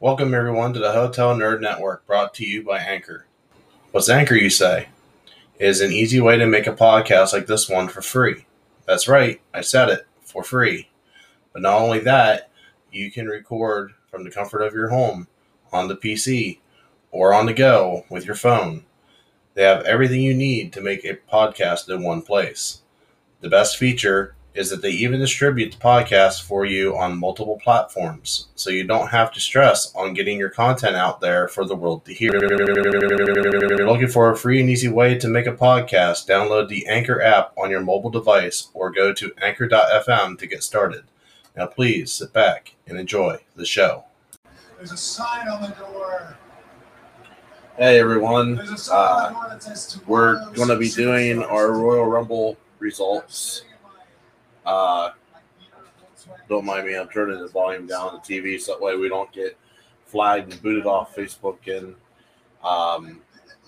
Welcome, everyone, to the Hotel Nerd Network brought to you by Anchor. What's Anchor, you say? It is an easy way to make a podcast like this one for free. That's right, I said it for free. But not only that, you can record from the comfort of your home, on the PC, or on the go with your phone. They have everything you need to make a podcast in one place. The best feature is that they even distribute the podcast for you on multiple platforms, so you don't have to stress on getting your content out there for the world to hear. If you're looking for a free and easy way to make a podcast, download the Anchor app on your mobile device or go to anchor.fm to get started. Now, please sit back and enjoy the show. There's a sign on the door. Hey, everyone. There's a sign on Uh, the door that says we're going to be doing our Royal Rumble results. Uh, don't mind me, I'm turning the volume down on the TV so that way we don't get flagged and booted off Facebook and um,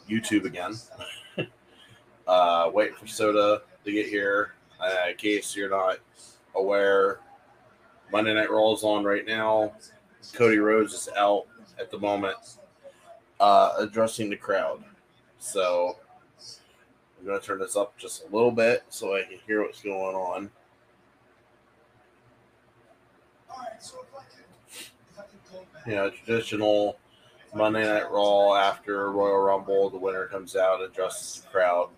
YouTube again. uh, waiting for Soda to get here. Uh, in case you're not aware, Monday Night Raw is on right now. Cody Rhodes is out at the moment, uh, addressing the crowd. So I'm going to turn this up just a little bit so I can hear what's going on. All right, so if I could, if I could go back. You know, traditional Monday Night Raw after Royal Rumble, the winner comes out, addresses the crowd.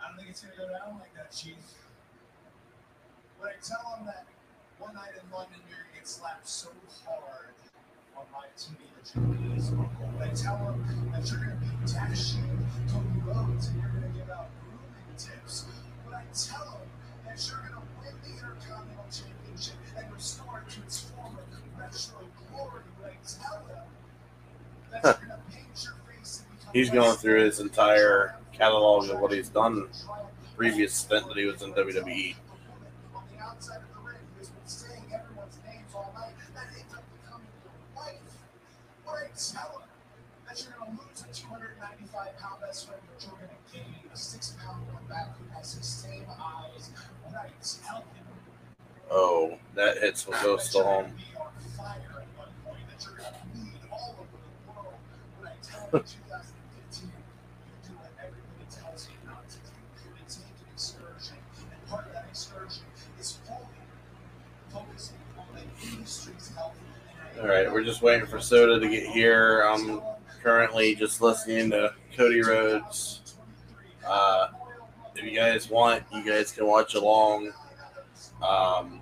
I don't think it's gonna go down like that, Chief. But I tell him that one night in London, you're gonna get slapped so hard on my TV that you're gonna lose. But I tell him that you're gonna be dashing Cody Rhodes and you're gonna give out grooming tips. But I tell him that you're gonna win the Intercontinental Championship and restore to its former retro glory. And become He's going through his entire catalog of what he's done previous stint that he was in. WWE. On outside of the ring, he has been saying everyone's names all night. That ends up becoming your wife. But I tell him that you're going to lose a 295 pound best friend, you're going to a six pound has same eyes. Oh, that hits goes that to home. gonna be on fire at one point, that you're going to bleed all over the world. But I tell him in 2015, you do what everybody tells you not to do. And take an excursion. And part of that excursion is fully focusing on the industry's health. And I- All right, we're just waiting for Soda to get here. I'm currently just listening to Cody Rhodes. Uh, if you guys want, you guys can watch along. Um,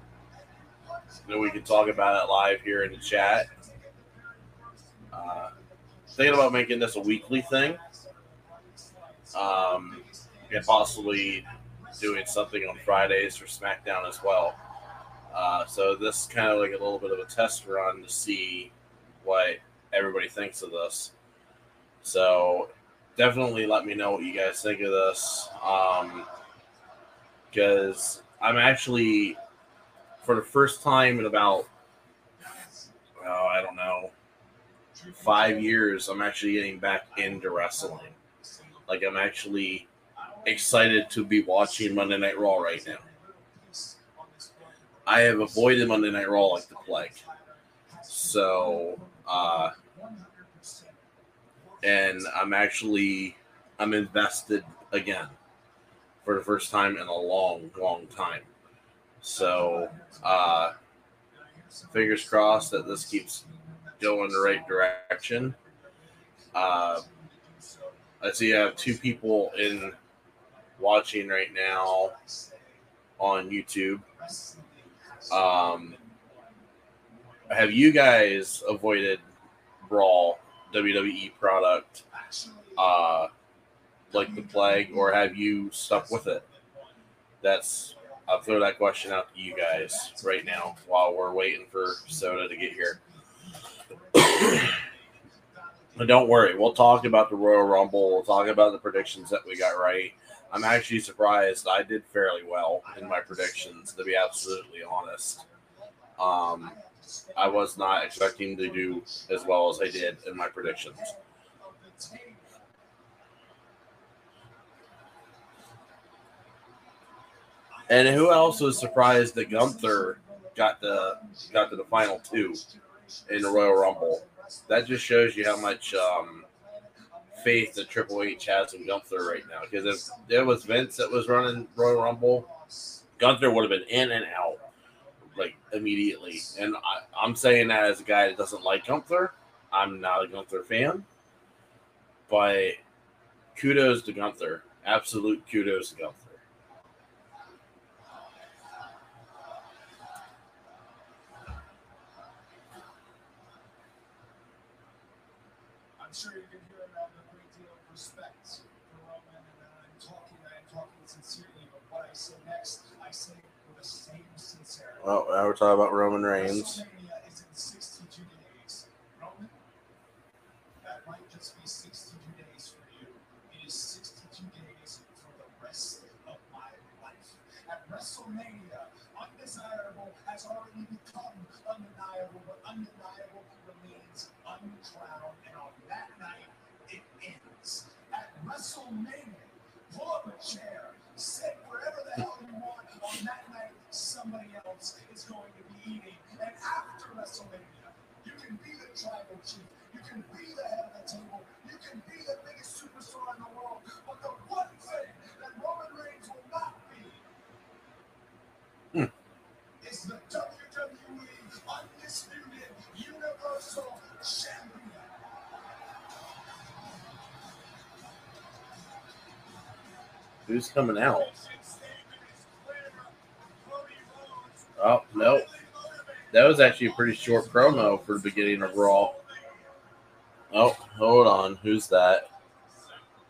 then we can talk about it live here in the chat. Uh, thinking about making this a weekly thing. Um, and possibly doing something on Fridays for SmackDown as well. Uh, so this is kind of like a little bit of a test run to see what everybody thinks of this. So definitely let me know what you guys think of this. Um, because I'm actually, for the first time in about, oh, I don't know, five years, I'm actually getting back into wrestling. Like I'm actually excited to be watching Monday Night Raw right now. I have avoided Monday Night Raw like the plague. So, uh, and I'm actually I'm invested again for the first time in a long, long time. So, uh, fingers crossed that this keeps going the right direction. Uh, I see I have two people in watching right now on YouTube. Um, have you guys avoided Raw WWE product uh, like the plague, or have you stuck with it? That's I'll throw that question out to you guys right now while we're waiting for Soda to get here. but don't worry, we'll talk about the Royal Rumble. We'll talk about the predictions that we got right. I'm actually surprised. I did fairly well in my predictions, to be absolutely honest. Um, I was not expecting to do as well as I did in my predictions. And who else was surprised that Gunther got the got to the final two in the Royal Rumble. That just shows you how much um, faith that Triple H has in Gunther right now. Because if there was Vince that was running Royal Rumble, Gunther would have been in and out like immediately. And I, I'm saying that as a guy that doesn't like Gunther. I'm not a Gunther fan, but kudos to Gunther. Absolute kudos to Gunther. I'm sure you can hear around a great deal of respect for Roman, and uh, I'm talking, I'm talking sincerely, but what I say next, I say with the same sincerity. Well, now we're talking about Roman Reigns. WrestleMania is in 62 days. Roman, that might just be 62 days for you. It is 62 days for the rest of my life. At WrestleMania, undesirable has already become undeniable, but undeniable remains uncrowned, and on that night, it ends. At WrestleMania, pull up a chair, sit wherever the hell you want. On that night, somebody else is going to be eating. And after WrestleMania, you can be the tribal chief, you can be the head of the table, you can be the biggest superstar in the world. But the Who's coming out? Oh, no. That was actually a pretty short promo for the beginning of Raw. Oh, hold on. Who's that?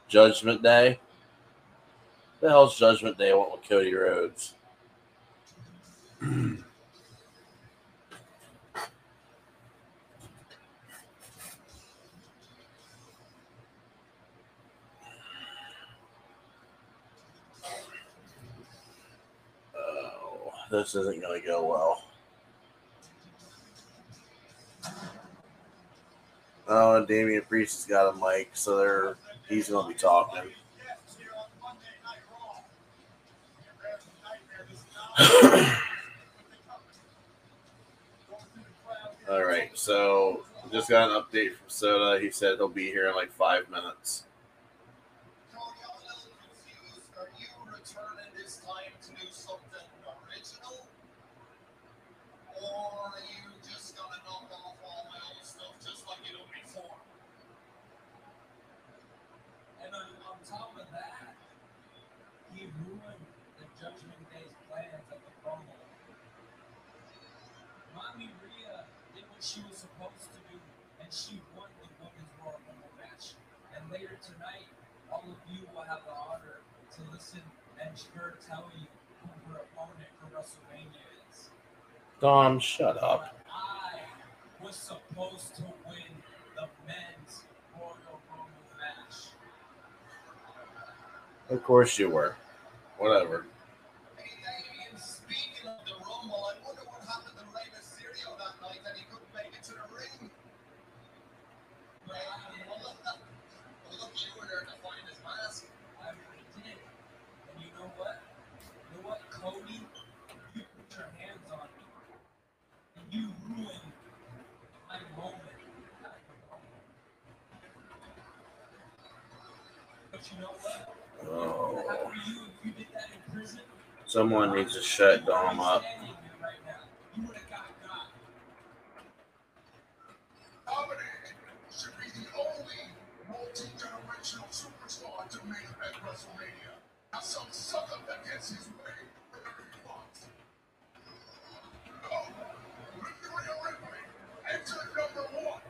Judgment Day? The hell's Judgment Day? I went with Cody Rhodes. Oh, this isn't going to go well. Oh, Damian Priest has got a mic, so they're he's going to be talking. All right, so just got an update from Soda. He said he'll be here in like five minutes. Cody, I'm a little confused. Are you returning this time to do something original? Or are you just gonna knock off all my old stuff just like you did before? And on, on top of that, he ruined the Judgment Day's plans at the promo. Mommy Rhea did what she was supposed to do, and she won the Women's Royal Rumble match. And later tonight, all of you will have the honor to listen and her tell you who her opponent for WrestleMania is. Dom, shut up. I was supposed to win the men's Royal Rumble match. Of course you were. Whatever. Prison? someone needs to shut Dom up. Standing here right now. You would have got got. Dominic should be the only multi-generational superstar to main event WrestleMania. Now some sucker that gets his way with a response. Oh, Rhea Ripley entered number one,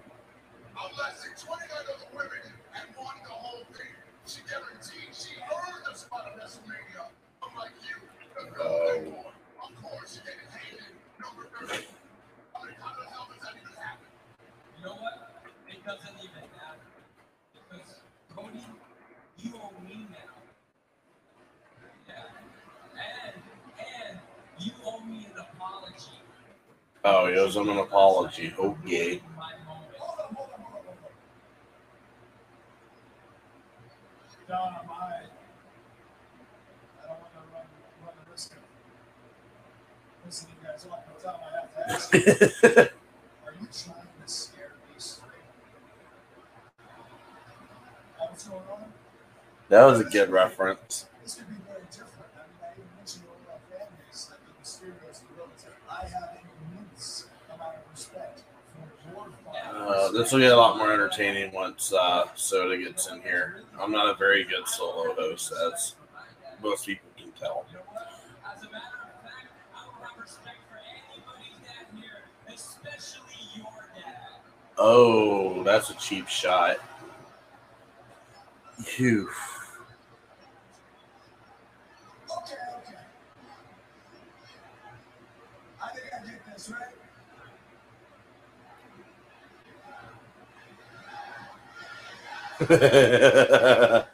outlasting 29 other women and won the whole thing. She guaranteed she earned a spot at WrestleMania, unlike you, the girl Oh. Of course, you get hated. Number 30. I mean, how the hell does that even happen? You know what? It doesn't even matter. Because Cody, you owe me now. Yeah. And and you owe me an apology. Oh, he owes him an apology. Okay. My moment. Hold on, hold on, hold on, hold on. Dom, I, I don't want to run, run the risk of pissing you guys off, but time I have to ask, you, are you straight? That what's going on? that was a good reference. This could be very different. I mean, I even mentioned one of our families that the Mysterios the Rhodes. I have an immense amount of respect for your father. Uh, this will get a lot more entertaining once uh, Soda gets in here. I'm not a very good solo host, as most people can tell. Oh, that's a cheap shot. Phew. Okay, okay. I think I get this, right? I think.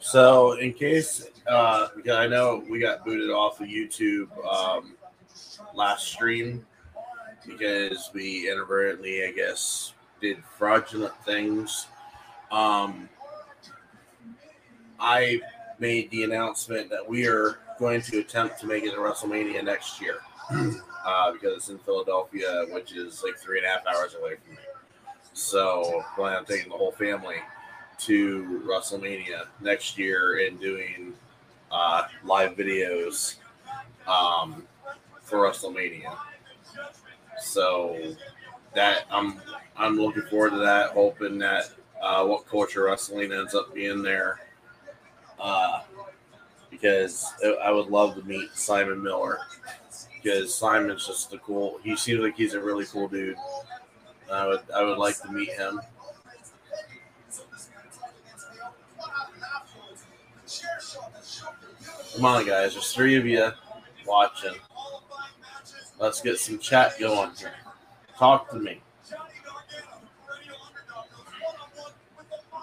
so, in case, uh, because I know we got booted off of YouTube um, last stream because we inadvertently, I guess, did fraudulent things. Um, I made the announcement that we are going to attempt to make it to WrestleMania next year uh, because it's in Philadelphia, which is like three and a half hours away from me. So, plan on taking the whole family to WrestleMania next year and doing uh, live videos um, for WrestleMania. So that I'm I'm looking forward to that, hoping that uh, WhatCulture wrestling ends up being there. Uh, because I would love to meet Simon Miller because Simon's just a cool. He seems like he's a really cool dude. I would I would like to meet him. Come on, guys. There's three of you watching. Let's get some chat going here. Talk to me.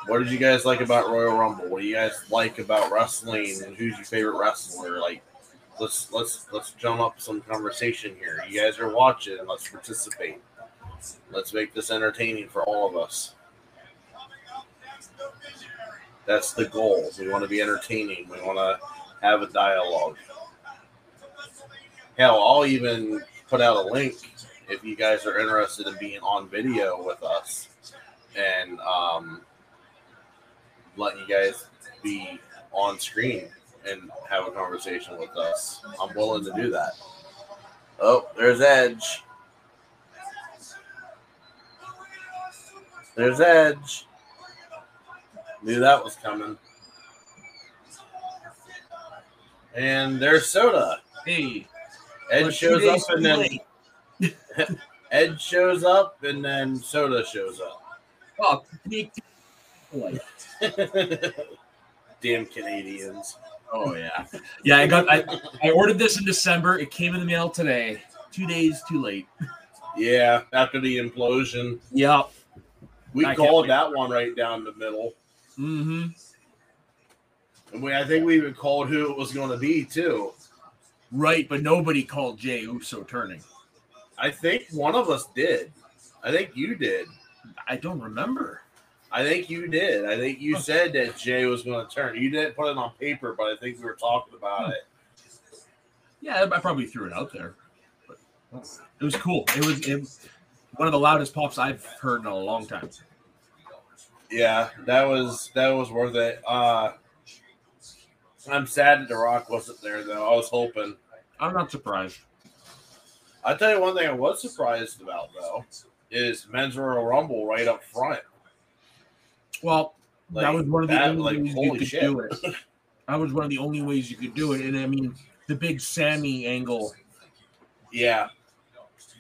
What did you guys like about Royal Rumble? What do you guys like about wrestling? And who's your favorite wrestler? Like, let's let's let's jump up some conversation here. You guys are watching. Let's participate. Let's make this entertaining for all of us. That's the goal. We want to be entertaining. We want to have a dialogue. Hell, I'll even put out a link if you guys are interested in being on video with us and um, letting you guys be on screen and have a conversation with us. I'm willing to do that. Oh, there's Edge. There's Edge. Knew that was coming. And there's Soda. Hey, Ed shows up and then. Ed shows up and then Soda shows up. Oh, Damn Canadians. oh yeah, yeah. I got. I, I ordered this in December. It came in the mail today. Two days too late. Yeah, after the implosion. Yep. We I called that one right down the middle. Mm-hmm. And we, I think we even called who it was going to be, too. Right, but nobody called Jey Uso turning. I think one of us did. I think you did. I don't remember. I think you did. I think you said that Jay was going to turn. You didn't put it on paper, but I think we were talking about Hmm. it. Yeah, I probably threw it out there. But it was cool. It was it, one of the loudest pops I've heard in a long time. Yeah, that was that was worth it. Uh I'm sad that The Rock wasn't there though. I was hoping. I'm not surprised. I'll tell you one thing I was surprised about though is men's Royal Rumble right up front. Well, that was one of the that, only like, ways you could shit. do it. That was one of the only ways you could do it. And I mean, the big Sami angle. Yeah.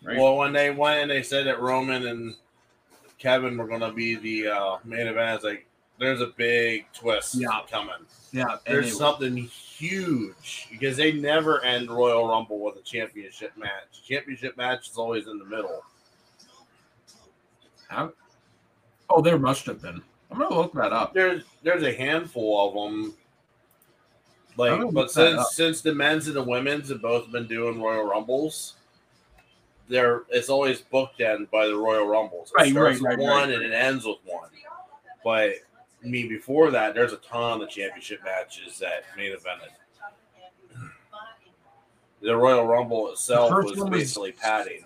Right. Well, when they went and they said that Roman and Kevin were going to be the uh, main event, like there's a big twist Yeah. coming. Yeah. There's they- something huge because they never end Royal Rumble with a championship match. Championship match is always in the middle. oh, there must have been. I'm gonna look that up. There's there's a handful of them. Like, but look that up. since since the men's and the women's have both been doing Royal Rumbles, there it's always bookend by the Royal Rumbles. It Right, starts right, with right, one and it ends with one. But I mean, before that, there's a ton of championship matches that main evented. The Royal Rumble itself was- basically padding.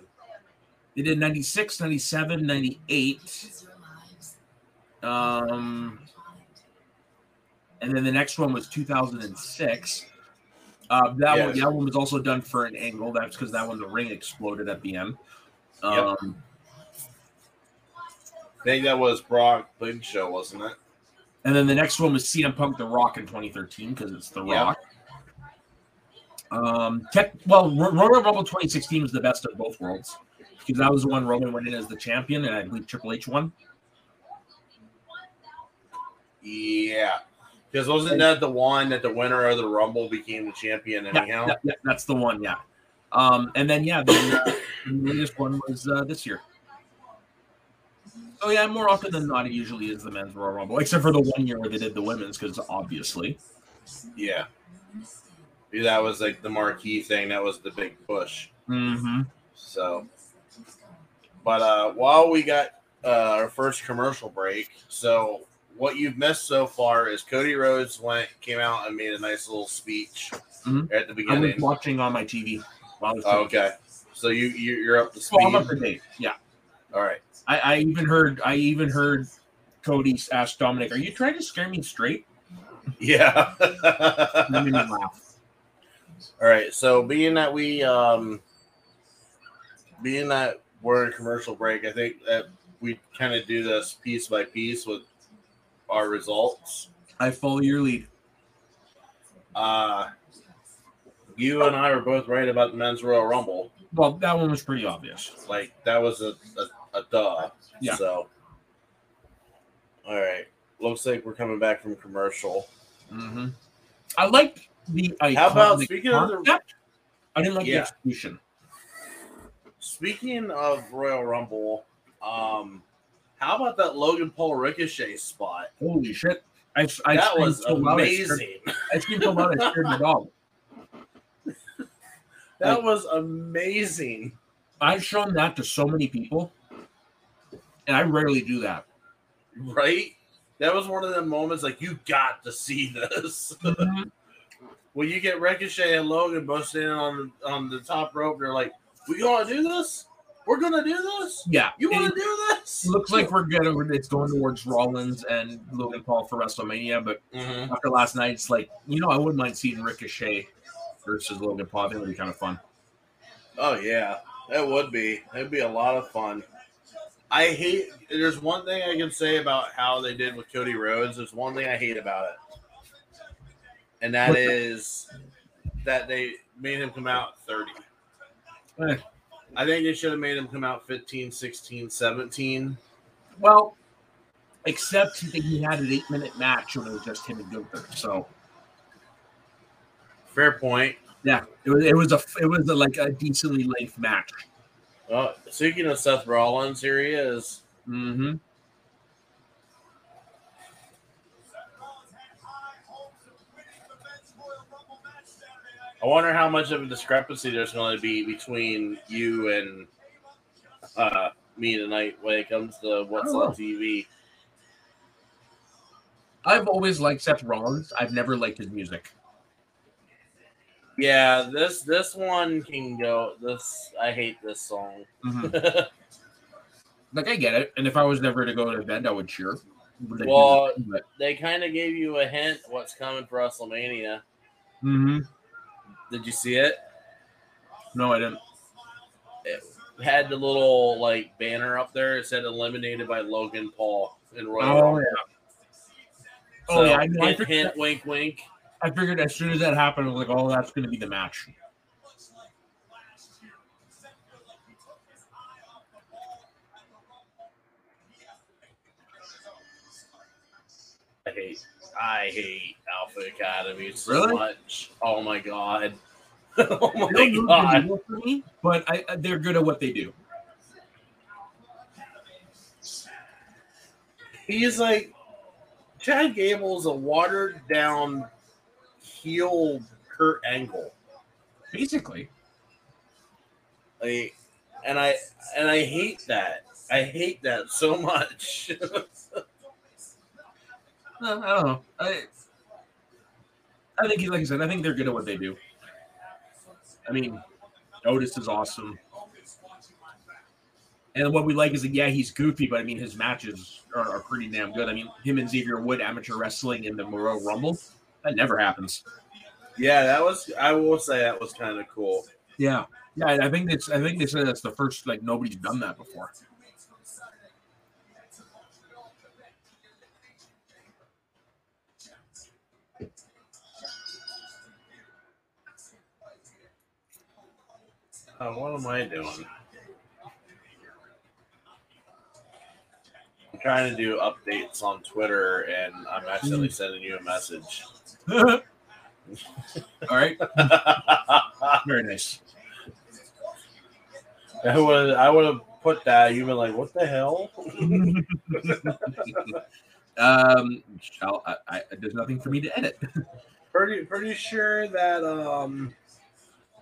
They did 96, 97, 98. Um, and then the next one was 2006. Uh, that Yeah. one, that one was also done for an angle. That's because that one the ring exploded at the end. Um, I think that was Brock Big Show, wasn't it? and then the next one was CM Punk The Rock in 2013 because it's The. Rock. Um, tech, well, Ro- Royal Rumble 2016 was the best of both worlds because that was the one Roman went in as the champion, and I believe Triple H won. Yeah. Because wasn't that the one that the winner of the Rumble became the champion anyhow? yeah, that's the one. Yeah. Um, and then yeah, the, uh, the latest one was uh, this year. Oh yeah, more often than not, it usually is the men's Royal Rumble, except for the one year where they did the women's, because obviously. Yeah. Yeah, That was like the marquee thing. That was the big push. Mm-hmm. So, but uh, while we got uh, our first commercial break, so what you've missed so far is Cody Rhodes went came out and made a nice little speech Mhm. at the beginning. I was watching on my TV. While I was Oh, okay, so you, you you're up to speed. I'm up to date. Yeah. All right. I, I even heard. I even heard Cody ask Dominic, "Are you trying to scare me straight?" Yeah. That made me laugh. All right. So being that we um being that we're in commercial break, I think that we kind of do this piece by piece with our results. I follow your lead. Uh you and I were both right about the men's Royal Rumble. Well, that one was pretty obvious. Like that was a a, a duh. Yeah. So all right. Looks like we're coming back from commercial. Mm-hmm. I like the. How about- speaking of the- I didn't like the execution. Speaking of Royal Rumble, um, how about that Logan Paul Ricochet spot? Holy shit! I, I that was so amazing. I screamed so loud I scared my dog. That was amazing. I've shown that to so many people, and I rarely do that. Right? That was one of the moments like you got to see this. Mm-hmm. when you get Ricochet and Logan both standing on the on the top rope, they're like, "We gonna do this? We're gonna do this? Yeah, You want to do this?" looks like we're good. It's going towards Rollins and Logan Paul for WrestleMania, but Mhm. after last night, it's like you know I wouldn't mind seeing Ricochet versus Logan Paul. I think it would be kind of fun. Oh yeah, that would be. It'd be a lot of fun. I hate. There's one thing I can say about how they did with Cody Rhodes. There's one thing I hate about it, and that? is that they made him come out 30. Eh. I think they should have made him come out 15, 16, 17. Well, except he had an eight-minute match when it was just him and Gunther. So Fair point. yeah, it was it was a it was a, like a decently length match. Well, speaking of Seth Rollins, here he is. Mm-hmm. I wonder how much of a discrepancy there's going to be between you and uh, me tonight when it comes to what's on TV. I've always liked Seth Rollins. I've never liked his music. Yeah, this this one can go. This I hate this song. Mhm. Like I get it, and if I was never to go to an event, I would cheer. Well- but- they kind of gave you a hint what's coming for WrestleMania. Mhm. Did you see it? no, I didn't. It had the little like banner up there. It said eliminated by Logan Paul and Royal Oh yeah. So, Oh yeah, I. I, hint, figured, hint, wink, wink. I figured as soon as that happened, I was like, "Oh, that's going to be the match." I hate I hate Alpha Academy so Really? much. Oh my god. oh my don't move the god. me, but I, I- they're good at what they do. He's like Chad Gable's a watered down heel Kurt Angle. Basically, Like, and I and I hate that. I hate that so much. Uh, I don't know. I, I think, like I said, I think they're good at what they do. I mean, Otis is awesome. And what we like is that yeah, he's goofy, but I mean his matches are, are pretty damn good. I mean, him and Xavier Wood amateur wrestling in the Royal Rumble, that never happens. Yeah, that was. I will say that was kind of cool. Yeah, yeah. I think it's. I think they said that's the first like nobody's done that before. Uh, what am I doing? I'm trying to do updates on Twitter, and I'm accidentally sending you a message. All right, very nice. I would I would have put that. You've been like, what the hell? um, I, I, there's nothing for me to edit. pretty pretty sure that um,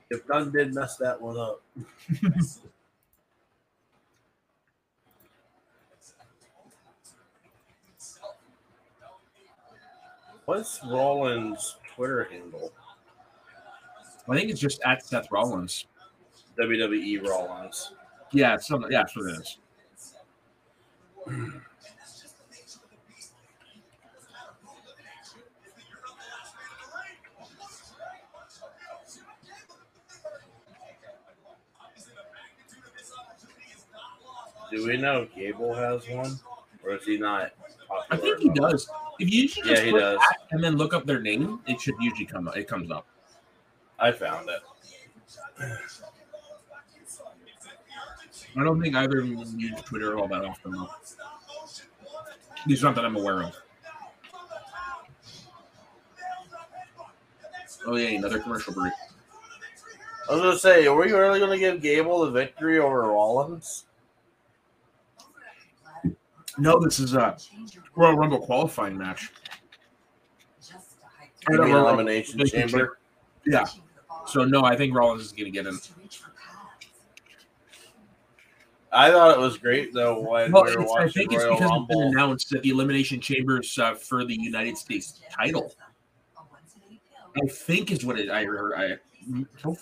if Dunn did mess that one up. What's Rollins' Twitter handle? I think it's just at Seth Rollins. WWE Rollins. Yeah, it's some, yeah, that's what it is. Do we know if Gable has one, or is he not? I think he does. If you Yeah, just he put does. and then look up their name, it should usually come. up. It comes up. I found it. I don't think either of them use Twitter all that often. Though. At least not that I'm aware of. Oh yeah, another commercial break. I was gonna say, are we really gonna give Gable the victory over Rollins? No, this is a Royal Rumble qualifying match. I In don't the elimination chamber. Yeah. So no, I think Rollins is going to get in. I thought it was great though when Well, we were it's, I watching think it's Royal because it's been Rumble. announced that the elimination chambers uh, for the United States title. I think is what it, I heard. I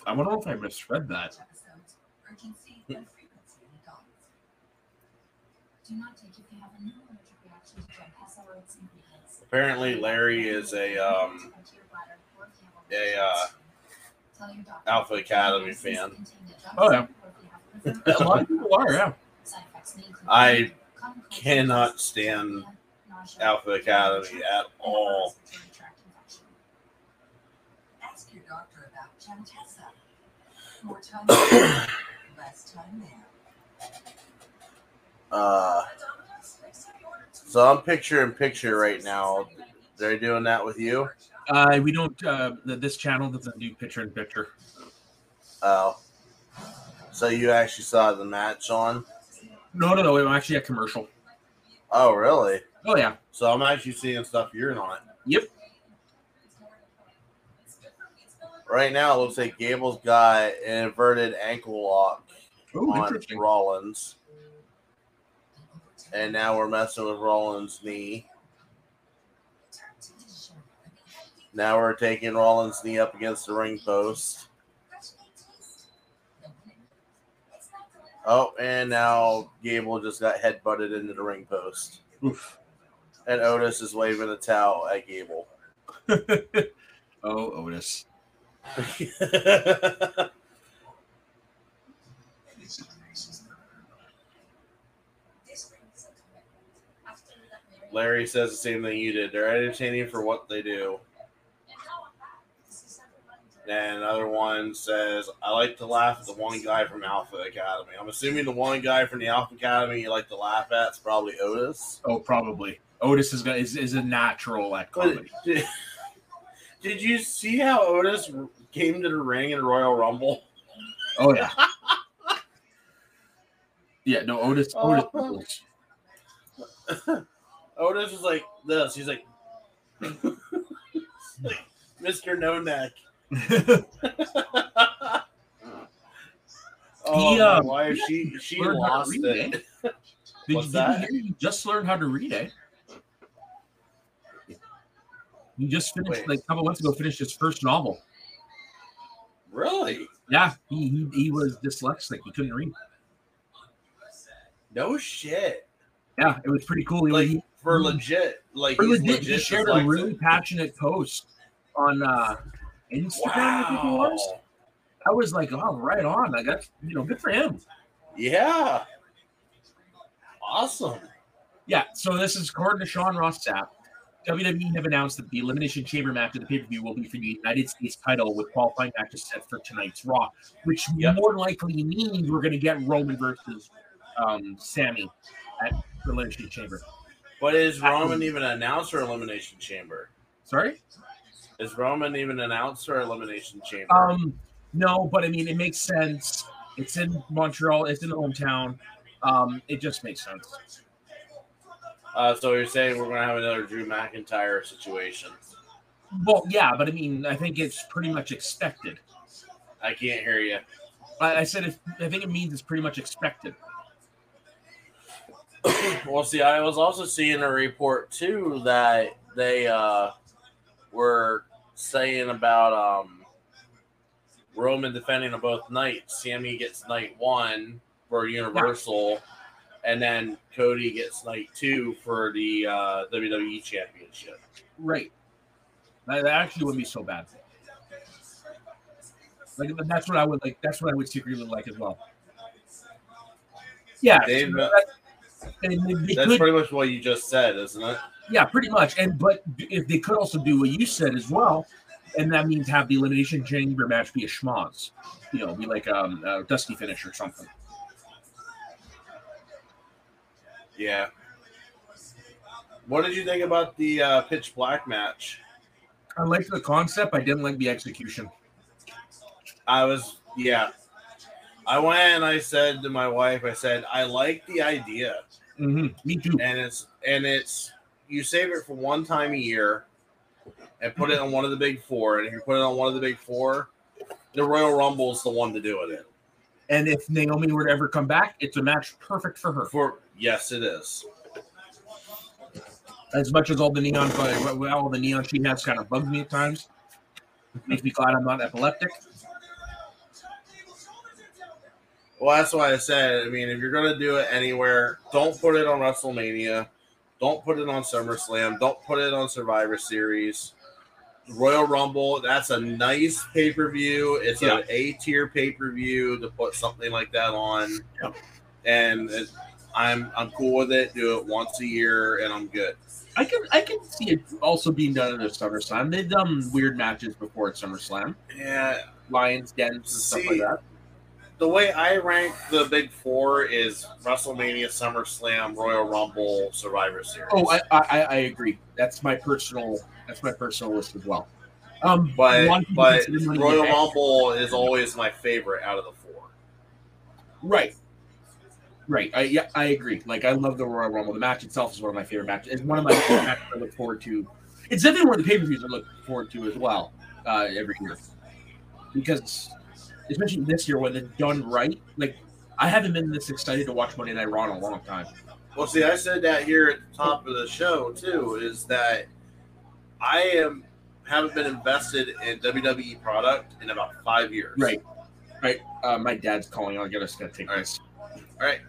I wonder if I misread that. Apparently, Larry is a um, a uh, Alpha Academy fan. Oh yeah, a lot of people are. Yeah, I cannot stand Alpha Academy at all. Ask your doctor about Gemtesa. More time there, less time there. Uh, so I'm picture in picture right now. They're doing that with you. uh, we don't. Uh, this channel doesn't do picture in picture. Oh, so you actually saw the match on? No, no, no. I'm actually a commercial. Oh, really? Oh yeah. So I'm actually seeing stuff you're not. Yep. Right now, it looks like Gable's got an inverted ankle lock Oh, on. Rollins, and now we're messing with Rollins' knee. Now we're taking Rollins' knee up against the ring post. Oh, and now Gable just got headbutted into the ring post. Oof. And Otis is waving a towel at Gable. oh, Otis. Larry says the same thing you did. They're entertaining for what they do. And another one says, I like to laugh at the one guy from Alpha Academy. I'm assuming the one guy from the Alpha Academy you like to laugh at is probably Otis. Oh, probably. Otis is is, is a natural at comedy. did, did you see how Otis came to the ring in Royal Rumble? Oh yeah. Yeah, no, Otis. Otis. Oh. Otis is like this. He's like, Mr. No Neck. oh, He, my uh, wife, she she lost it. Did What's you, did that? you hear you just learned how to read, eh? You just finished Wait. like a couple months ago. Finished his first novel. Really? Yeah, he, he he was dyslexic. He couldn't read. No shit. Yeah, it was pretty cool. He, Like he, for legit, like for he's legit, he shared a really passionate post on uh, Instagram. I think it was. Wow. I was like, oh, right on. Like that's you know, good for him. Yeah. Awesome. Yeah. So this is according to Sean Ross Sapp. WWE have announced that the Elimination Chamber match of the pay per view will be for the United States title with qualifying matches set for tonight's Raw, which Yep. more likely means we're going to get Roman versus um, Sami at the Elimination Chamber. But is Roman even announced for Elimination Chamber? Sorry? Is Roman even announced for Elimination Chamber? Um, no, but I mean, it makes sense. It's in Montreal. It's in the hometown. Um, it just makes sense. Uh, so you're saying we're gonna have another Drew McIntyre situation? Well, yeah, but I mean, I think it's pretty much expected. I can't hear you. I, I said, if, I think it means it's pretty much expected. well, see, I was also seeing a report too that they uh, were saying about um, Roman defending on both nights. Sami gets night one for Universal, and then Cody gets night two for the uh, WWE Championship. Right. That, actually wouldn't be so bad. Like that's what I would like. That's what I would secretly like as well. Yeah, They've, so that- and they, they That's could, pretty much what you just said, isn't it? yeah, pretty much. And but if they could also do what you said as well, and that means have the elimination chamber match be a schmoz, you know, be like um, a dusty finish or something. Yeah. What did you think about the uh, Pitch Black match? I liked the concept. I didn't like the execution. I was, yeah. I went and I said to my wife, I said, I like the idea, hmm Me too. and it's and it's you save it for one time a year, and put it on one of the big four. And if you put it on one of the big four, the Royal Rumble is the one to do it in. And if Naomi were to ever come back, it's a match perfect for her. For yes, it is. As much as all the neon, all the neon she has kind of bugs me at times. Makes me glad I'm not epileptic. Well, that's why I said. I mean, if you're gonna do it anywhere, don't put it on WrestleMania. Don't put it on SummerSlam. Don't put it on Survivor Series. Royal Rumble. That's a nice pay per view. It's Yeah. an A tier pay per view to put something like that on, Yep. and it, I'm I'm cool with it. Do it once a year, and I'm good. I can I can see it also being done at a SummerSlam. They've done weird matches before at SummerSlam, Yeah, Lions Dens and stuff like that. The way I rank the big four is WrestleMania, SummerSlam, Royal Rumble, Survivor Series. Oh, I, I I agree. That's my personal that's my personal list as well. Um, but lot of people but consider Money in the Royal Rumble is always my favorite out of the four. right, right. I yeah, I agree. Like I love the Royal Rumble. The match itself is one of my favorite matches. It's one of my favorite matches I look forward to. It's definitely one of the pay per views I look forward to as well uh, every year because especially this year when it's done right. Like I haven't been this excited to watch Monday Night Raw in a long time. Well, see, I said that here at the top of the show too. Is that I am haven't been invested in WWE product in about five years. Right. Right. Uh, my dad's calling. I gotta, gotta take All right. this. All right.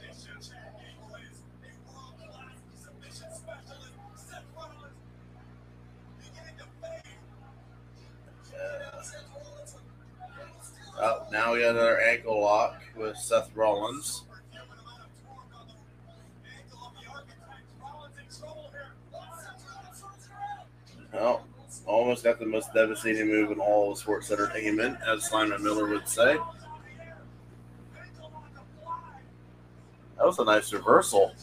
Oh, now we got another ankle lock with Seth Rollins. Oh, almost got the most devastating move in all of sports entertainment, as Simon Miller would say. That was a nice reversal.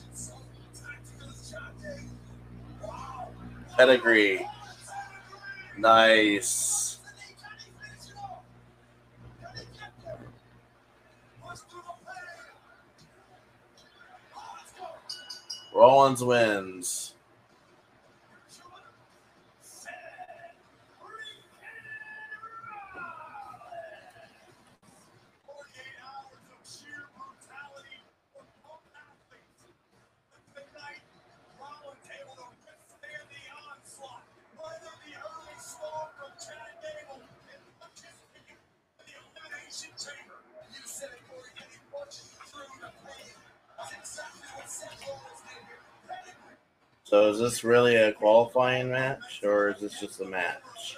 Pedigree. Nice. Rollins wins. So is this really a qualifying match or is this just a match?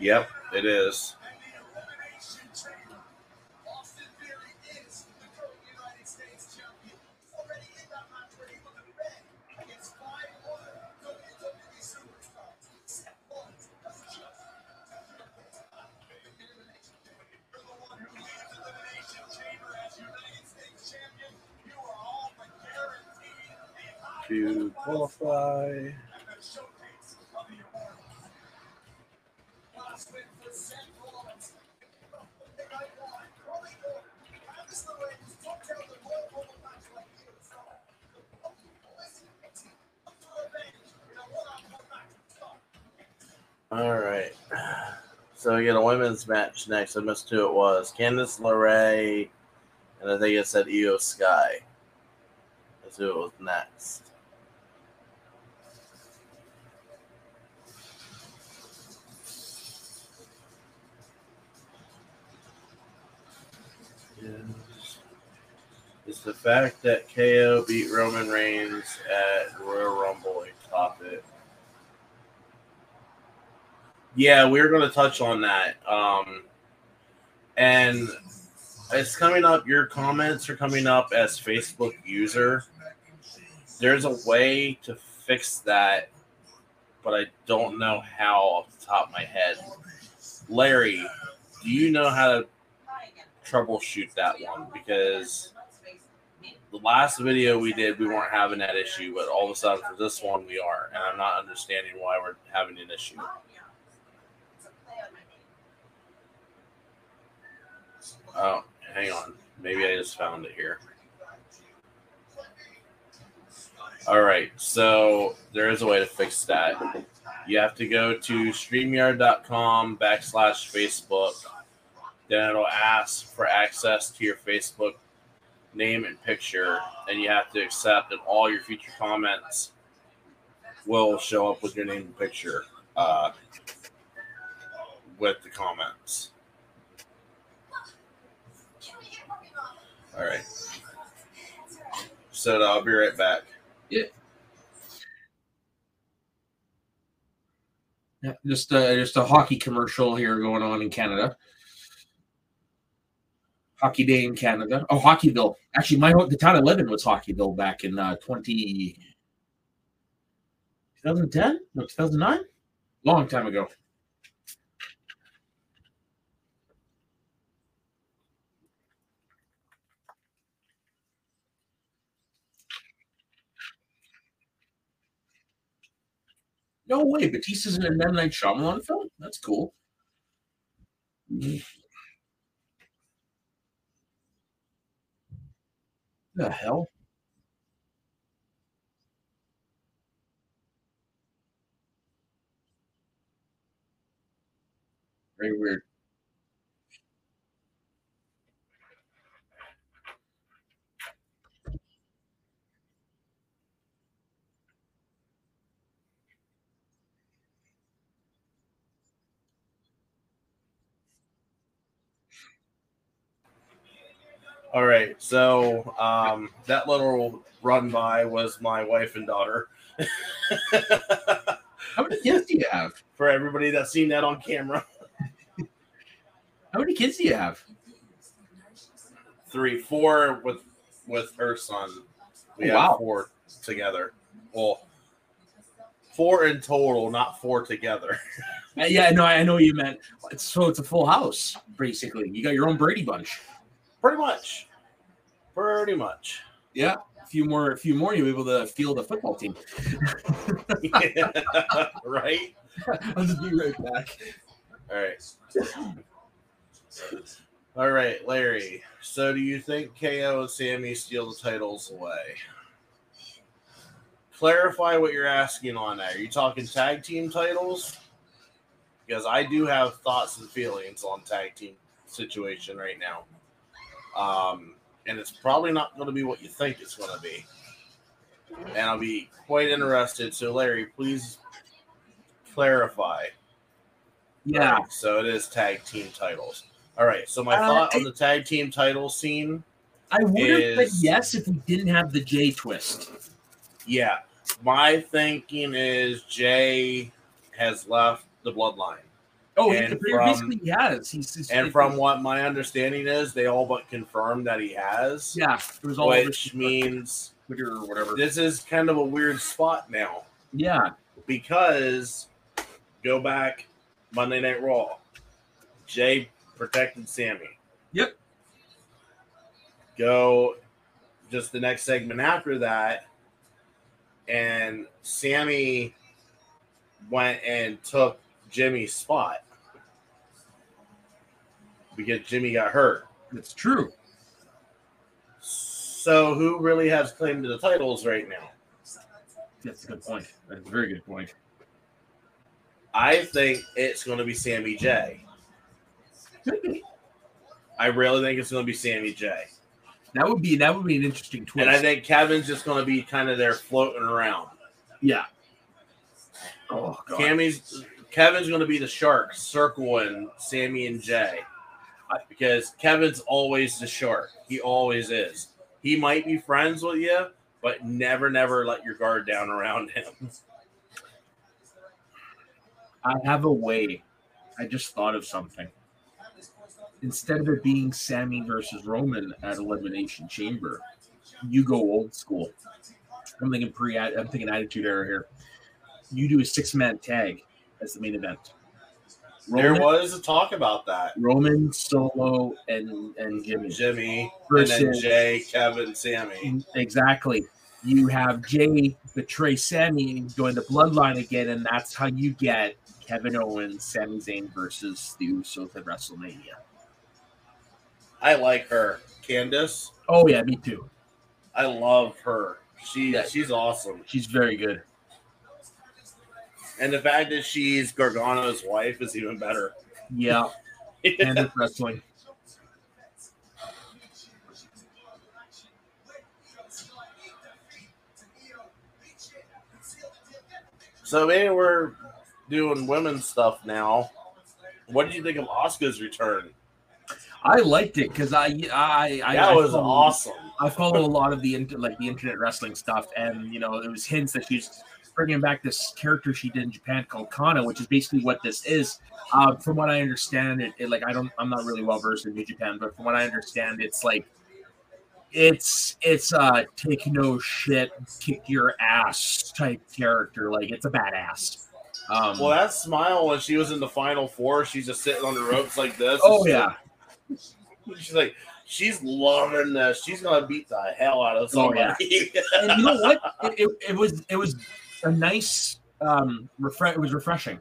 Yep, it is. To qualify. All right. So we get a women's match next. I missed who it was. Candice LeRae, and I think it said Iyo Sky. That's who it was next. It's the fact that KO beat Roman Reigns at Royal Rumble a topic. Yeah, we are going to touch on that. Um, and it's coming up. Your comments are coming up as Facebook user. There's a way to fix that, but I don't know how off the top of my head. Larry, do you know how to troubleshoot that one? Because the last video we did, we weren't having that issue, but all of a sudden for this one, we are. And I'm not understanding why we're having an issue. Oh, hang on. Maybe I just found it here. All right, so there is a way to fix that. You have to go to streamyard.com backslash Facebook. Then it'll ask for access to your Facebook name and picture, and you have to accept that all your future comments will show up with your name and picture uh, with the comments. All right. So I'll be right back. Yeah, Yeah, just uh, just a hockey commercial here going on in Canada. Hockey Day in Canada. Oh, Hockeyville. Actually, my the town I live in was Hockeyville back in uh, 20, 2010? No, 2009? Long time ago. No way. Batista's in a M. Night Shyamalan film? That's cool. Mhm. The hell? Very weird. All right. So um, that little run by was my wife and daughter. How many kids do you have? For everybody that's seen that on camera, How many kids do you have? three, four with with her son. We Oh, have wow. four together. Well, four in total, not four together. Uh, yeah, no, I know what you meant. So it's a full house, basically. You got your own Brady bunch. Pretty much. Pretty much. Yeah, a few more, a few more, you'll be able to field a football team. right. I'll just be right back. All right. All right, Larry. So, do you think KO and Sami steal the titles away? Clarify what you're asking on that. Are you talking tag team titles? Because I do have thoughts and feelings on tag team situation right now. Um, and it's probably not going to be what you think it's going to be. And I'll be quite interested. So, Larry, please clarify. Yeah, Right, So it is tag team titles. All right. So my Uh, thought I- on the tag team title scene. I would have said yes if we didn't have the Jey twist. Yeah, my thinking is Jey has left the bloodline, Oh, he, And he from- basically he has. He's, he's and from what my understanding is, they all but confirmed that he has. yeah, it was all which means Twitter or whatever. this is kind of a weird spot now Yeah, because go back Monday Night Raw, Jey protected Sami. Yep. Go just the next segment after that, and Sami went and took Jimmy's spot because Jimmy got hurt. It's true. So who really has claim to the titles right now? That's a good point. That's a very good point. I think it's going to be Sami Jey. I really think it's going to be Sami Jey. That would be that would be an interesting twist. And I think Kevin's just going to be kind of there floating around. yeah. Oh god. Cammy's Kevin's going to be the shark circling Sami and Jey because Kevin's always the shark. He always is. He might be friends with you, but never, never let your guard down around him. I have a way. I just thought of something. Instead of it being Sami versus Roman at Elimination Chamber, you go old school. I'm thinking pre. I'm thinking Attitude Era here. You do a six man tag as the main event. There was a talk about that. Roman Solo and and Jimmy. Jimmy and then Jey, Kevin, Sami. Mm, exactly. You have Jey betray Sami and join the bloodline again, and that's how you get Kevin Owens, Sami Zayn versus the Usos at WrestleMania. I like her. Candice. Oh yeah, me too. I love her. She Yeah. she's awesome. She's very good. And the fact that she's Gargano's wife is even better. Yeah, and it's wrestling. so maybe we're doing women's stuff now. What did you think of Asuka's return? I liked it because I I I that I was follow- awesome. I follow a lot of the like the internet wrestling stuff, and you know it was hints that she's bringing back this character she did in Japan called Kana, which is basically what this is. Uh, from what I understand, it, it like I don't I'm not really well versed in New Japan, but from what I understand, it's like it's it's a take no shit, kick your ass type character. Like it's a badass. Um, Well, that smile when she was in the final four, she's just sitting on the ropes like this. oh yeah, like- she's like, she's loving this. She's gonna beat the hell out of Oh, yeah. somebody. and you know what? It, it, it was it was a nice um refresh. It was refreshing.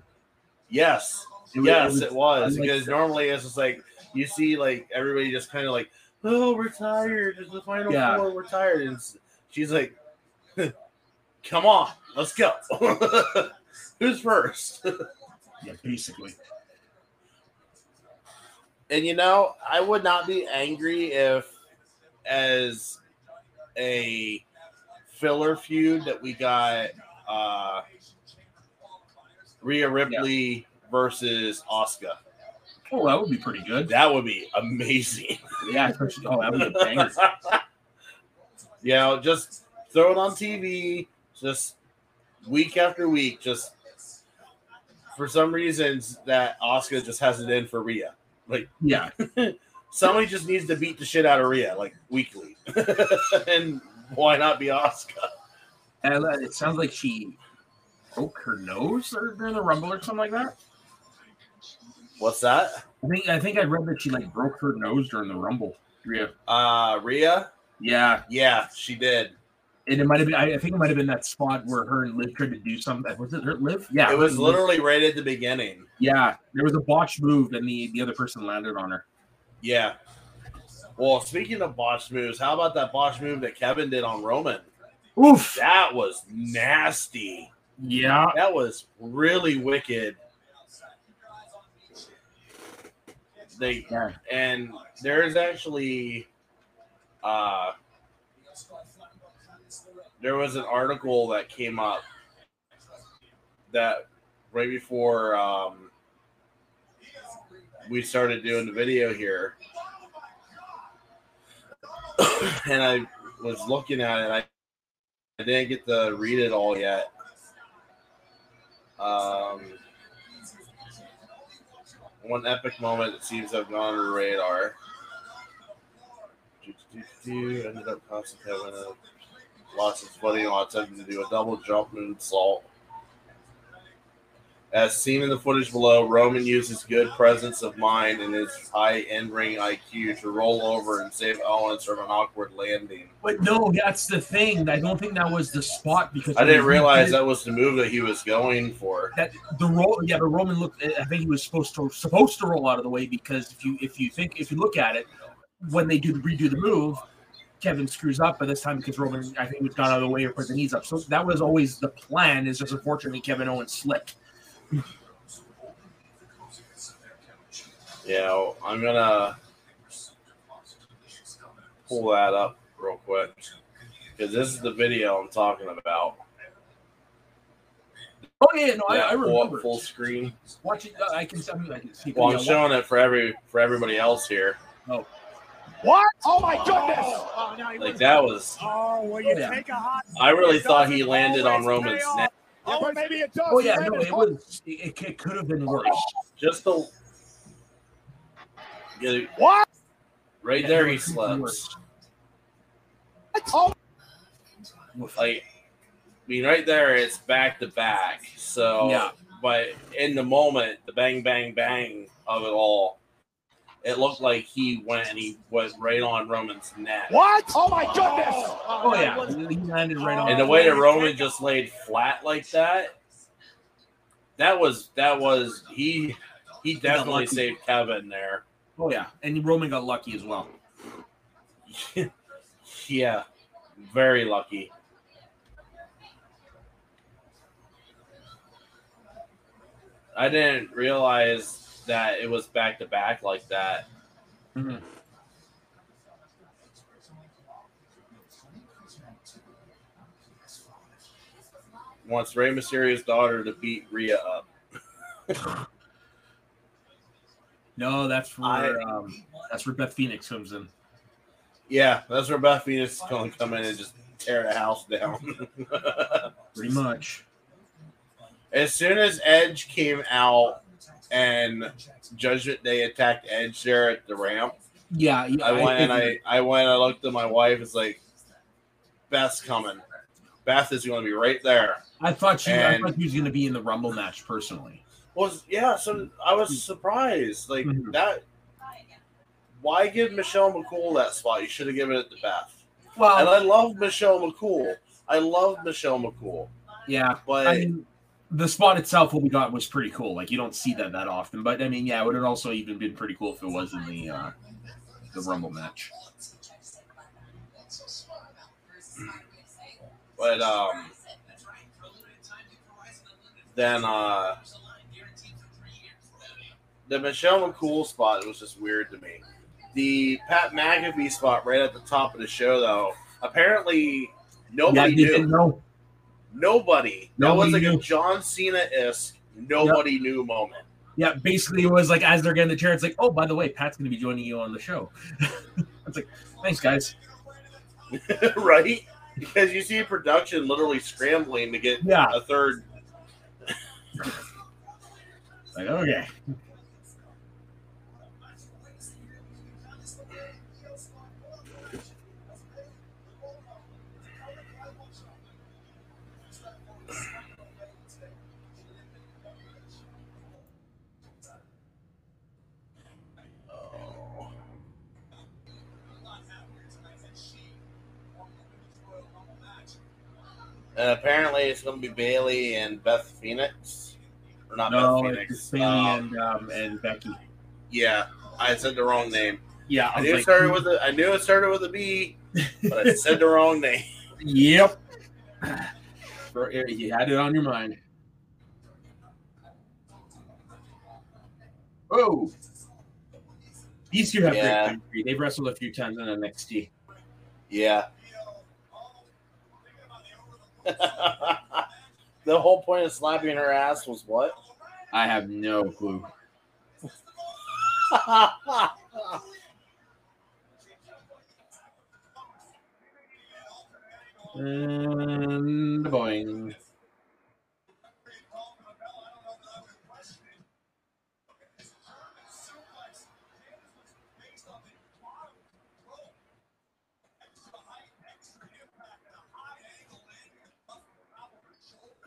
yes, It was- yes, it was- it was because normally it's just like you see like everybody just kind of like, oh, we're tired. It's the final Yeah. four. We're tired, and she's like, come on, let's go. Who's first? Yeah, basically. And you know, I would not be angry if, as a filler feud, that we got uh, Rhea Ripley versus Asuka. Oh, that would be pretty good. That would be amazing. Yeah, oh, that would be a banger. you know, just throw it on TV, just week after week. Just for some reasons, that Asuka just has it in for Rhea. Like Yeah, somebody just needs to beat the shit out of Rhea like weekly, and why not be Asuka? And uh, it sounds like she broke her nose or during the rumble or something like that. What's that? I think I think I read that she like broke her nose during the rumble. Yeah, Uh, Rhea? yeah, Yeah, she did. and it might have been. I I think it might have been that spot where her and Liv tried to do something. Was it her Liv? Yeah, it was Liv- literally right at the beginning. Yeah, there was a botched move, and the the other person landed on her. Yeah. Well, speaking of botched moves, how about that botched move that Kevin did on Roman? Oof. That was nasty. Yeah. That was really wicked. They Yeah. and there's actually uh there was an article that came up that right before um we started doing the video here, and I was looking at it. I, didn't get to read it all yet. Um, one epic moment that seems to have gone under the radar. Ended up costing Kevin a lost his footing while attempting to do a double jump moonsault. As seen in the footage below, Roman uses good presence of mind and his high end ring IQ to roll over and save Owens from an awkward landing. But no, that's the thing. I don't think that was the spot because I didn't realize did that was the move that he was going for. that the roll. Yeah, the Roman looked. I think he was supposed to supposed to roll out of the way because if you if you think if you look at it, when they do redo the move, Kevin screws up. But this time because Roman, I think, was got out of the way or put the knees up. So that was always the plan. Is just unfortunately Kevin Owens slipped. Yeah, I'm gonna pull that up real quick because this is the video I'm talking about. Oh yeah, no, I, Yeah, I pull up remember. full screen. Watch it. uh, I can. I, mean, I can see. Well, I'm yeah, showing it for every for everybody else here. Oh. What? Oh my goodness! Oh, now he Like that was. Oh, will you Yeah. take a hot? I really thought he landed on Roman's neck. Oh, but maybe it does. Oh yeah, no, it hard. was. It, it could have been worse. Just the. Yeah, What? right Yeah, there, he it could slips. Oh, worse. Like, I mean, right there, it's back to back. So, Yeah. but in the moment, the bang, bang, bang of it all, it looked like he went and he was right on Roman's neck. what? Oh my goodness! Oh yeah, he landed right on. And the way that Roman just laid flat like that, that was that was he he definitely lucky. saved Kevin there. Oh yeah, and Roman got lucky as well. yeah, very lucky. I didn't realize that it was back to back like that. Mhm. Wants Rey Mysterio's daughter to beat Rhea up. No, that's where I- um, that's where Beth Phoenix comes in. Yeah, that's where Beth Phoenix is going to come in and just tear the house down. Pretty much. as soon as Edge came out and Judgment Day attacked Edge there at the ramp, Yeah, yeah I went and I, I went and I looked at my wife. It's like Beth's coming. Beth is going to be right there. I thought she, and- I thought she was going to be in the Rumble match personally. Was yeah, so I was surprised. Like Mhm. that. Why give Michelle McCool that spot? You should have given it to Beth. Well, And I love Michelle McCool. I love Michelle McCool, yeah, but I mean, the spot itself, what we got was pretty cool. Like you don't see that that often, but I mean, yeah, it would have also even been pretty cool if it was in the uh, the Rumble match. but um, then uh, the Michelle McCool spot was just weird to me. The Pat McAfee spot right at the top of the show, though, apparently nobody yeah, knew. know. Nobody. That was Nobody like a. John Cena isk, nobody knew moment. Yeah, basically, it was like as they're getting the chair, it's like, oh, by the way, Pat's going to be joining you on the show. it's like, thanks, guys. right? Because you see production literally scrambling to get Yeah. a third. Like, okay. And apparently it's going to be Bayley and Beth Phoenix. Or not No, Beth it's Phoenix. Bayley Um, and um, and Becky. yeah, I said the wrong name. Yeah, I I knew it started with a, I knew it started with a B, but I said the wrong name. Yep. You had it on your mind. Oh. These two have Yeah. great chemistry. They've wrestled a few times in NXT. Yeah. the whole point of slapping her ass was what? I have no clue. And mm, boing.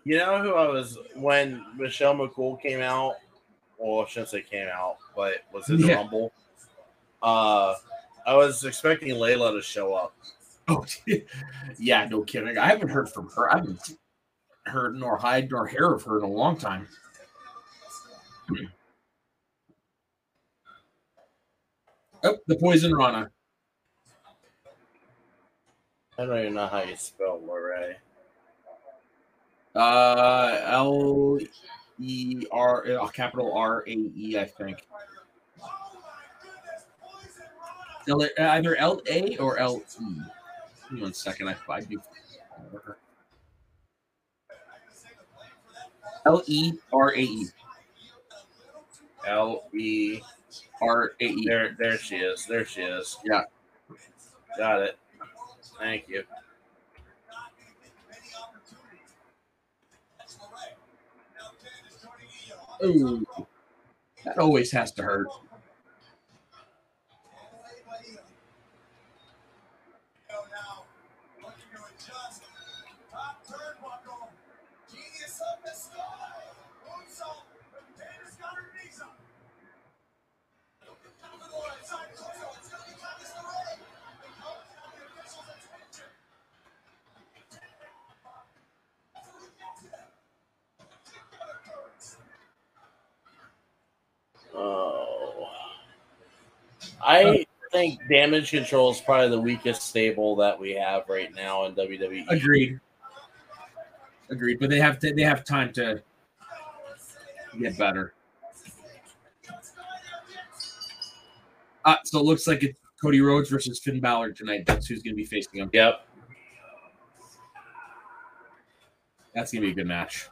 You know who I was when Michelle McCool came out? Well, I shouldn't say came out, but was in the Yeah. Rumble. Uh, I was expecting Layla to show up. Oh, yeah, no kidding. I haven't heard from her. I haven't heard nor hide nor hair of her in a long time. Oh, the poison Rana. I don't even know how you spell LeRae. Uh, L E R, uh, capital R A E, I think. L- Either L A or L E. Give me one second. I, I do. L E R A E. L E. R A E. There, there she is. There she is. Yeah. Got it. Thank you. Ooh. That always has to hurt. I think damage control is probably the weakest stable that we have right now in. WWE. Agreed. Agreed. But they have to, they have time to get better. Uh, so it looks like it's Cody Rhodes versus Finn Balor tonight. That's who's going to be facing him. Yep. That's going to be a good match.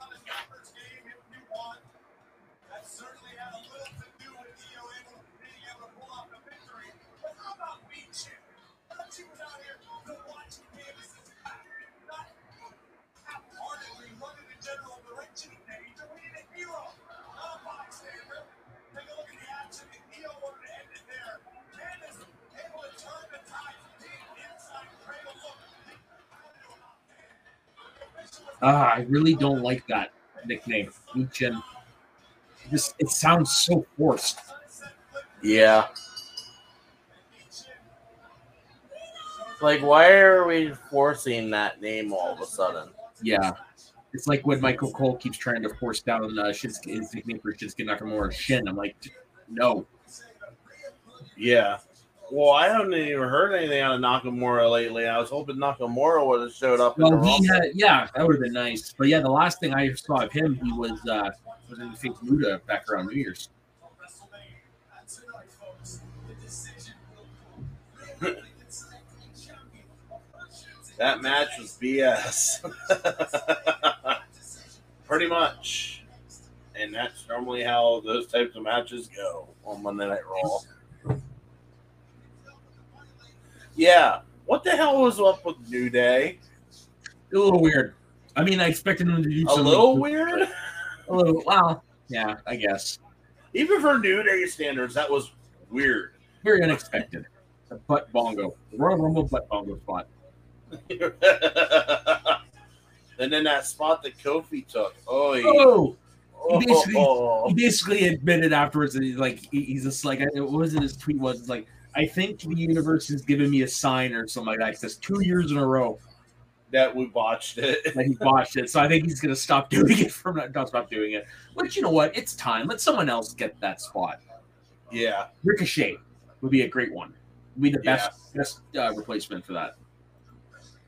Ah, I really don't like that nickname, Luchin. This it sounds so forced. Yeah. Like, why are we forcing that name all of a sudden? Yeah, it's like when Michael Cole keeps trying to force down uh, Shinsuke, his nickname for Shinsuke Nakamura, Shin. I'm like, no. Yeah. Well, I haven't even heard anything out of Nakamura lately. I was hoping Nakamura would have showed up. Well, he had, yeah, that would have been nice. But yeah, the last thing I saw of him, he was uh, was in Fake Muda back around New Year's. That match was BS. Pretty much. And that's normally how those types of matches go on Monday Night Raw. Yeah. What the hell was up with New Day? A little weird. I mean, I expected him to do A little weird? A little. Well, yeah, I guess Even for New Day standards, that was weird. very unexpected. The butt bongo, Royal Rumble butt bongo spot. and then that spot that Kofi took. Oh, he, Oh, oh, he basically- basically admitted afterwards that he's like he- he's just like what was it his tweet was it's like I think the universe has given me a sign or something like that. Says two years in a row that we botched it. that he botched it, so I think he's gonna stop doing it from not stop doing it. But you know what? It's time. Let someone else get that spot. yeah. Ricochet would be a great one. Would be the best best uh, replacement for that.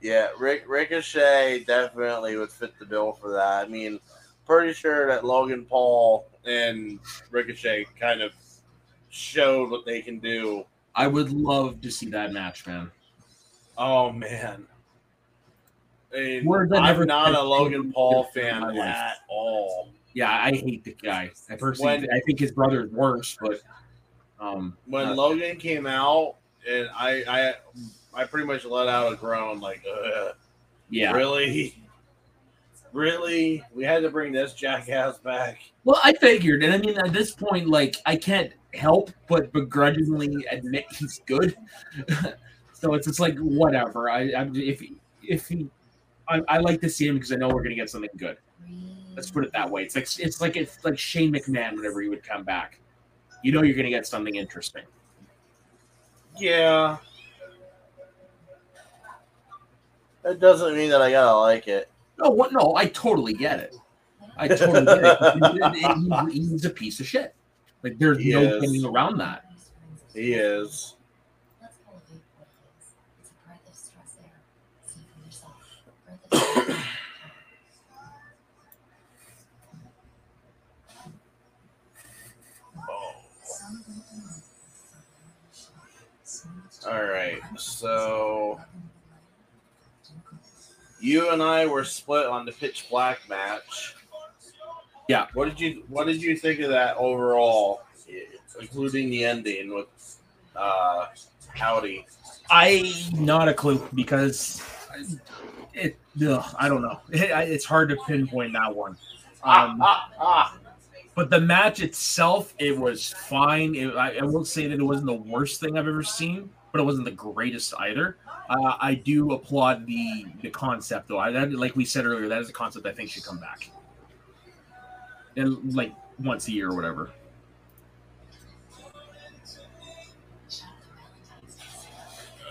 Yeah, Rick, Ricochet definitely would fit the bill for that. I mean, pretty sure that Logan Paul and Ricochet kind of showed what they can do. I would love to see that match, man. Oh man. I mean, Words I never I'm not a Logan Paul fan life. at all. Yeah, I hate the guy. I personally, When- I think his brother's worse, but Um, when uh, Logan came out, and I, I, I pretty much let out a groan, like, Ugh, yeah. really, really, we had to bring this jackass back. Well, I figured, and I mean, at this point, like, I can't help but begrudgingly admit he's good. so it's just like whatever. I, I if if he, I, I like to see him because I know we're gonna get something good. Let's put it that way. It's like it's like it's like Shane McMahon whenever he would come back. You know you're gonna get something interesting. Yeah. That doesn't mean that I gotta like it. No, what? No, I totally get it. I totally get it. He- He's a piece of shit. Like there's He no is. getting around that. He is. Let's elevate what it is. It's a breath of stress air. See for yourself. Breath of stress air. All right, so you and I were split on the pitch black match. Yeah. What did you What did you think of that overall, including the ending with uh, Howdy? I not a clue because it. Ugh, I don't know. It, it's hard to pinpoint that one. Um, ah, ah. but the match itself, it was fine. It, I, I will say that it wasn't the worst thing I've ever seen, but it wasn't the greatest either. Uh, I do applaud the the concept though. I, that, like we said earlier, that is a concept I think should come back, and like once a year or whatever.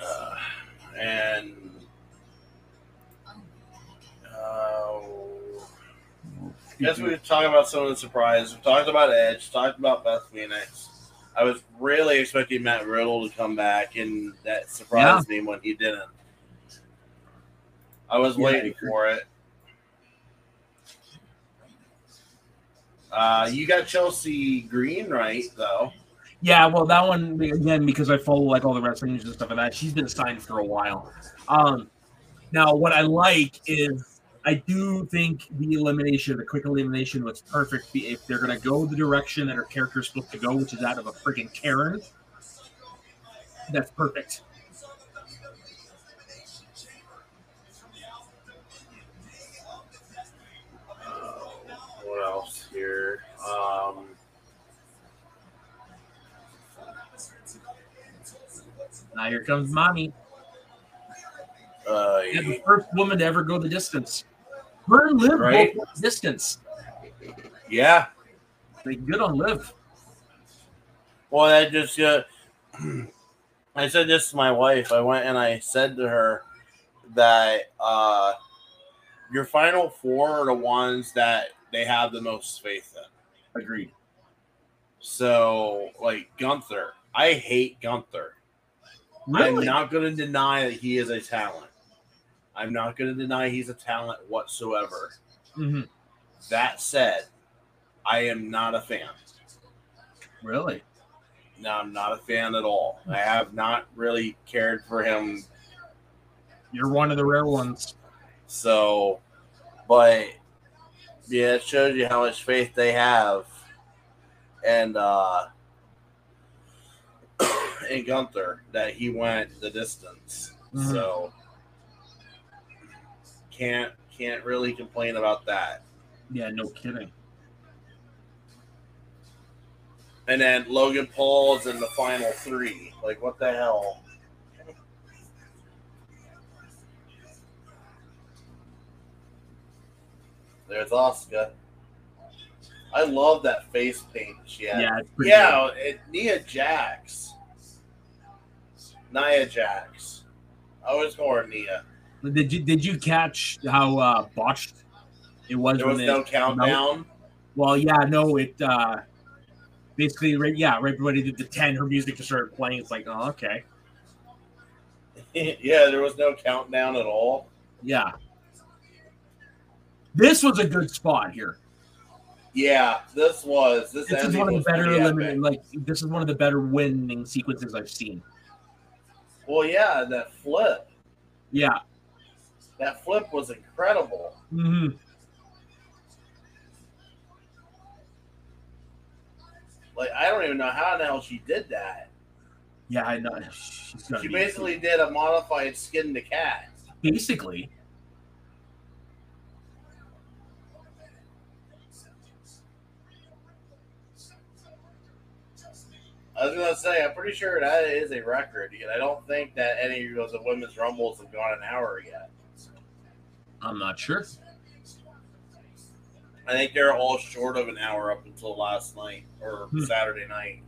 Uh, and uh, guess we could talk about some of the surprises. We talked about Edge, talked about Beth Phoenix. I was really expecting Matt Riddle to come back, and that surprised me when he didn't. I was Yeah, waiting for it. Uh, you got Chelsea Green right though. Yeah, well, that one again because I follow like all the wrestling news and stuff like that. She's been signed for a while. Um, now, what I like is I do think the elimination, the quick elimination, was perfect. If they're gonna go the direction that her character is supposed to go, which is out of a freaking Karen, that's perfect. What else here? Um, Now here comes mommy. uh, Yeah, the first woman to ever go the distance. Her and Liv Right. distance. yeah. They good on live. Well, I just uh, I said this to my wife. I went and I said to her that uh, your final four are the ones that they have the most faith in. Agreed. So, like Gunther, I hate Gunther. I'm not going to deny that he is a talent. I'm not going to deny he's a talent whatsoever. Mhm. That said, I am not a fan. Really? No, I'm not a fan at all. I have not really cared for him. You're one of the rare ones. So, but yeah, it shows you how much faith they have. And uh in Gunther that he went the distance. Mhm. So can't can't really complain about that. Yeah, no kidding. And then Logan Paul's in the final three. Like what the hell? There's Asuka. I love that face paint she had. Yeah, Yeah, it, Nia Jax. Nia Jax. I was going Nia. Did you did you catch how uh, botched it was? There was no countdown. Well, yeah, no, it uh, basically right. Yeah, right. When did the ten, her music just started playing. It's like, oh, okay, yeah, there was no countdown at all. yeah. This was a good spot here. Yeah, this was this, This is one of the better eliminating. Like this is one of the better winning sequences I've seen. Well, yeah, that flip. Yeah. That flip was incredible. hmm Like I don't even know how the hell she did that. Yeah, I know. She basically did a modified skin to cat. basically. I was gonna say, I'm pretty sure that is a record, and I don't think that any of those women's rumbles have gone an hour yet. I'm not sure. I think they're all short of an hour up until last night or Hmm. Saturday night.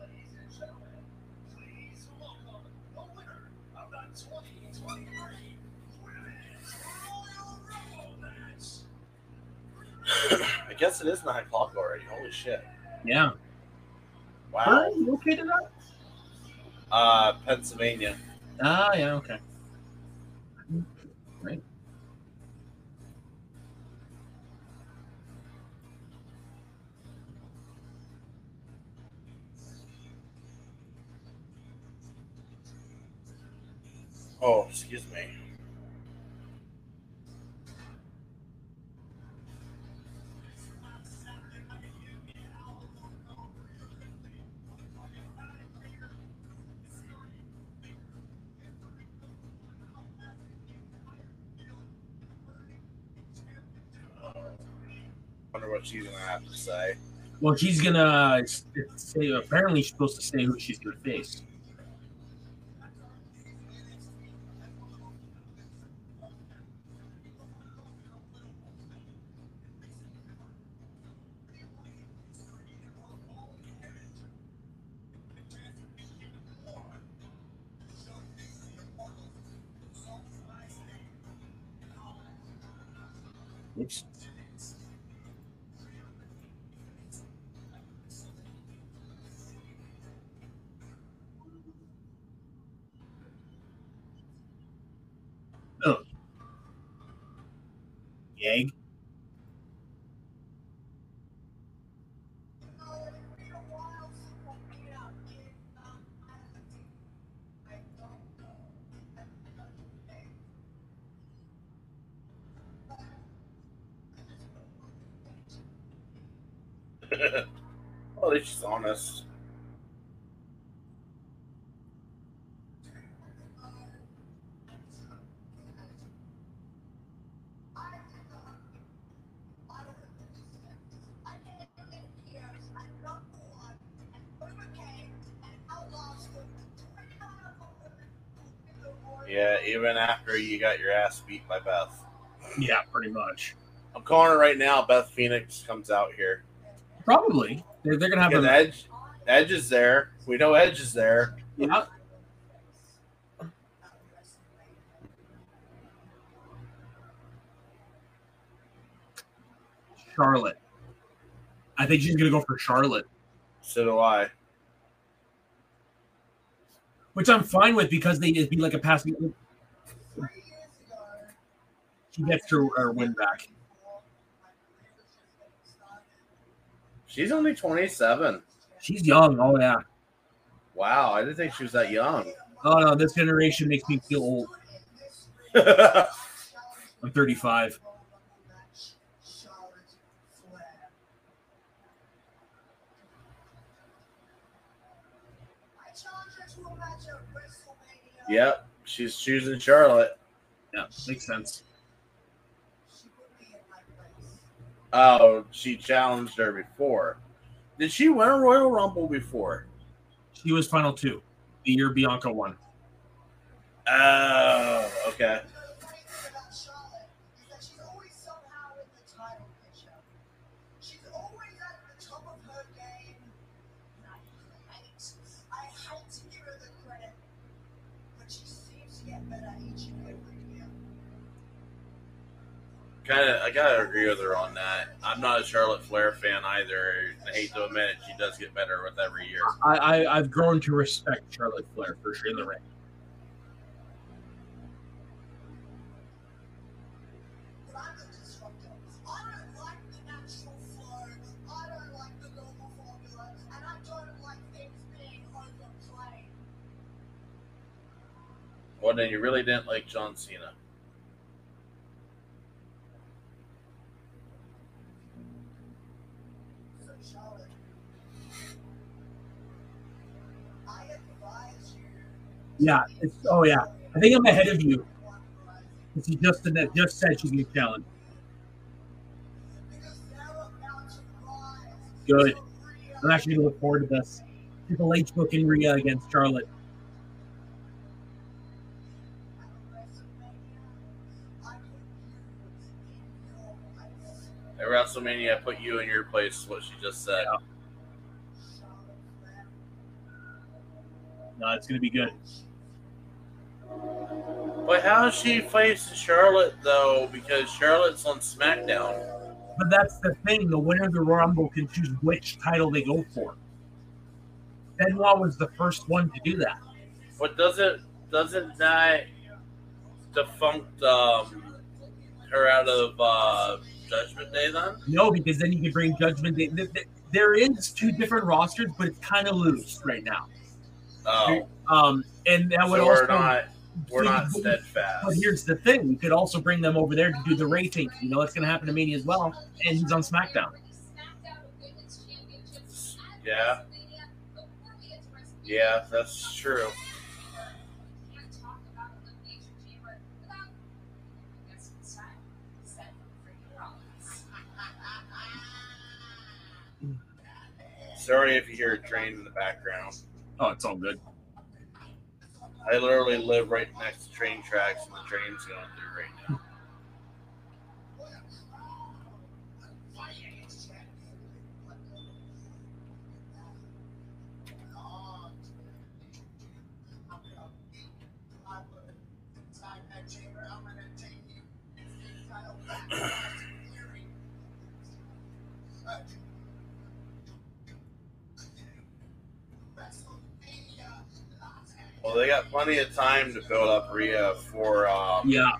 Ladies and gentlemen, please welcome the winner of the 2023 Women's Royal Rumble match. I guess it is nine o'clock already. Holy shit! Yeah. Wow. Where are you located at? Uh, Pennsylvania. Ah, yeah, okay. Oh, excuse me. Uh, wonder what she's gonna have to say. Well, she's gonna say. Apparently, she's supposed to say who she's gonna face. Honest. Yeah, even after you got your ass beat by Beth. Yeah, pretty much. I'm calling it right now. Beth Phoenix comes out here. Probably. They're, they're gonna have Because a Edge, Edge is there. We know Edge is there. yeah. Charlotte. I think she's gonna go for Charlotte, So do I. which I'm fine with because they it'd be like a passing. She gets her, her win back. She's only 27. She's young. Oh yeah. Wow, I didn't think she was that young. Oh no, this generation makes me feel old. I'm 35. yep, she's choosing Charlotte. Yeah, makes sense. Oh, she challenged her before. Did she win a Royal Rumble before? She was final two, the year Bianca won. Oh, okay. Kind of, I gotta agree with her on that. I'm not a Charlotte Flair fan either. I hate to admit it, she does get better with every year. I, I I've grown to respect Charlotte Flair for sure in the ring. But I'm a disruptor. I don't like the natural flow. I don't like the normal formula. And I don't like things being overplayed. Well, then you really didn't like John Cena. Charlotte. I advise you. Yeah. It's, oh yeah. I think I'm ahead of you because he just just said she's being challenged. Because they're about to rise Good. I'm actually gonna look forward to this. Triple H booking Rhea against Charlotte. At WrestleMania, I put you in your place. What she just said. Yeah. No, it's gonna be good. But how she faces Charlotte though? Because Charlotte's on SmackDown. But that's the thing. The winner of the Rumble can choose which title they go for. Benoit was the first one to do that. But doesn't doesn't that defunct um, her out of uh, Judgment Day then? No, because then you can bring Judgment Day. th- th- There is two different rosters, but it's kind of loose right now. Oh, Um, and that would so also. we're not we're not But here's the thing: you could also bring them over there to do the rating. You know, it's going to happen to Mania as well, and he's on SmackDown. Yeah, yeah, that's true. Sorry if you hear a train in the background. Oh, it's all good. I literally live right next to train tracks, and the train's going through right now. Well, they got plenty of time to build up Rhea for um, Yeah.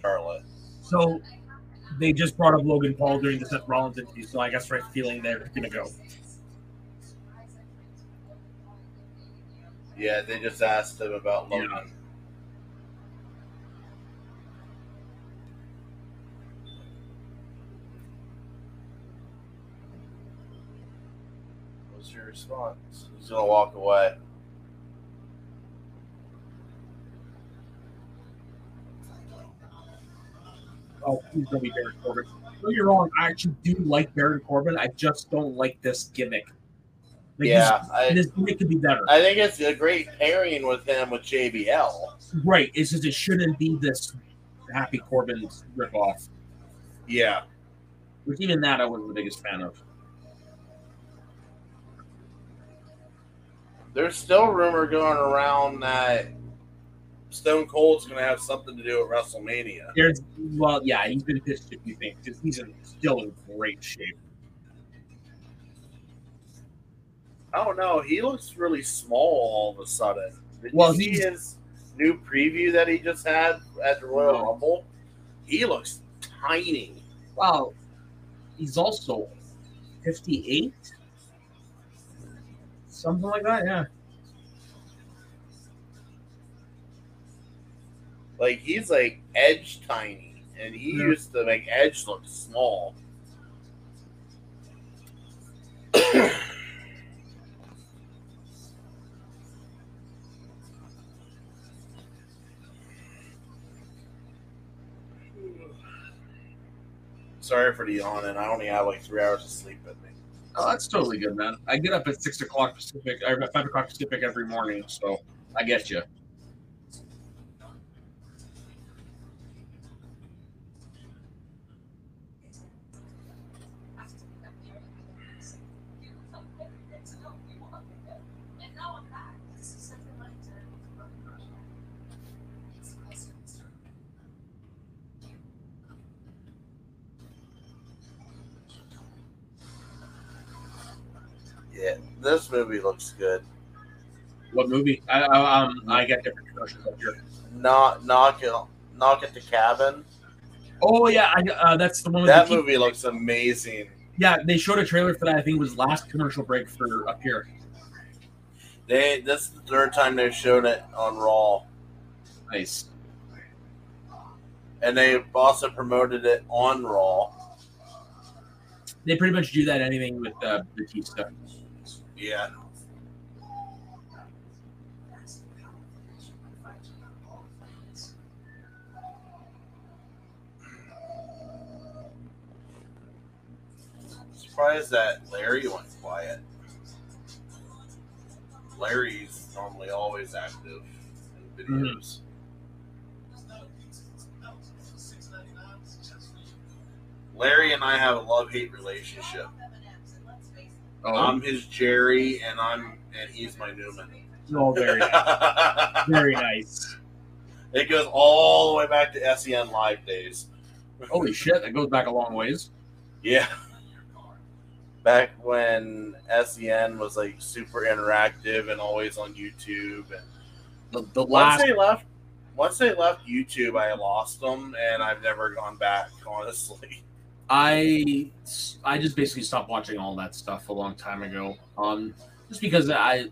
Charlotte. So they just brought up Logan Paul during the Seth Rollins interview, so I guess right feeling they're going to go. Yeah, they just asked him about Yeah. Logan. What's your response? He's gonna walk away. Oh, he's going to be Baron Corbin. Don't get me wrong, I actually do like Baron Corbin. I just don't like this gimmick. Like, yeah, this, I, this gimmick could be better. I think it's a great pairing with him with JBL. right. It's just it shouldn't be this Happy Corbin ripoff. Yeah, Which even that I wasn't the biggest fan of. there's still rumor going around that Stone Cold's gonna have something to do with WrestleMania. There's well, yeah, he's been pissed if you think because he's in, still in great shape. I don't know. He looks really small all of a sudden. Did Well, you see he's- his new preview that he just had at the Royal No. Rumble? He looks tiny. Wow, he's also fifty-eight, something like that. Yeah. Like he's like Edge tiny, and he Yeah. used to make Edge look small. Sorry for the yawning. I only have like three hours of sleep in me. Oh, that's totally good, man. I get up at six o'clock Pacific, or five o'clock Pacific every morning, so I get you. Yeah, this movie looks good. What movie? I, I um I get different commercials up here. Knock, knock it, knock at the cabin. Oh yeah, I, uh, that's the one. That movie looks amazing. Yeah, they showed a trailer for that. I think it was last commercial break for up here. They this is the third time they've shown it on Raw, Nice. and they've also promoted it on Raw. They pretty much do that anything with uh, Batista. Yeah. Surprised that Larry went quiet. Larry's normally always active in videos. Larry and I have a love hate relationship. Oh, I'm his Jerry, and I'm and he's my Newman. oh very nice. very nice. it goes all the way back to SEN Live days. Holy shit, that goes back a long ways. Yeah. Back when SEN was like super interactive and always on YouTube, and The, the once last they left, once they left YouTube, I lost them, and I've never gone back. Honestly, I I just basically stopped watching all that stuff a long time ago. Um, just because I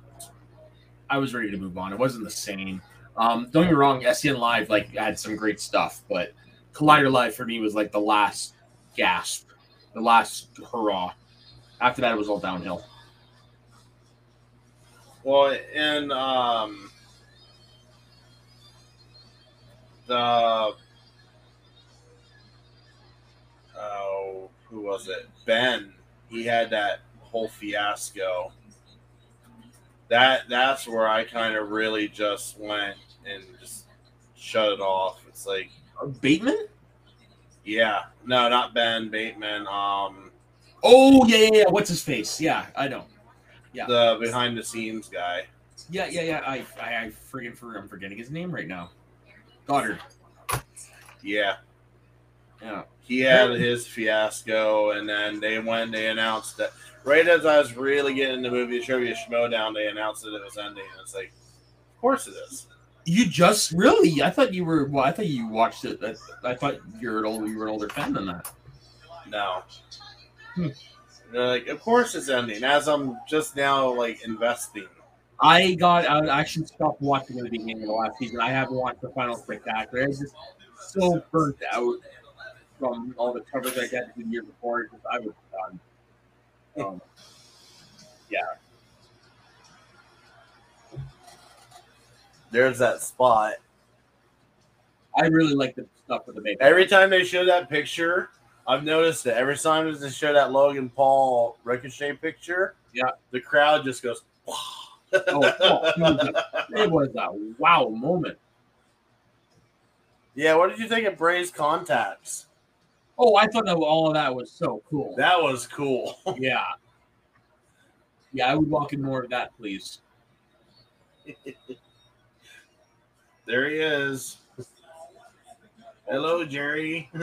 I was ready to move on. It wasn't the same. Um, don't get me wrong, SEN Live like had some great stuff, but Collider Live for me was like the last gasp, the last hurrah. After that, it was all downhill. well, and um, the who was it? Ben. He had that whole fiasco. That that's where I kind of really just went and just shut it off. It's like, Bateman? yeah, no, not Ben Bateman. Um, Oh yeah, yeah, yeah. What's his face? Yeah, I know. Yeah. the behind the scenes guy. Yeah, yeah, yeah. I I, I freaking for I'm forgetting his name right now. Goddard. Yeah, Yeah. He had his fiasco, and then they went. They announced that right as I was really getting into the movie trivia Schmoedown, they announced that it was ending. And it's like, of course it is. You just really? I thought you were. Well, I thought you watched it. I, I thought you're an old. You were an older fan than that. No. Hmm. They're like, of course it's ending. As I'm just now like investing. I got. I actually stopped watching at the beginning of the last season. I haven't watched the final spectacular. I was just so burnt out from all the coverage I got in the year before. because I was done. Um, yeah. There's that spot. I really like the stuff with the makeup. Every time they show that picture, I've noticed that Every time they show that Logan Paul Ricochet picture, Yeah. the crowd just goes. oh, it, was a, it was a wow moment. yeah, what did you think of Bray's contacts? Oh, I thought that all of that was so cool. That was cool. yeah. Yeah, I would walk in more of that, please. there he is. Hello, Jerry.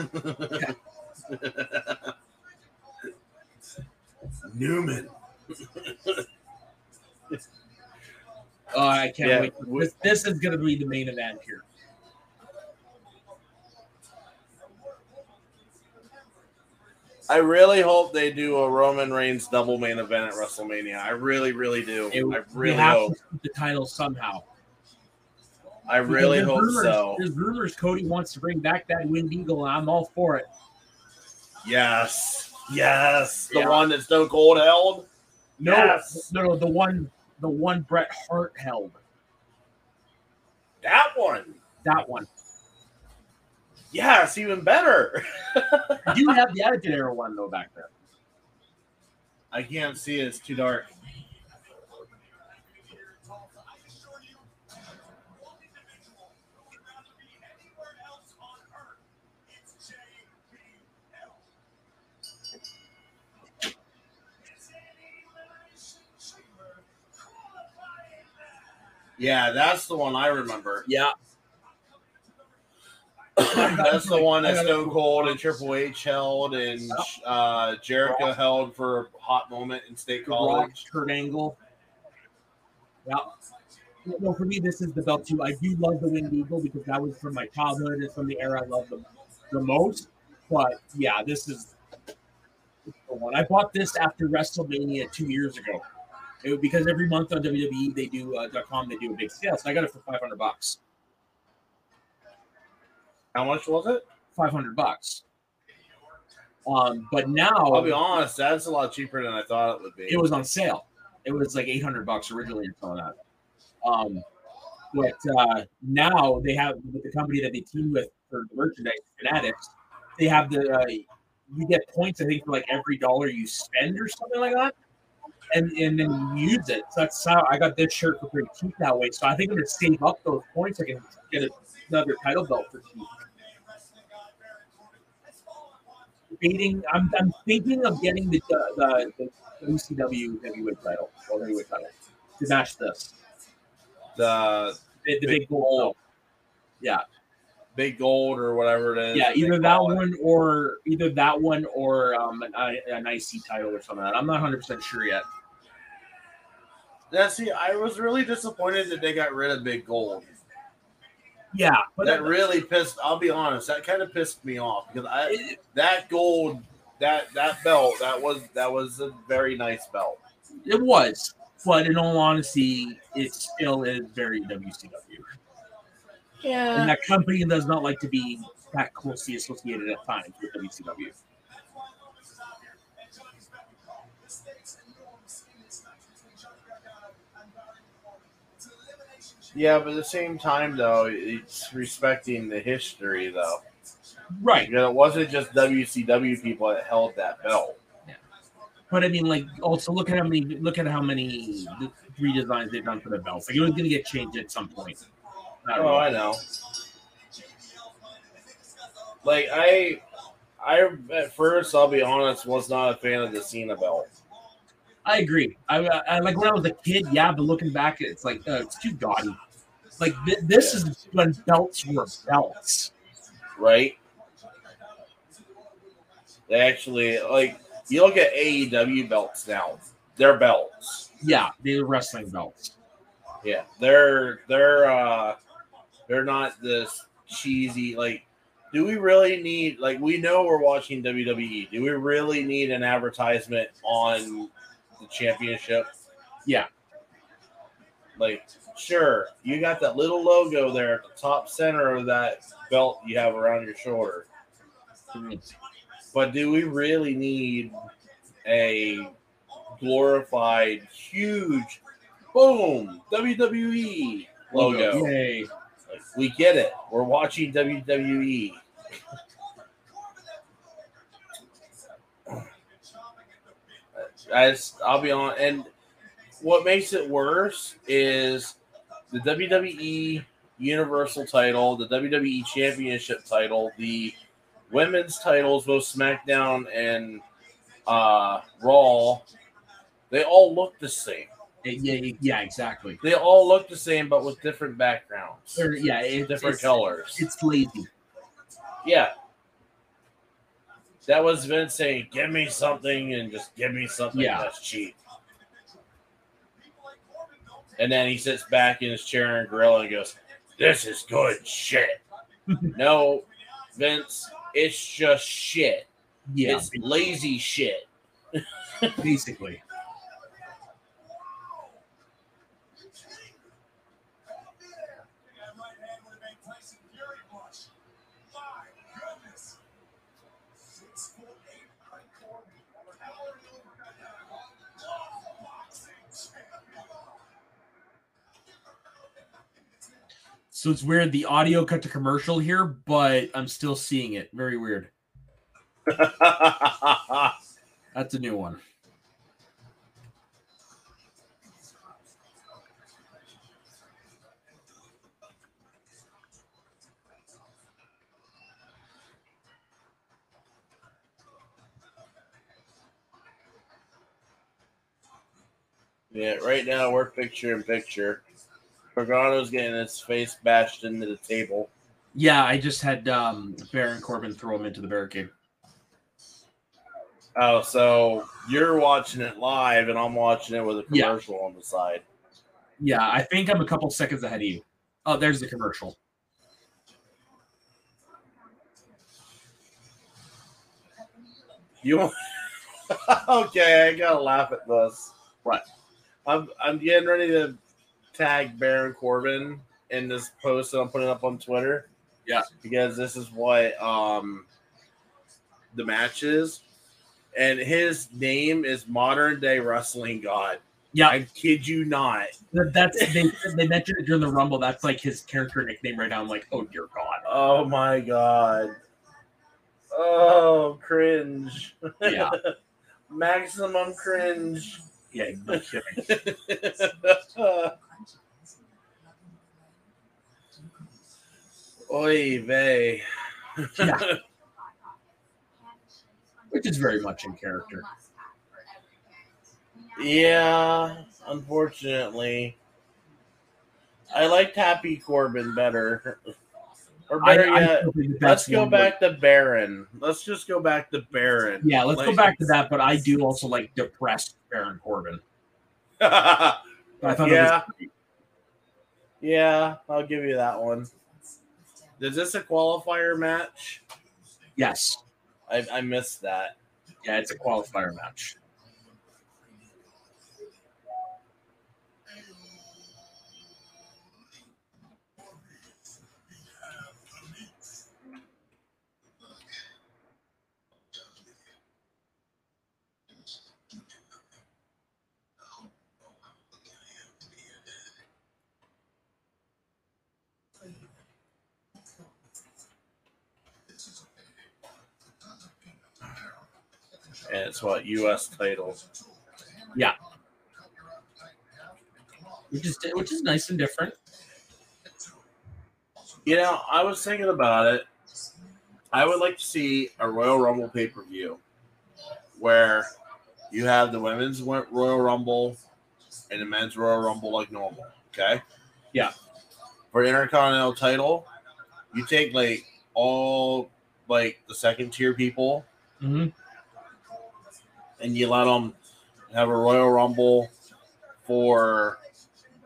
Newman. Oh, I can't Yeah, wait. This, this is going to be the main event here. I really hope they do a Roman Reigns double main event at WrestleMania. I really, really do. It, I really have hope. to keep the title somehow. I really hope rumors, so. There's rumors Cody wants to bring back that Winged Eagle, and I'm all for it. Yes. Yes. The Yeah. one that Stone Cold held. No, Yes. no, no, the one, the one Bret Hart held. That one. That one. Yes, even better. You have the Attitude Era one though back there. I can't see it. It's too dark. Yeah, that's the one I remember. Yeah. That's the one that Stone Cold and Triple H held and uh, Jericho held for a hot moment in State College. Kurt Angle. Yeah. No, for me, this is the belt too. I do love the Winged Eagle because that was from my childhood. It's from the era I love the, the most. But yeah, this is the one. I bought this after WrestleMania two years ago. It, because every month on WWE they do uh, .com they do a big sale, so I got it for five hundred bucks. How much was it? Five hundred bucks. Um, but now I'll be honest, that's a lot cheaper than I thought it would be. it was on sale. It was like eight hundred bucks originally or something like that. Um, but uh, now they have with the company that they teamed with for the merchandise, Fanatics. They have the uh, you get points I think for like every dollar you spend or something like that, and and then you use it. So that's how I got this shirt for pretty cheap that way. So I think I'm gonna save up those points. I can get another title belt for cheap. Debating, I'm, I'm thinking of getting the the, the WCW heavyweight title or heavyweight title to match this. the The, the Big big gold. belt. Yeah, big gold or whatever it is. yeah, either that call it. one or either that one or um, an, I- an IC title or something. like that. I'm not 100 percent sure yet. Yeah, see, I was really disappointed that they got rid of big gold. Yeah, but that really pissed. I'll be honest, that kind of pissed me off because I it, that gold that that belt that was that was a very nice belt. it was, but in all honesty, it still is very WCW. Yeah. And that company does not like to be that closely associated at times with WCW. Yeah, but at the same time though, it's respecting the history though. Right. Because it wasn't just WCW people that held that belt. Yeah. But I mean, like, also look at how many look at how many redesigns they've done for the belts. Like, it was going to get changed at some point. I don't Oh, know. I know. Like I, I at first, I'll be honest, was not a fan of the Cena belt. I agree. I, I, I like when I was a kid, yeah, but looking back, it's like uh, it's too gaudy. Like th- this is when belts were belts. right? They actually like you look at AEW belts now; they're belts. Yeah, they were wrestling belts. Yeah, they're they're uh they're not this cheesy like. Do we really need like we know we're watching WWE? Do we really need an advertisement on the championship? Yeah. Like, sure, you got that little logo there at the top center of that belt you have around your shoulder. But do we really need a glorified, huge, boom, WWE logo? Yay. Like, we get it. We're watching. WWE. As I'll be on, and what makes it worse is the WWE Universal title, the WWE Championship title, the women's titles, both SmackDown and uh, Raw. They all look the same. Yeah, yeah, exactly. They all look the same, but with different backgrounds, Or, yeah, it, different it's, colors. It's lazy. Yeah. That was Vince saying, give me something and just give me something Yeah. that's cheap. And then he sits back in his chair and grill and goes, This is good shit. no, Vince, it's just shit. Yeah, It's lazy shit. basically. So it's weird. The audio cut to commercial here, but I'm still seeing it. Very weird. That's a new one. yeah, right now we're picture in picture. Gargano's getting his face bashed into the table. Yeah, I just had um, Baron Corbin throw him into the barricade. Oh, so you're watching it live and I'm watching it with a Yeah. commercial on the side. Yeah, I think I'm a couple seconds ahead of you. Oh, there's the commercial. You okay? I gotta laugh at this. What? I'm I'm getting ready to tag Baron Corbin in this post that I'm putting up on Twitter. Yeah. because this is what um the matches, and his name is modern day wrestling god. Yeah, I kid you not. that's they, they mentioned it during the Rumble. That's like his character nickname right now. I'm like, oh dear God. Oh my god. Oh, cringe. Yeah. Maximum cringe. Yeah, no kidding. Oy vey. Yeah. Which is very much in character. Yeah, unfortunately. I liked Happy Corbin better. Or better I yet, let's go back to Baron. Let's just go back to Baron. Yeah, let's go back to that. But I do also like depressed Baron Corbin. yeah, I thought Yeah. great. I'll give you that one. Is this a qualifier match? yes, I, I missed that. yeah, it's a qualifier match. And it's what U.S. title. Which is which is nice and different. You know, I was thinking about it. I would like to see a Royal Rumble pay per view where you have the women's Royal Rumble and the men's Royal Rumble like normal. Okay. Yeah. For Intercontinental title, you take like all like the second tier people Mm-hmm. And you let them have a Royal Rumble for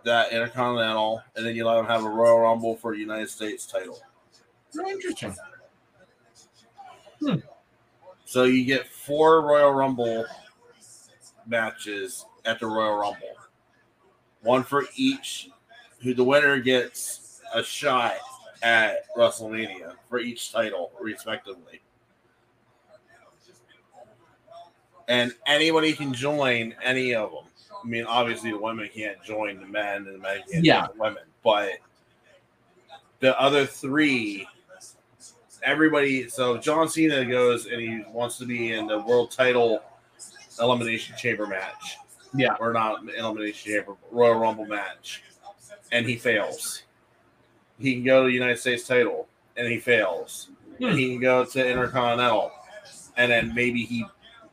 that Intercontinental, and then you let them have a Royal Rumble for United States title. Interesting. Hmm. So you get four Royal Rumble matches at the Royal Rumble. One for each who the winner gets a shot at WrestleMania for each title, respectively. And anybody can join any of them. I mean, obviously the women can't join the men and the men can't Yeah. join the women, but the other three everybody so John Cena goes and he wants to be in the world title elimination chamber match. Yeah. Or not elimination chamber, Royal Rumble match. And he fails. He can go to the United States title and he fails. Hmm. And he can go to Intercontinental and then maybe he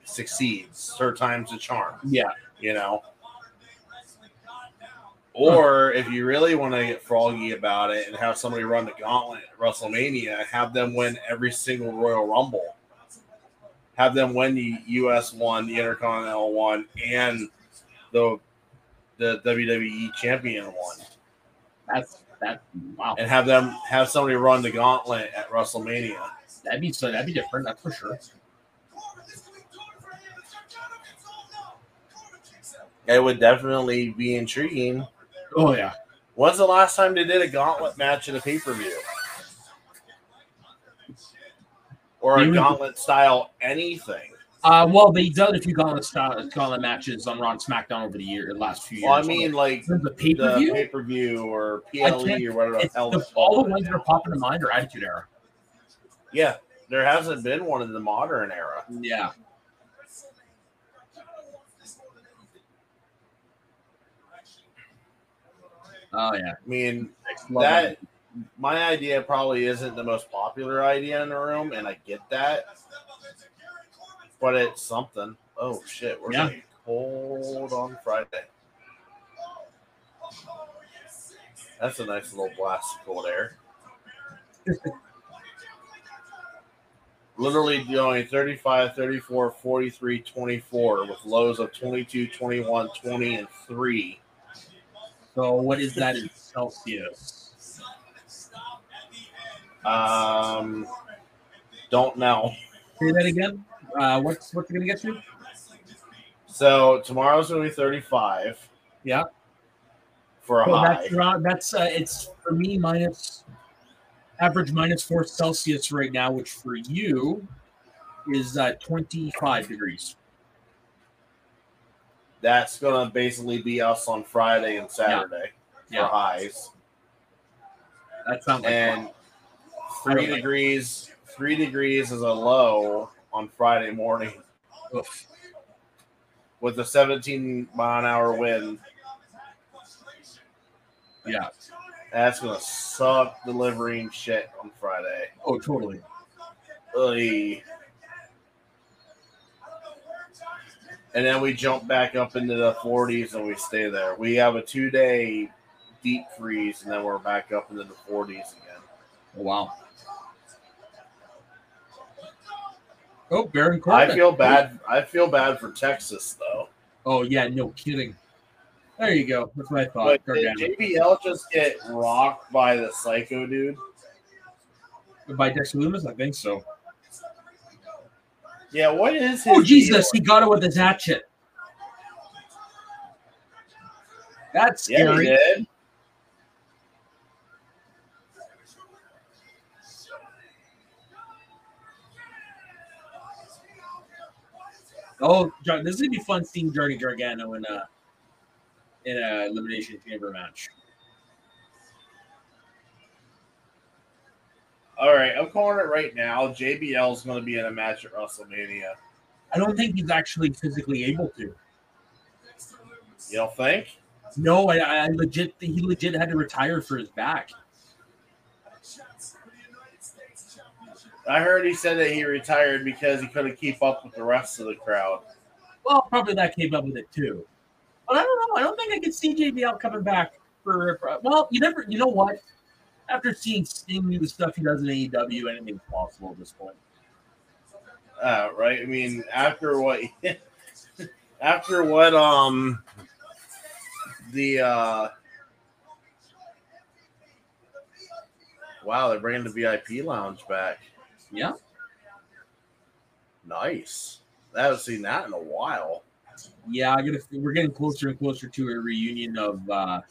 succeeds. Third time's a charm Yeah, you know. Or if you really want to get froggy about it and have somebody run the gauntlet at WrestleMania, have them win every single Royal Rumble. Have them win the US one, the Intercontinental one, and the the WWE champion one. that's that. Wow, And have them have somebody run the gauntlet at WrestleMania. that'd be so. That'd be different. That's for sure. It would definitely be intriguing. Oh yeah. When's the last time they did a gauntlet match at a pay per view? Or a gauntlet style anything? Uh, well, they've done a few gauntlet style gauntlet matches on Raw and SmackDown over the year, the last few years. Well, I mean, like the pay per view pay per view or PLE or whatever the hell the, all the ones that are popping to mind are Attitude Era. Yeah, there hasn't been one in the modern era. Yeah. Oh yeah. I mean, Love that it. my idea probably isn't the most popular idea in the room, and I get that, but it's something. Oh shit, we're Yeah. getting cold on Friday. That's a nice little blast of cold air. Literally going 35, 34, 43, 24 with lows of 22, 21, 20, and 3. So what is that in Celsius? Um, don't know. Say that again. Uh, what's what's it gonna get you? So tomorrow's going to be 35. Yeah. For a So high. that's around, that's uh, it's for me minus average minus four Celsius right now, which for you is uh, 25 degrees. That's gonna basically be us on Friday and Saturday Yeah. for highs, That's not like and I three like- degrees. Three degrees is a low on Friday morning Oof. with a 17 mile an hour wind. Yeah. That's gonna suck delivering shit on Friday. Oh, totally. And then we jump back up into the 40s and we stay there. We have a two day deep freeze and then we're back up into the 40s again. Oh, wow. Oh, Baron Corbin. I feel bad. I feel bad for Texas though. Oh, yeah, no kidding. There you go. That's what I thought. But did. JBL just get rocked by the psycho dude? By Dexter Lumis? I think so. Yeah, what is oh, his Oh, Jesus. He got it with his hatchet. That's scary. Yeah, he did. Oh, John, this is gonna be fun seeing Johnny Gargano in a in a elimination chamber match. All right, I'm calling it right now. JBL is going to be in a match at WrestleMania. I don't think he's actually physically able to. You don't think? No, I, I legit he legit had to retire for his back. I heard he said that he retired because he couldn't keep up with the rest of the crowd. Well, probably that came up with it too. But I don't know. I don't think I could see JBL coming back for. for- Well, you never. You know what? After seeing Sting do the stuff he does in AEW, anything's possible at this point. Uh, right? I mean, after what, after what, um, the uh, wow, they're bringing the VIP lounge back. Yeah. Nice. I haven't seen that in a while. Yeah, I gotta. We're getting closer and closer to a reunion of uh,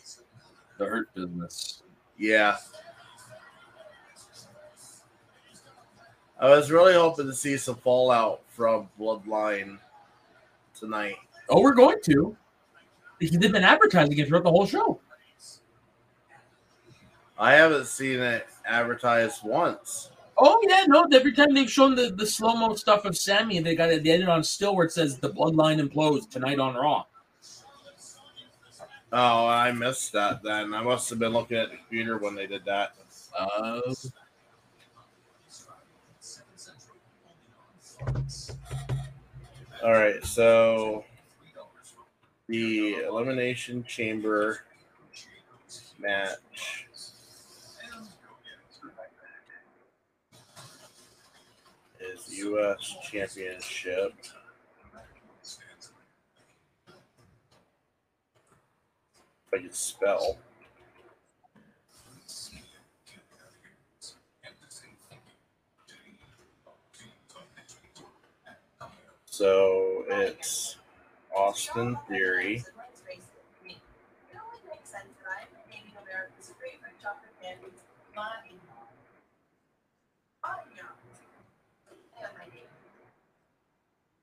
the Hurt Business. Yeah. I was really hoping to see some fallout from Bloodline tonight. Oh, we're going to. Because they've been advertising it throughout the whole show. I haven't seen it advertised once. Oh yeah, no. Every time they've shown the, the slow mo stuff of Sami, they got it. They ended on still where it says the Bloodline implodes tonight on Raw. Oh, I missed that then. I must have been looking at the computer when they did that. Uh, All right, so the Elimination Chamber match. Is U.S. Championship. If I could spell. So it's Austin Theory.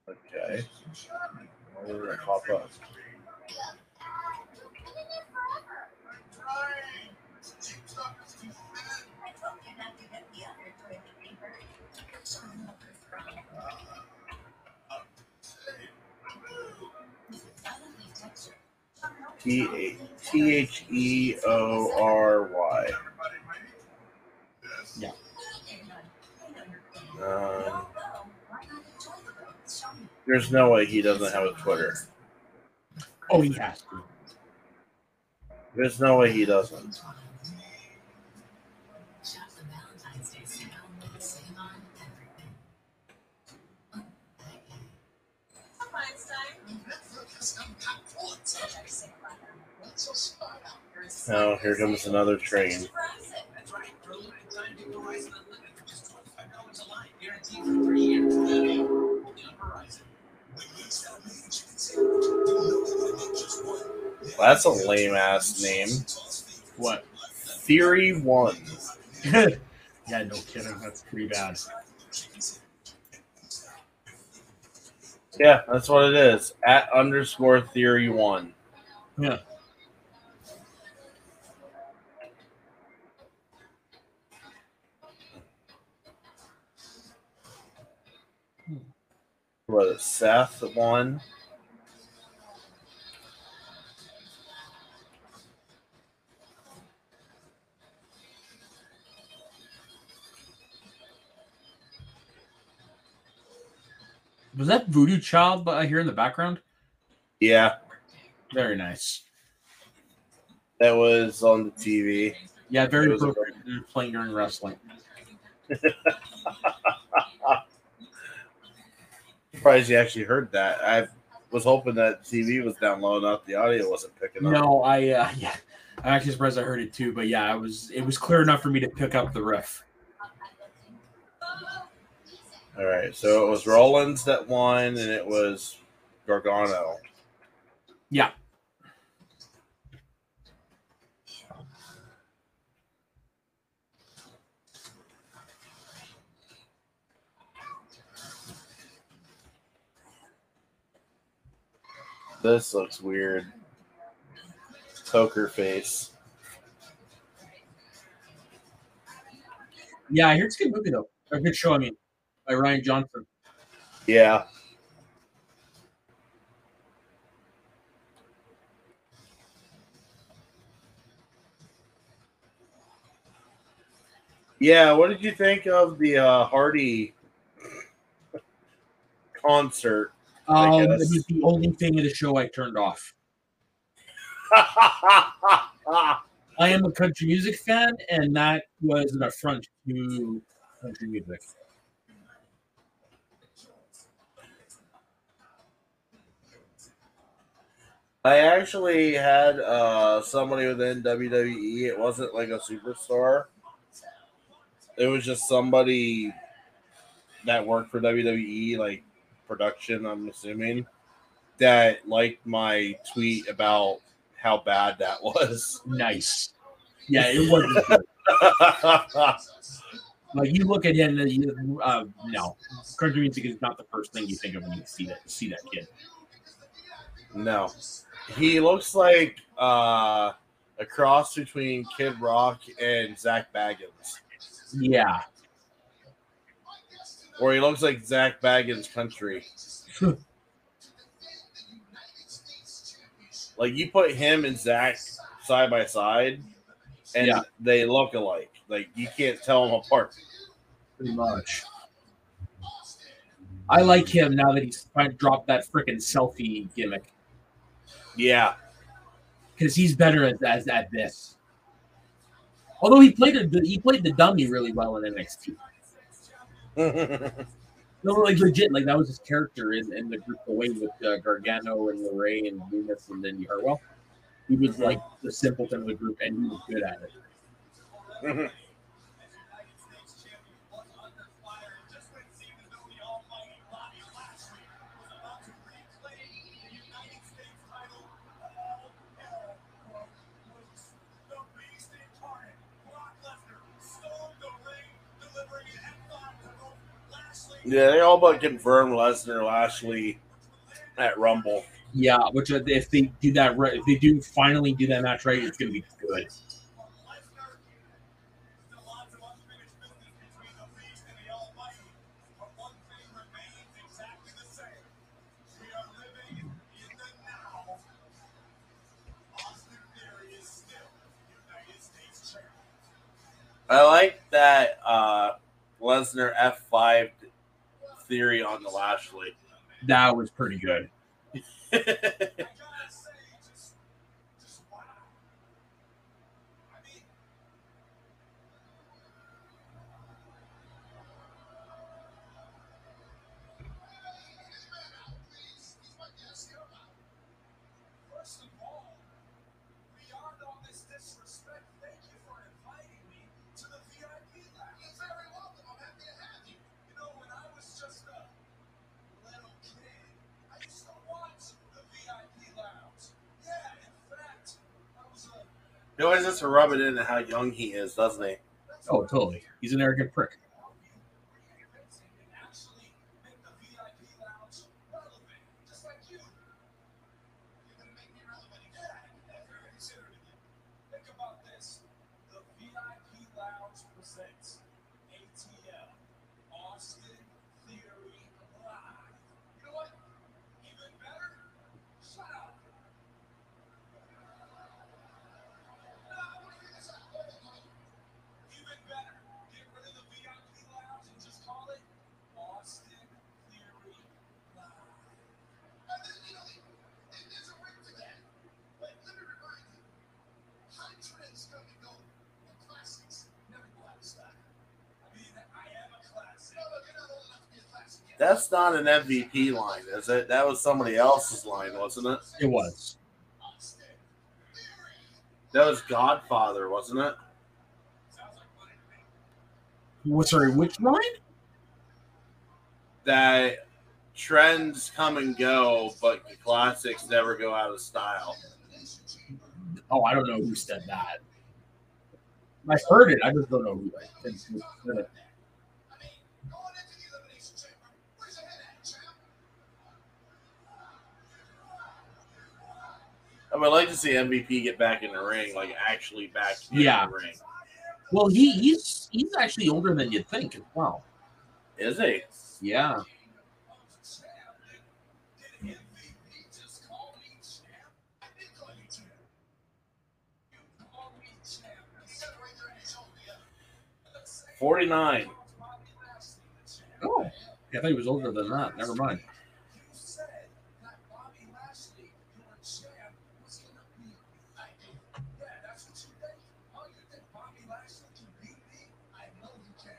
Okay. Did it pop up? T H E O R Y. Yeah. Um, there's no way he doesn't have a Twitter. oh, he has to. There's no way he doesn't. Oh, here comes another train. That's a lame ass name. What? Theory One. yeah, no kidding. That's pretty bad. Yeah, that's what it is. At underscore theory one. Yeah. What is Seth one? Was that Voodoo Child I hear in the background? Yeah, Very nice. that was on the TV. Yeah, very was appropriate. Playing during wrestling. Surprised you actually heard that. I was hoping that TV was down low enough the audio wasn't picking up. No, I uh, yeah, I'm actually surprised I heard it too. But yeah, it was it was clear enough for me to pick up the riff. All right, so it was Rollins that won, and it was Gargano. Yeah, This looks weird. Poker face. yeah, I hear it's a good movie though. A good show. I mean, by Rian Johnson. Yeah. Yeah, what did you think of the uh, Hardy concert? Um, it was the only thing in the show I turned off. I am a country music fan, and that was an affront to country music. I actually had uh, somebody within WWE. It wasn't like a superstar. It was just somebody that worked for WWE, like production. I'm assuming that liked my tweet about how bad that was. Nice. Yeah, it wasn't. Like you look at him, and you, uh, no, country music is not the first thing you think of when you see that see that kid. no, he looks like uh, a cross between Kid Rock and Zak Bagans, Yeah, or he looks like Zak Bagans country. Like you put him and Zak side by side, and Yeah. they look alike. Like you can't tell them apart. pretty much. I like him now that he's trying to drop that freaking selfie gimmick Yeah, because he's better at, at, at this. Although he played a, he played the dummy really well in NXT. No, like legit, like that was his character in, in the group away with uh, Gargano and LeRae and Venus and Indi Hartwell. He was like the simpleton of the group, and he was good at it. yeah. They all but confirmed Lesnar Lashley at Rumble. Yeah, which uh, if they do that if they do finally do that match right, it's gonna be good. That was pretty good. First of all, beyond all this disrespect, thank you for inviting me to the VIP lounge. You're very welcome. I'm happy to have you. You know, when I was just a little kid, I used to watch the VIP lounge. Yeah, in fact, I was a He always has to rub it into how young he is, doesn't he? Oh, totally. He's an arrogant prick. and actually make the VIP lounge relevant. That's not an MVP line, is it? That was somebody else's line, wasn't it? It was. That was Godfather, wasn't it? What's Sorry, which line? That trends come and go, but the classics never go out of style. Oh, I don't know who said that. I heard it. I just don't know who. I think who said it. I would like to see MVP get back in the ring, like actually back in Yeah. the ring. Well, he he's he's actually older than you'd think as well. Is he? Yeah. Forty nine. Oh, I thought he was older than that. Never mind.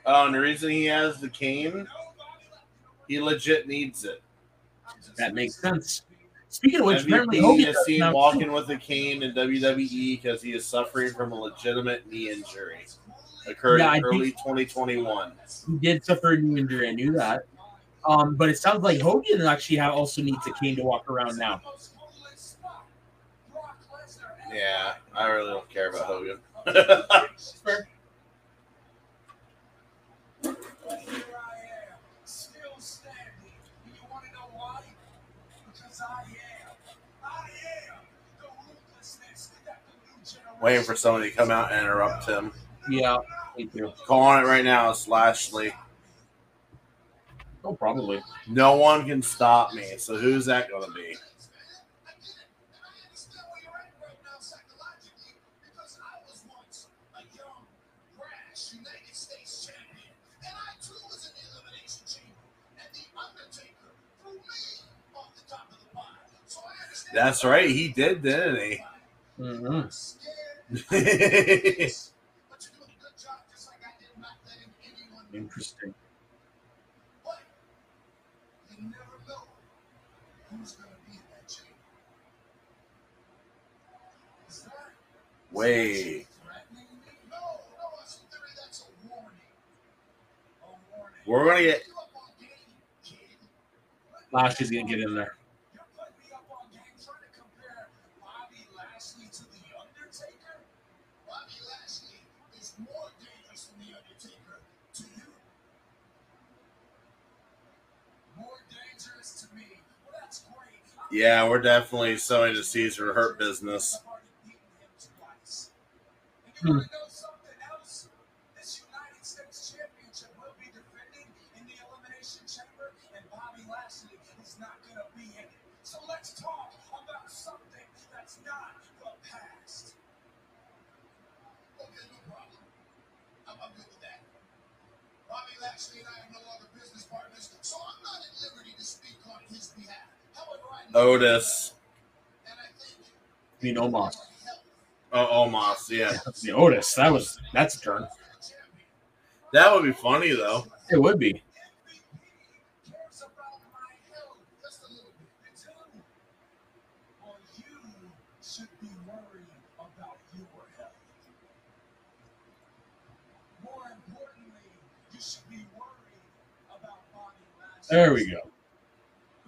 Oh, and the reason he has the cane, he legit needs it. That makes sense. Speaking of which, apparently Hogan is seen now, walking with a cane in WWE because he is suffering from a legitimate knee injury. Occurred Yeah, in early 2021. He did suffer a knee injury. I knew that. Um, but it sounds like Hogan actually ha- also needs a cane to walk around now. Yeah, I really don't care about Hogan. Waiting for somebody to come out and interrupt him. Yeah, me too. Calling it right now, it's Lashley. Oh, probably. No one can stop me. So who's that going to be? That's right. He did, didn't he? hmm Interesting. You never know who's going to be in that chamber. Is that Wait. threatening me? No, no, that's a theory. That's a warning. A warning. We're going to get. You up on game, kid. Lashley's gonna get in there. You're putting me up on game trying to compare Bobby Lashley to The Undertaker? Bobby Lashley is more dangerous than The Undertaker to you. More dangerous to me. Well, that's great. I'm Yeah, we're definitely sowing the seeds for hurt business. I've already beaten him twice. And you Hmm. want to know something else? This United States Championship will be defended in the Elimination Chamber, and Bobby Lashley is not going to be in it. So let's talk about something that's not the past. Okay, no problem. I'm, I'm good with that. Bobby Lashley and I are no longer business partners, so I'm not at liberty to speak on his behalf. However, I know Otis. I You know, Moss. Oh, Omos. Yeah. The Otis. That was that's a turn. That would be funny, though. It would be. There we my health just a little bit. Until, well, you should be worried about your health. More importantly, you should be worried about Bobby Lashley. There we go.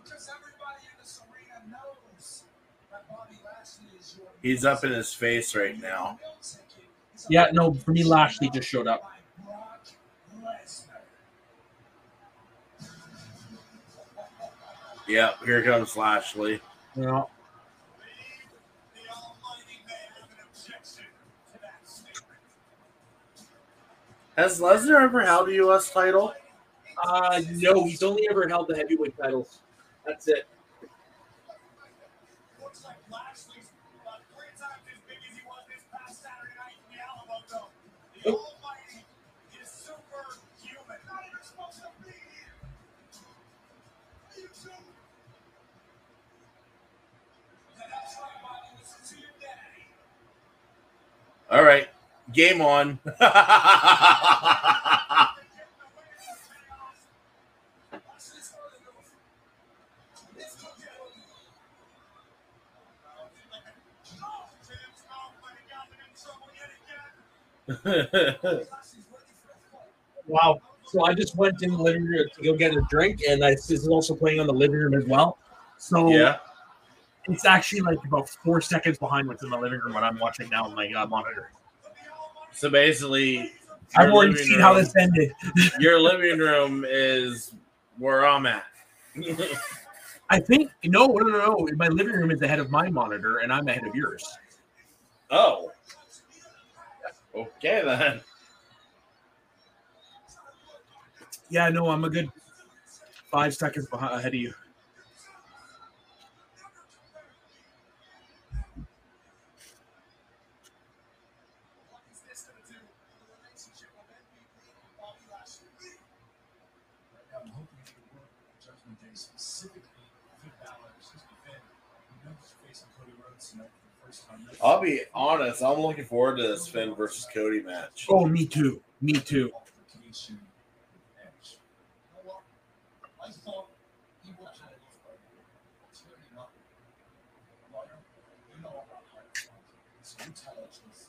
Because everybody in this arena knows that Bobby Lashley is your. He's up in his face right now. Yeah, no, for me, Lashley just showed up. By Brock Lesnar. Yep, here comes Lashley. Yeah. The Almighty may have an objection to that statement. Has Lesnar ever held a U.S. title? Uh, no, he's only ever held the heavyweight titles. That's it. All right, game on. Watch this for the Wow. So I just went in the living room to go get a drink, and I, this is also playing on the living room as well. So yeah. It's actually like about four seconds behind what's in the living room when I'm watching now on my uh, monitor. So basically, I've already seen how this ended. Your living room is where I'm at. I think no, no, no, no. My living room is ahead of my monitor, and I'm ahead of yours. oh. Okay then. Yeah, no, I'm a good five seconds behind, ahead of you. I'm hoping to work Judgment Day specifically Finn Balor, excuse me, Finn. We know he's facing Cody Rhodes tonight for the first time. I'll be honest. I'm looking forward to this Finn versus Cody match. Oh, me too. Me too. Altercation edge. You know what? I thought he would have it but it's really not. Lawyer, you know about hard It's intelligence.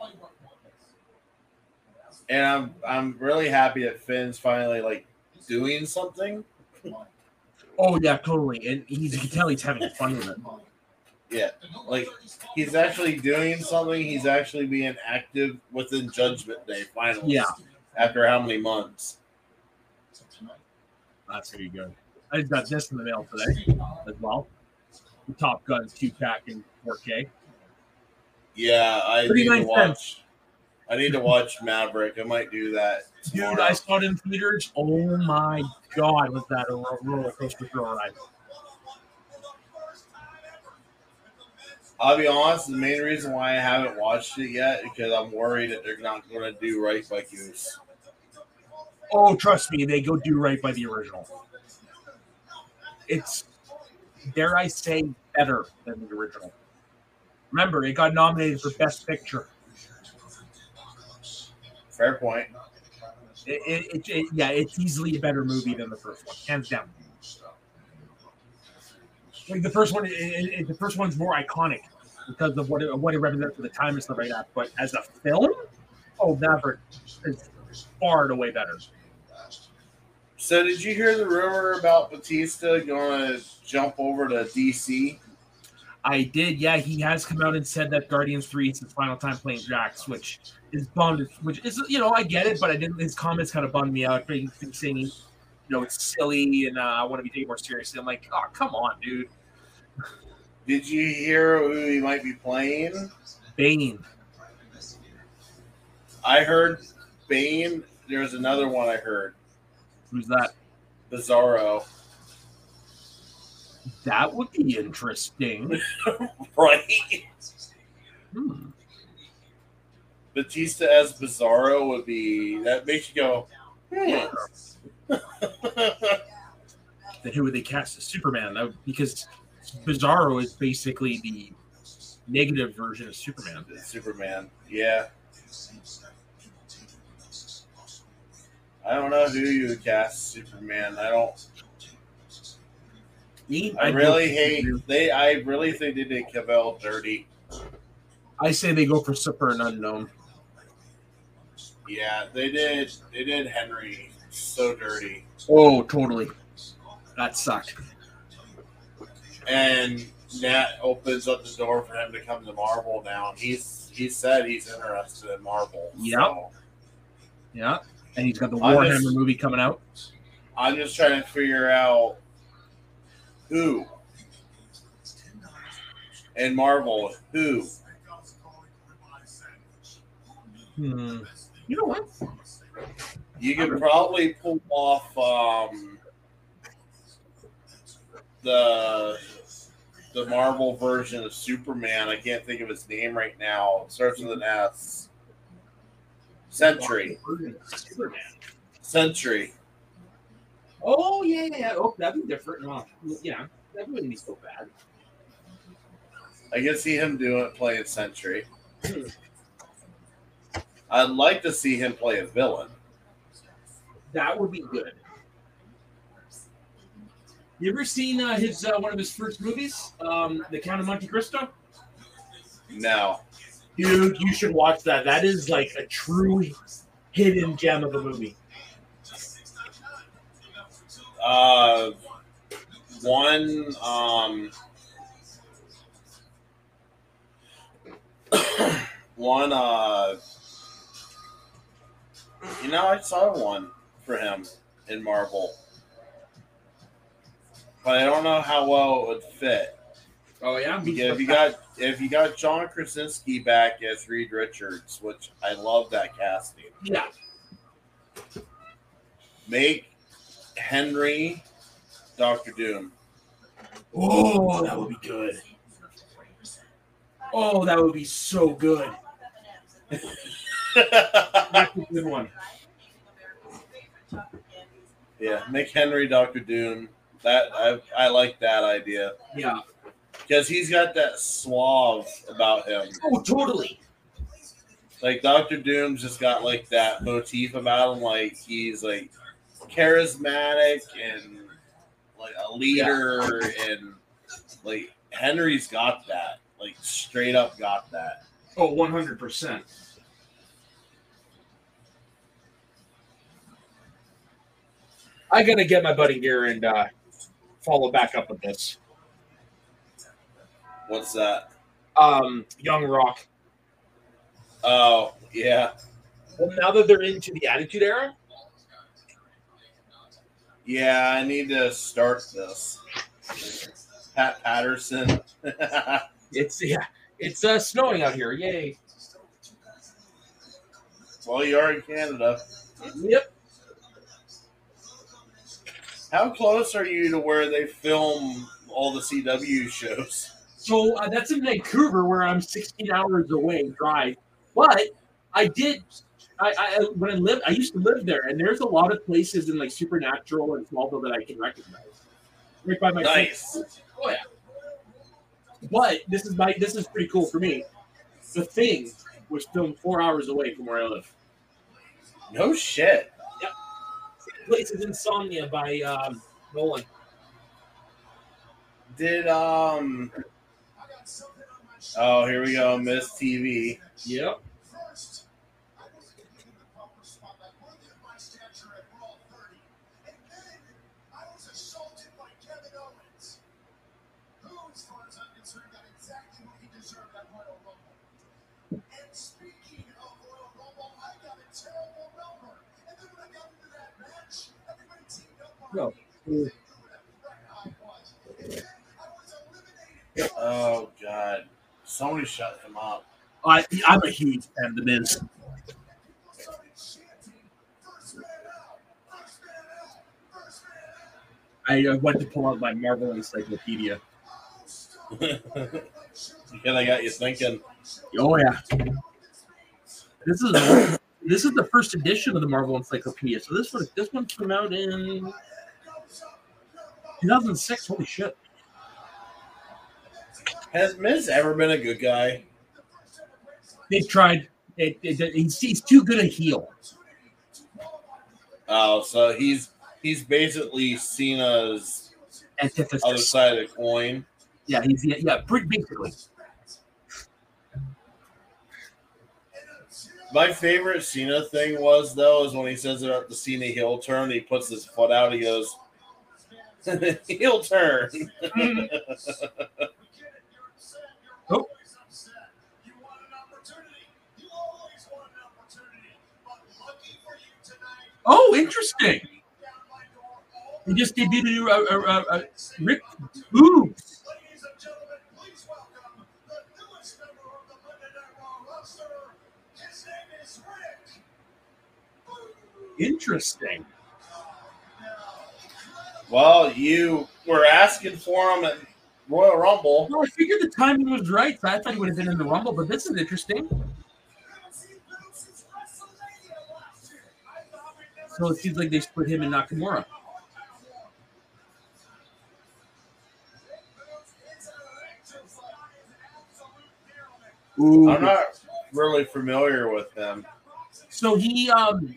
I work on this. And I'm I'm really happy that Finn's finally like doing something. Oh yeah, totally. And he's you can tell he's having fun with it. Yeah, like he's actually doing something. He's actually being active within Judgment Day. Finally, Yeah. After how many months? That's pretty good. I just got this in the mail today as well. The Top Gun two pack in 4K. Yeah, I need to watch. I need to watch Maverick. I might do that. Dude, tomorrow. I saw it in theaters. Oh my god, was that a roller coaster thrill ride? I'll be honest. The main reason why I haven't watched it yet is because I'm worried that they're not going to do right by Goose. Oh, trust me, they go do right by the original. It's, dare I say, better than the original. Remember, it got nominated for Best Picture. Fair point. It, it, it, yeah, it's easily a better movie than the first one, hands down. Like the first one, the first one's more iconic because of what it, what it represents for the time and stuff like that. But as a film, oh, Maverick is far and away better. So, did you hear the rumor about Batista going to jump over to DC? I did, yeah. He has come out and said that Guardians Three is his final time playing Drax, which is bummed. Which is, you know, I get it, but I didn't. His comments kind of bummed me out. Saying you know, it's silly and uh, I want to be taken more seriously. I'm like, oh, come on, dude. Did you hear who he might be playing? Bane. I heard Bane. There's another one I heard. Who's that? Bizarro. That would be interesting. Right? Hmm. Batista as Bizarro would be. That makes you go, hmm. Then who would they cast as Superman? That would- because Bizarro is basically the negative version of Superman. Superman. Yeah. I don't know who you would cast Superman. I don't. Me, I I'd really hate. They. I really think they did Cavill dirty. I say they go for super and unknown. Yeah, they did. They did Henry so dirty. Oh, totally. That sucked. And that opens up the door for him to come to Marvel now. He's he said he's interested in Marvel. Yep. So Yeah. And he's got the Warhammer just- movie coming out. I'm just trying to figure out who in Marvel who. Hmm. You know what? You could probably pull off um, the the Marvel version of Superman. I can't think of his name right now. It starts with an S. Sentry. Superman. Sentry. Oh yeah, yeah, yeah. Oh, that'd be different. Well, yeah, that wouldn't be so bad. I can see him doing it playing Sentry. I'd like to see him play a villain. That would be good. You ever seen uh, his uh, one of his first movies, um, The Count of Monte Cristo? No. Dude, you should watch that. That is like a true hidden gem of a movie. Uh, one um, one uh, you know, I saw one for him in Marvel, but I don't know how well it would fit. Oh yeah, Yeah, if you got if you got John Krasinski back as Reed Richards, which I love that casting. yeah. Make Henry Doctor Doom. Oh, that would be good. Oh, that would be so good. That's a good one. yeah, make Henry Doctor Doom. That I I like that idea Yeah. because he's got that suave about him. Oh, totally. Like Doctor Doom's just got like that motif about him. Like he's like charismatic and like a leader and like Henry's got that. Like straight up got that. Oh, 100%. I gotta get my buddy here and uh, follow back up with this. What's that? Um, Young Rock. Oh yeah, Well, now that they're into the Attitude Era, yeah. I need to start this. Pat Patterson. it's yeah, it's uh, snowing out here. Yay! well, you are in Canada. Yep. How close are you to where they film all the CW shows? So uh, that's in Vancouver, where I'm 16 hours away drive. But I did. I, I when I lived, I used to live there, and there's a lot of places in like Supernatural and Smallville that I can recognize. Right by my Nice. Oh yeah. But this is my this is pretty cool for me. The Thing was filmed four hours away from where I live. No shit. Place is Insomnia by um, Nolan. Did um? Oh, here we go. Miz TV. Yep. Eliminated. Oh god. Somebody shut him up. I, I'm a huge fan of the Miz. started chanting, "First man out! First man out! First I man out!" uh, went to pull out my Marvel Encyclopedia. Yeah, I got you thinking. Oh yeah. This is this is the first edition of the Marvel Encyclopedia. So this one this one came out in 2006. Holy shit! Has Miz ever been a good guy? They've tried. It, it, it- he's, he's too good a heel. Oh, so he's he's basically Cena's other Antithesis. side of the coin. Yeah, he's yeah, yeah pretty basically. My favorite Cena thing was though is when he says about the Cena heel turn. He puts his foot out. He goes heel turn. Oh. Oh, interesting. He just debuted a. His name is Rick. Boogs. Interesting. Well, you were asking for him at Royal Rumble. Well, I figured the timing was right. So I thought he would have been in the Rumble, but this is interesting. So it seems like they split him and Nakamura. Ooh. I'm not really familiar with them. So he um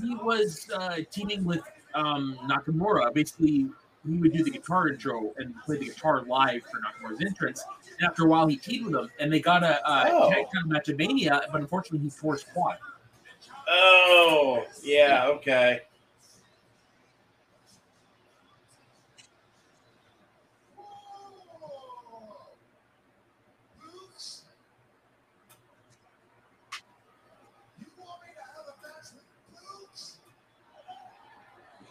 he was uh, teaming with um, Nakamura, basically he would do the guitar intro and play the guitar live for Nakamura's entrance. And after a while, he teamed with him, and they got a uh, Oh. tag team match at Mania, but unfortunately, he tore his quad. Oh, yeah, okay. Luke's. You want me to have a match with Luke's? Oh god damn, this is hilarious. Okay, yeah, you're in a suit, that's great. But you're always telling everybody how awesome you are, and I can't think of a better way to prove it. As a matter of fact, referee, if you would join me, you can prove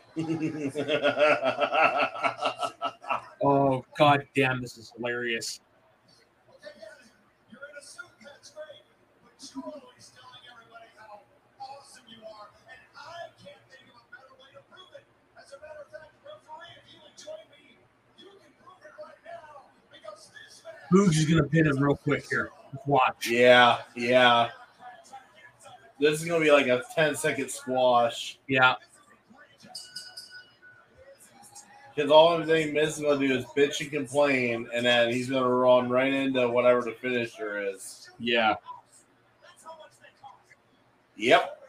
it right now because this man. Boogs is gonna pin him real quick here. Watch. yeah, yeah. This is gonna be like a 10 second squash. Yeah. Because all everything Miz is gonna do is bitch and complain, and then he's gonna run right into whatever the finisher is. Yeah. Yep.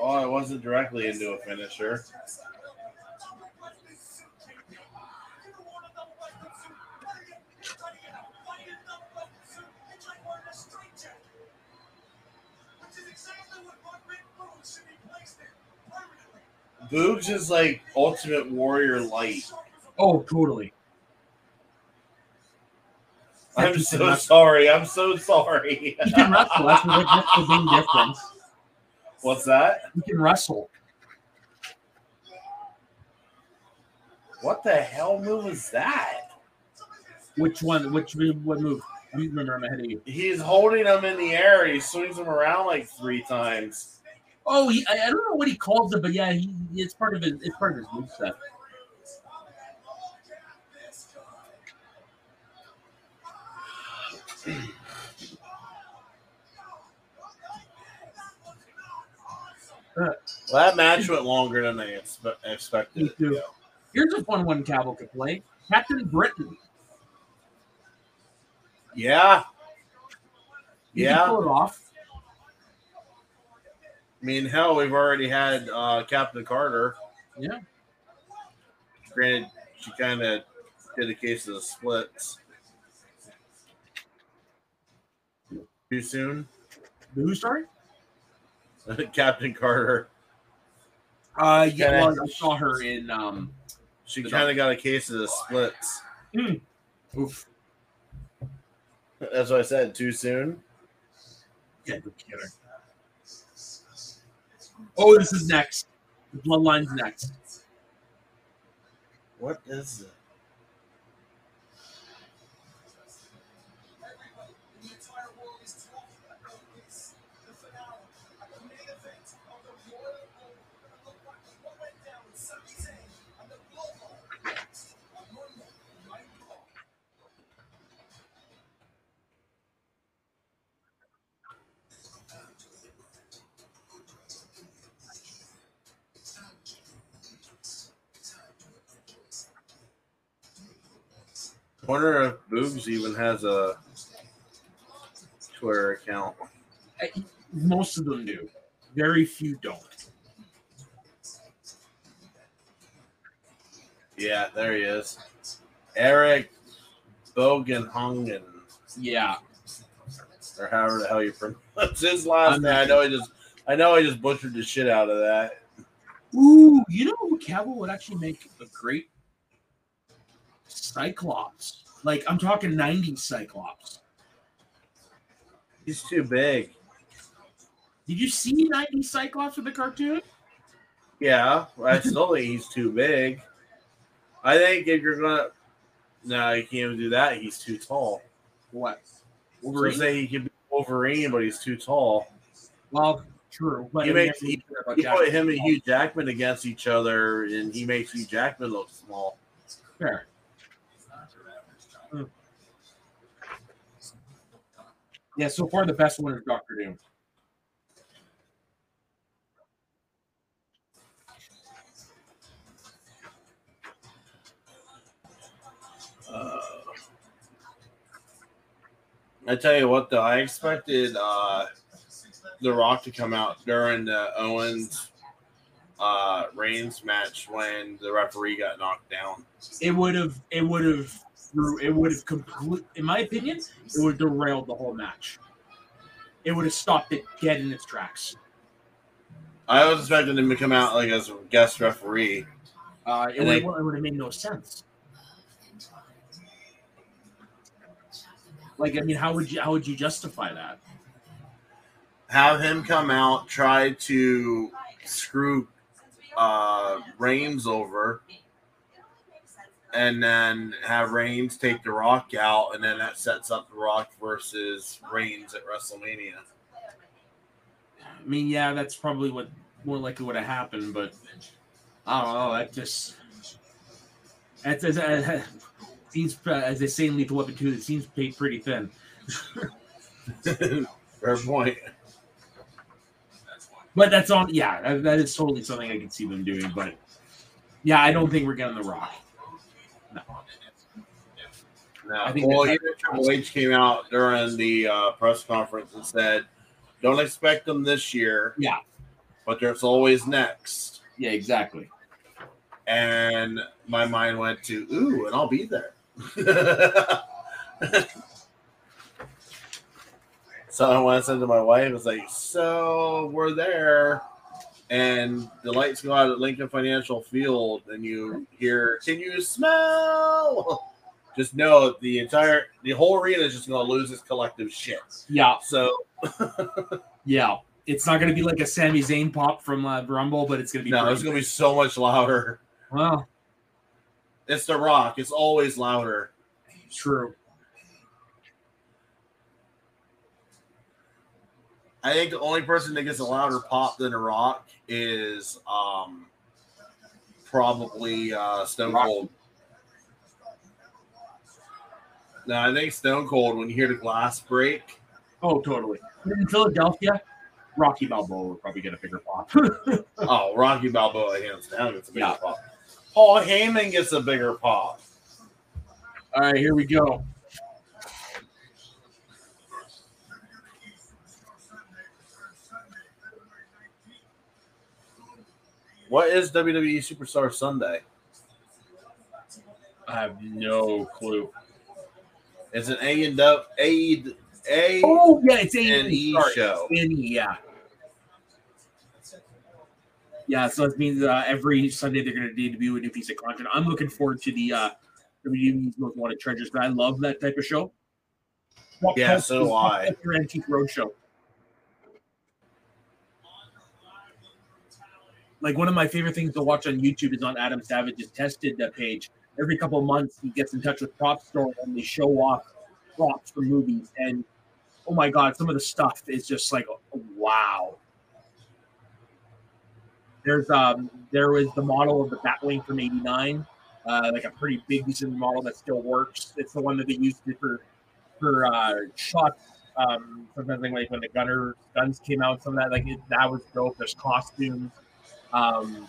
Oh, it wasn't directly into a finisher. Boogs is like Ultimate Warrior light. Oh, totally. I'm so sorry. I'm so sorry. He can wrestle. That's the, that's the big difference. What's that? He can wrestle. What the hell move is that? Which one? Which move? What move? I remember. I'm ahead of you. He's holding him in the air. He swings him around like three times. Oh, he, I, I don't know what he calls it, but yeah, he, it's part of his. It's part of his moveset. Well, that match went longer than I expe- expected. Here's a fun one Cavill could play. Captain Britain. Yeah. Can Yeah. pull it off. I mean, hell, we've already had uh, Captain Carter. Yeah. Granted, she kind of did a case of the splits. Too soon? Who sorry? Captain Carter. Uh, yeah, well, I saw her in. Um, She kind of got a case of the splits. oof. That's what I said. Too soon? Yeah, no kidding. Oh, this is next. The bloodline's next. What is it? Wonder if Boogs even has a Twitter account. Most of them do. Very few don't. Yeah, there he is. Eric Bogenhungen, Yeah. or however the hell you pronounce his last I'm name. I know I just, I know I just butchered the shit out of that. Ooh, you know who Cavill would actually make a great Cyclops? Like I'm talking '90s Cyclops. He's too big. Did you see '90s Cyclops with the cartoon? Yeah, I still think he's too big. I think if you're gonna, no, you can't even do that. He's too tall. What? So Wolverine? say he could be Wolverine, but he's too tall. well, true, but You I mean, make- that's what we said about You put him and Hugh Jackman against each other, and he makes Hugh Jackman look small. Fair. Yeah, so far the best one is Doctor Doom. Uh, I tell you what, though, I expected uh, The Rock to come out during the Owens uh, Reigns match when the referee got knocked down. It would have. It would have. It would have complete. In my opinion, it would have derailed the whole match. It would have stopped it dead in its tracks. I was expecting him to come out like as a guest referee. Uh, it, would, it would have made no sense. Like, I mean, how would you how would you justify that? Have him come out, try to screw uh, Reigns over, and then have Reigns take The Rock out, and then that sets up The Rock versus Reigns at WrestleMania. I mean, yeah, that's probably what more likely would have happened, but I don't know. That just uh, seems as they say in Lethal Weapon Two, it seems paid pretty thin. Fair point. But that's on. Yeah, that, that is totally something I can see them doing. But yeah, I don't think we're getting the Rock. No. I think well, even Triple H came out during the uh, press conference and said, "Don't expect them this year, Yeah. but there's always next." Yeah, exactly. And my mind went to, "Ooh, and I'll be there." so I went and to my wife. I was like, "So we're there." And the lights go out at Lincoln Financial Field, and you hear, "Can you smell?" Just know the entire, the whole arena is just going to lose its collective shit. Yeah, So yeah. It's not going to be like a Sami Zayn pop from uh, Rumble, but it's going to be no, it's going to be so much louder. well, It's The Rock. It's always louder. true. I think the only person that gets a louder pop than The Rock is um probably uh, Stone. Cold. No, I think Stone Cold. When you hear the glass break, Oh, totally. In Philadelphia, Rocky Balboa would probably get a bigger pop. oh, Rocky Balboa hands down gets a bigger Yeah. pop. Paul Heyman gets a bigger pop. All right, here we go. What is WWE Superstar Sunday? I have no clue. It's an A and W A A Oh, yeah, it's A and E show. Yeah. Yeah, so that means uh, every Sunday they're going to debut a new piece of content. I'm looking forward to the uh, WWE's Most Wanted Treasures. But I love that type of show. Pop Yeah, so do I. culture Antique Roadshow. Like one of my favorite things to watch on YouTube is on Adam Savage's Tested uh, page. Every couple of months, he gets in touch with Prop Store and they show off props for movies. And oh my god, some of the stuff is just like wow. There's um there was the model of the Batwing from '89, uh, like a pretty big decent model that still works. It's the one that they used for for uh, shots. Um, sometimes like when the gunner guns came out, some of that like it, that was dope. There's costumes. Um,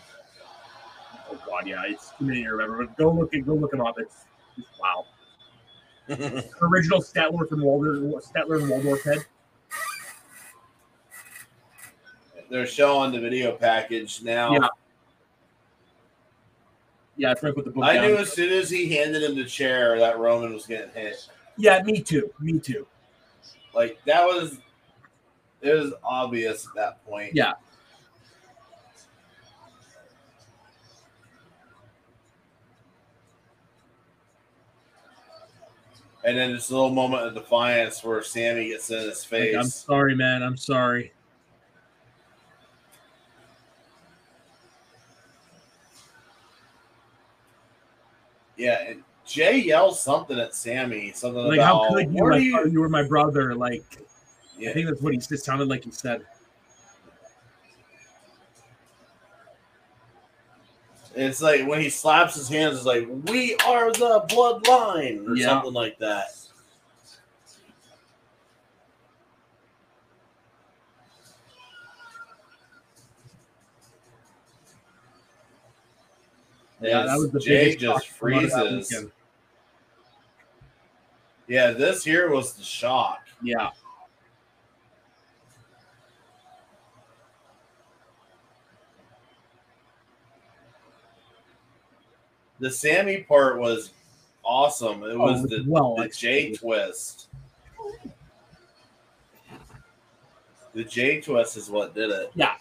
oh god, yeah, it's too many to remember. But go look and go look them up. It's, it's wow. Original Statler from Statler and Waldorf head. They're showing the video package now. Yeah. Yeah, it's right with the book. I down. knew as soon as he handed him the chair that Roman was getting hit. Yeah, me too. Me too. Like that was it was obvious at that point. Yeah. And then this little moment of defiance where Sami gets in his face. I'm sorry, man. I'm sorry. yeah, and Jey yells something at Sami, something Like, about how could you? Like, you-" you were my brother. Like, I think that's what he just sounded like. He said. It's like when he slaps his hands, it's like, we are the bloodline, or Yeah. something like that. Yeah, that was the Jey just shock from out of that freezes. Yeah, this here was the shock. Yeah. The Sami part was awesome. It Oh, was it the, well the Jey twist. The Jey twist is what did it. Yeah.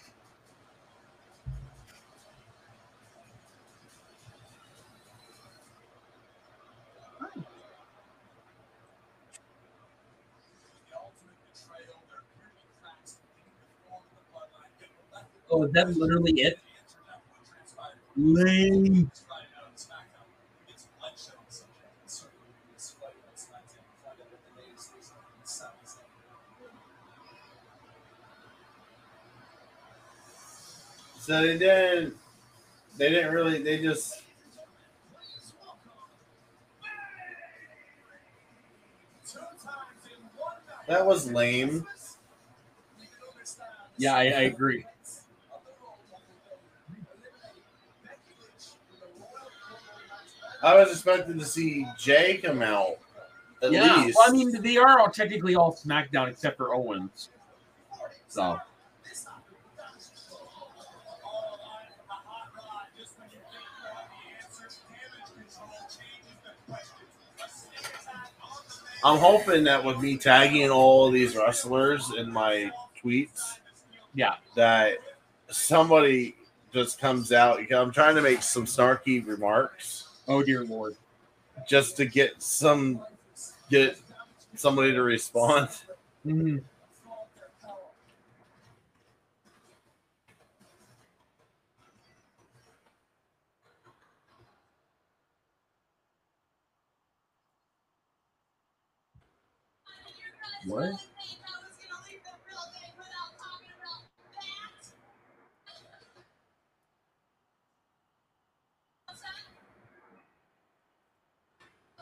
The ultimate betrayal. There appear to be cracks in the form of the bloodline. Get the left Oh, is that literally it? the answer to what transpired. Lame. It's Friday night on SmackDown. It's bloodshed on the subject. And certainly this fight on SmackDown. Find out what the latest is on Sami Zayn. So they didn't. They didn't really. They just. Please welcome. Two times in one night. That was lame. Yeah, I, I agree. I was expecting to see Jey come out. At yeah. least. Well, I mean, they are all technically all SmackDown except for Owens. So I'm hoping that with me tagging all these wrestlers in my tweets, yeah, that somebody just comes out. I'm trying to make some snarky remarks oh dear lord. just to get some get somebody to respond. Mhm. What?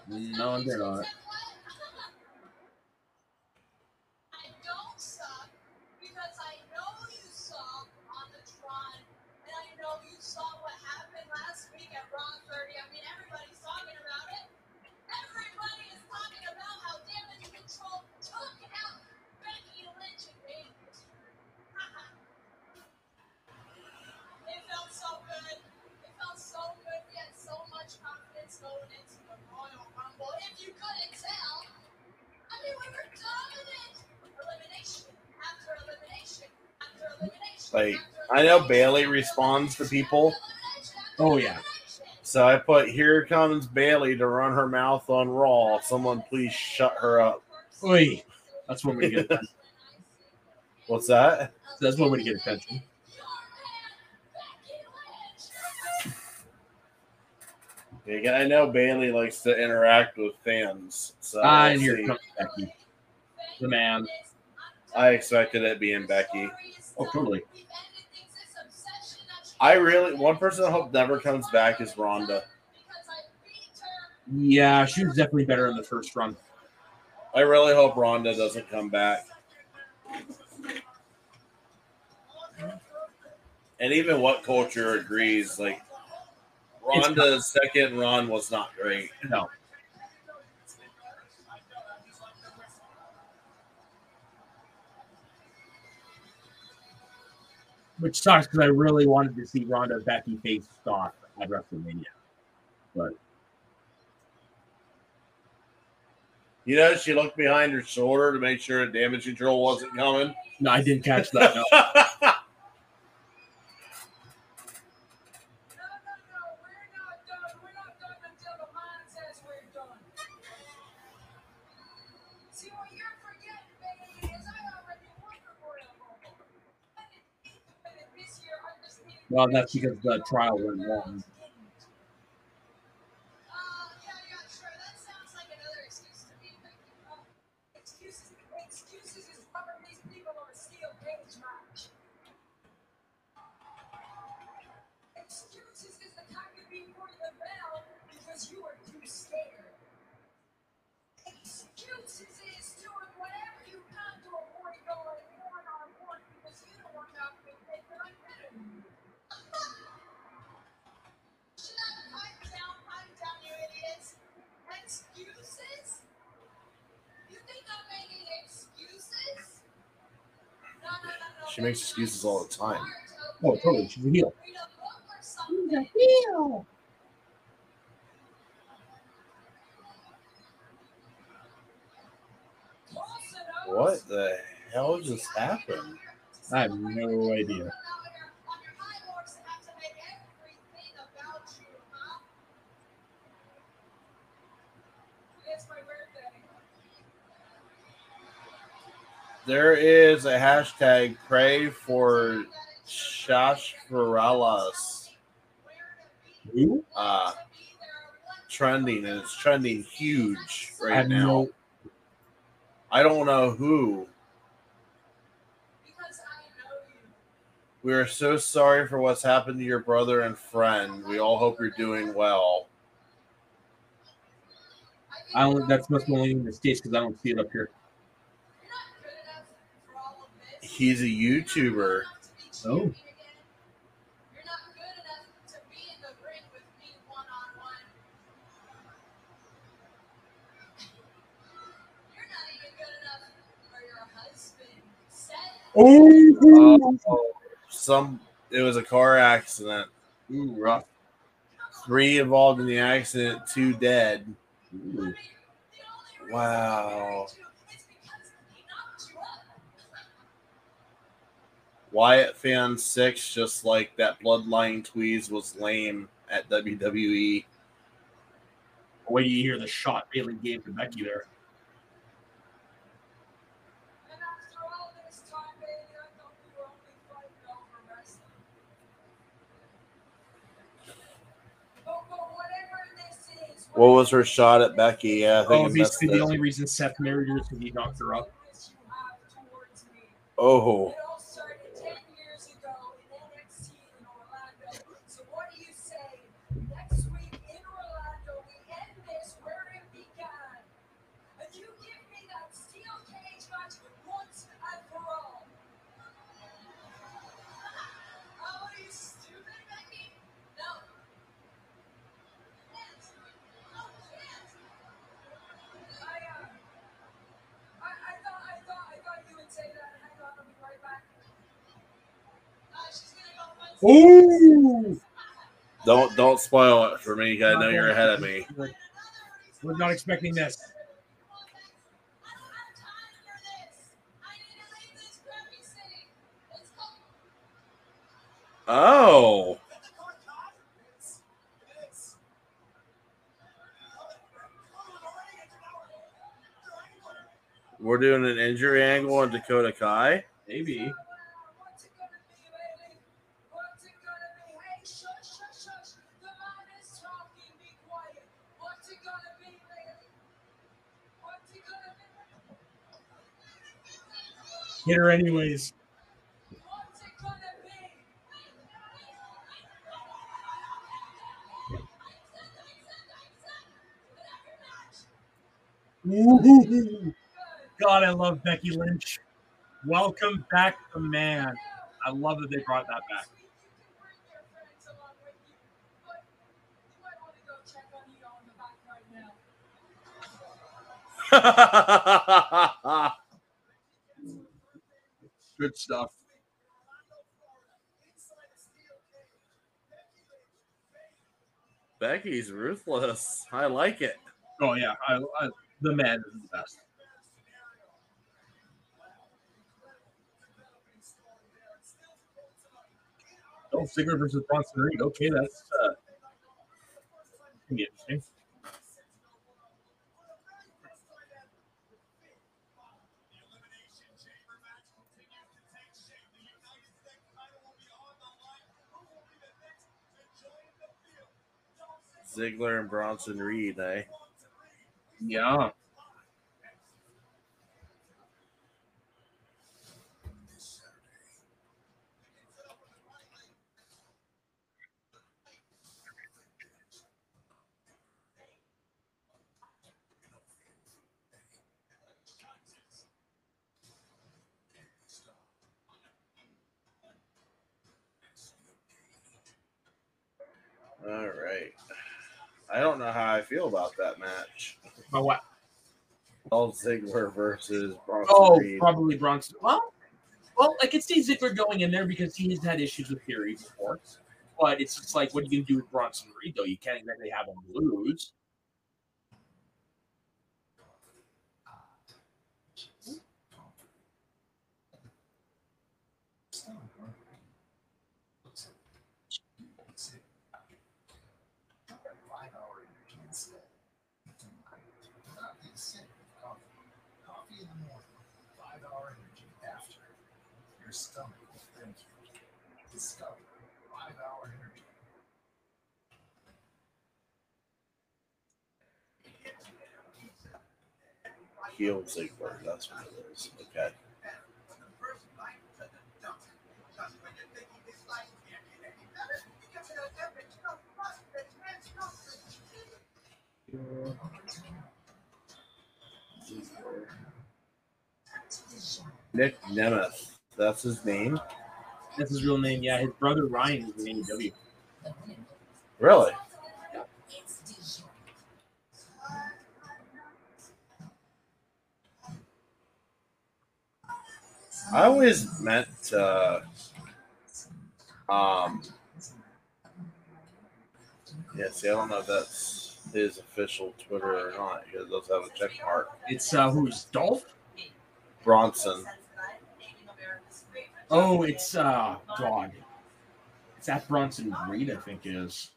No, they're not. I don't suck because I know you saw on the Tron, and I know you saw what happened last week at Raw 30. I mean, everybody's talking about it. Everybody is talking about how Damage Control took out Becky Lynch and Bayley. it felt so good. It felt so good. We had so much confidence going into the Royal Rumble. If you couldn't tell, I mean, we were dominant. Elimination after elimination after elimination. Like, after I know Bayley responds to people. after elimination after Oh, yeah. So I put here comes Bayley to run her mouth on Raw. Someone please shut her up. Oi. That's way to get. What's that? That's way to get attention. Yeah, I know Bayley likes to interact with fans. So Ah, we'll and here see. comes Becky. The man. I expected it being Becky. Oh, totally. I really one person I hope never comes back is Ronda. Yeah, she was definitely better in the first run. I really hope Ronda doesn't come back. And even WhatCulture agrees, like Ronda's second run was not great. No. Which sucks because I really wanted to see Ronda Becky face off at WrestleMania. But You know, she looked behind her shoulder to make sure a damage control wasn't coming. no, I didn't catch that. No. Well, that's because the trial went wrong. time. Oh, totally. She's a heel. She's a heel. What the hell just happened? I have no idea. There is a hashtag pray for Shash Varela's Who? uh, trending, and it's trending huge right have now. no. I don't know who. We are so sorry for what's happened to your brother and friend. We all hope you're doing well. I don't. That's must be only in the states because I don't see it up here. He's a YouTuber. Oh. You're not good enough to be in the ring with me one on one. You're not even good enough a YouTuber. Oh. husband. Seth. Oh. Some it was a car accident. Ooh, rough. Three involved in the accident, two dead. Ooh. Wow. Wyatt fan six, just like that bloodline tweeze was lame at. WWE. Wait do you hear the shot Bayley gave to Becky there? And after all this time, baby, I thought we were only fighting over wrestling. But, but whatever this is, What was her shot at Becky? Yeah, I think Oh, basically the it. only reason Seth married her is because he knocked her up. you have towards me. Oh, Ooh. don't don't spoil it for me. I know you're ahead of me. We're not expecting this. I don't have time for this. I need to leave this crappy city. Let's go. Oh, we're doing an injury angle on Dakota Kai. Maybe. Hit her anyways. What's it gonna be? Ooh. God, I love Becky Lynch. Welcome back to man. I love that they brought that back. You can bring your friends along with you, but you might want to go check on Iyo in the back right now. Good stuff. Becky's ruthless. I like it. Oh yeah, I, I, the man is the best. Oh, Ziggler versus Bronson Reed. Okay, that's uh, interesting. Ziggler and Bronson Reed, eh? Yeah. All right. I don't know how I feel about that match. But what? Dolph Ziggler versus Bronson Oh, Reed. probably Bronson. Well, well, I could see Ziggler going in there because he has had issues with Theory before. But it's just like, what are you going to do with Bronson Reed, though? You can't exactly have him lose. sip of coffee. Coffee in the morning, five hour energy after. Your stomach thank you. Discover five hour energy. Ziggler. That's what it is. Okay. Nick Nemeth. That's his name. That's his real name. Yeah, his brother Ryan is in AEW. Really? I always meant to. Um. Yeah, see, I don't know if that's his official Twitter or not. He does have a check mark. It's uh, who's Dolph? Bronson. Oh, it's uh, God. It's at Bronson Reed, I think it is.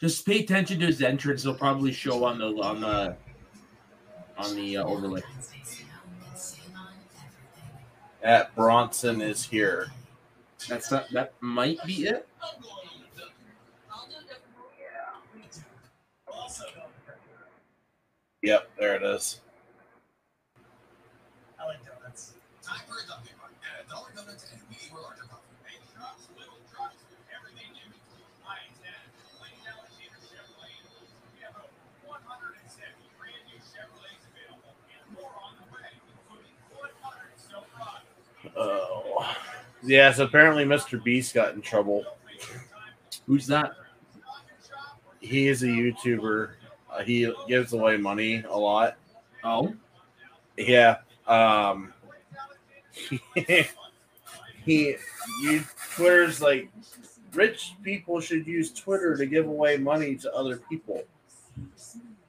Just pay attention to his entrance. He'll probably show on the on the on the uh, overlay. At Bronson is here. That's not, that might be it. Yep, there it is. I like donuts. Time for a Dunkin' Run. Add a dollar donuts and a medium or larger coffee. Big trucks, little trucks, everything in between. I-10, Lane Alexander Chevrolet. We have over 170 brand new Chevrolets available and more on the way, including 100 Silverado. Oh. Yeah, so apparently Mr. Beast got in trouble. Who's that? He is a YouTuber. He gives away money a lot. Oh, Yeah. Um he, he you Twitter's like rich people should use Twitter to give away money to other people.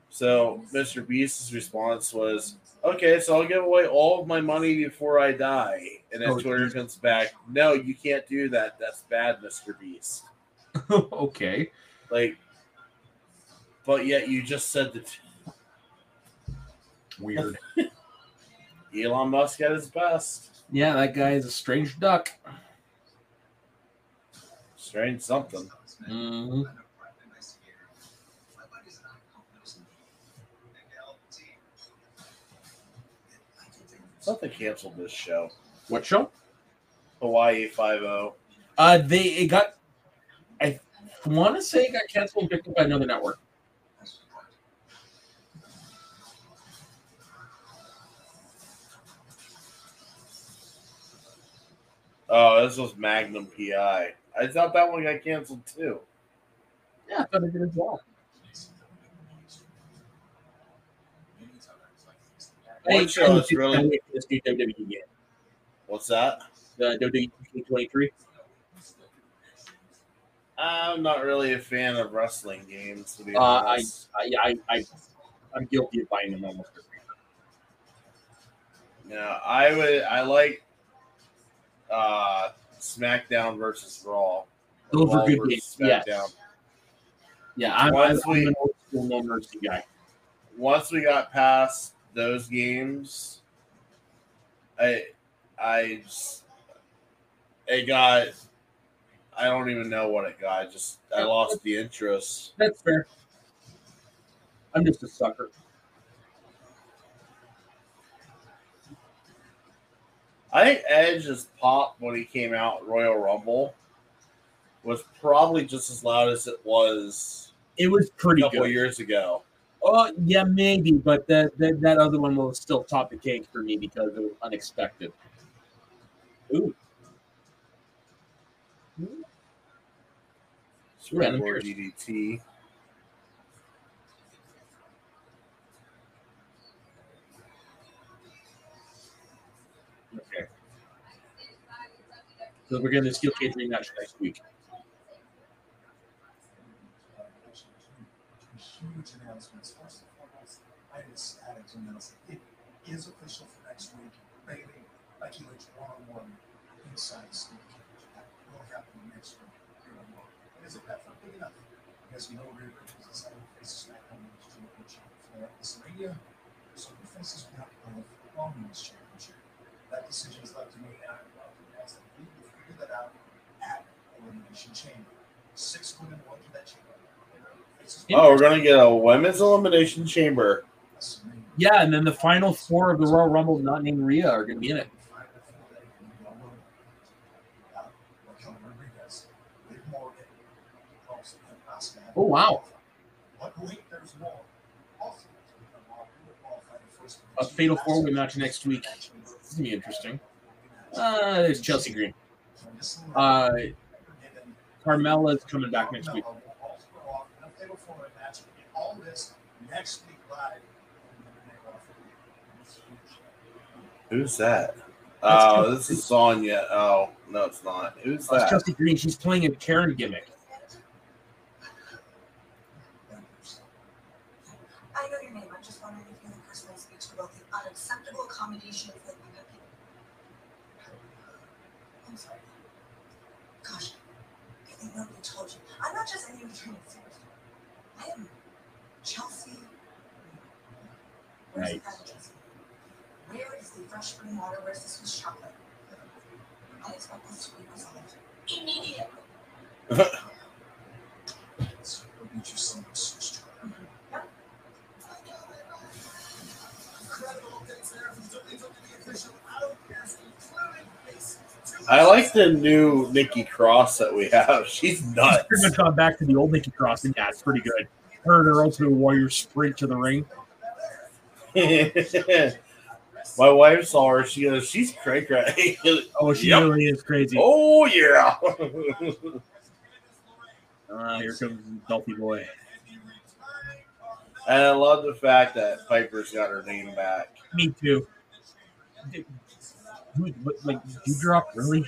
So Mr. Beast's response was, Okay, so I'll give away all of my money before I die. And then Oh, Twitter geez. comes back, No, you can't do that. That's bad, Mr. Beast. okay. Like but yet you just said that Weird. Elon Musk at his best. Yeah, that guy is a strange duck. Strange something. hmm Something canceled this show. What show? Hawaii Five O. Uh, they it got. I want to say it got canceled and picked up by another network. Oh, this was Magnum PI. I thought that one got canceled too. Yeah, I thought it did as well. One show is really. this new WWE game. What's that? The WWE 23. I'm not really a fan of wrestling games to be Uh, I, honest. I, I, I, I'm guilty of buying them almost every year. Yeah, I would. I like uh SmackDown versus Raw. Those are good games, yes. Yeah, I'm, I'm, Once I'm we- an old no mercy guy. once we got past those games, I I just it got I don't even know what it got. I just I lost the interest. That's fair. I'm just a sucker. I think Edge's pop when he came out Royal Rumble was probably just as loud as it was It was a pretty couple good. years ago. Oh, yeah, maybe, but that, that that other one will still top the cake for me because it was unexpected. Ooh, Random DDT. So we're getting the steel cage rematch next week. Huge announcements. First and foremost, I am ecstatic to announce it is official for next week. Bayley, Becky Lynch one on one inside Steel Cage. That will happen next week here on Raw. Is it that big enough? Because you know Rhea Ripley is a seven faces SmackDown Women's Championship for WrestleMania. So who faces we to go with Raw Women's Championship? That decision is left to me, and I'm about to ask that we will figure that out at Elimination Chamber. Six women going to that chamber. Oh, we're gonna get a women's elimination chamber. Yeah, and then the final four of the Royal Rumble, not named Rhea, are going to be in it. Five before that, and we all know about Raquel Rodriguez, Liv Morgan, also have Asuka. Oh, wow. But wait, there's more. Also, qualified first A fatal four-way match next week. This is going to be interesting. Uh, there's Chelsea Green. Uh, Carmella's coming back next week. All this next week live. Who's that? Oh, this is Sonya. Oh, no, it's not. Who's That's that? Chelsea Green. She's playing a Karen gimmick. I know your name. I'm just wondering if you're the person I speak to about the unacceptable accommodations that you have given. I'm sorry. Gosh, Nobody told you. I'm not just any returning superstar. I am Chelsea. Where's Right. the address? Where is the fresh spring water? Where's the Swiss chocolate? I expect this to be resolved immediately. I like the new Nikki Cross that we have. She's She's nuts. pretty much gone back to the old Nikki Cross, and yeah, it's pretty good. Her and her Ultimate Warrior sprint to the ring. My wife saw her. She goes, "She's cray cray." Oh, she Yep. really is crazy. oh yeah. Ah, here comes Dolphy Boy. and I love the fact that Piper's got her name back. Me too. Dude, what- like, Doudrop really?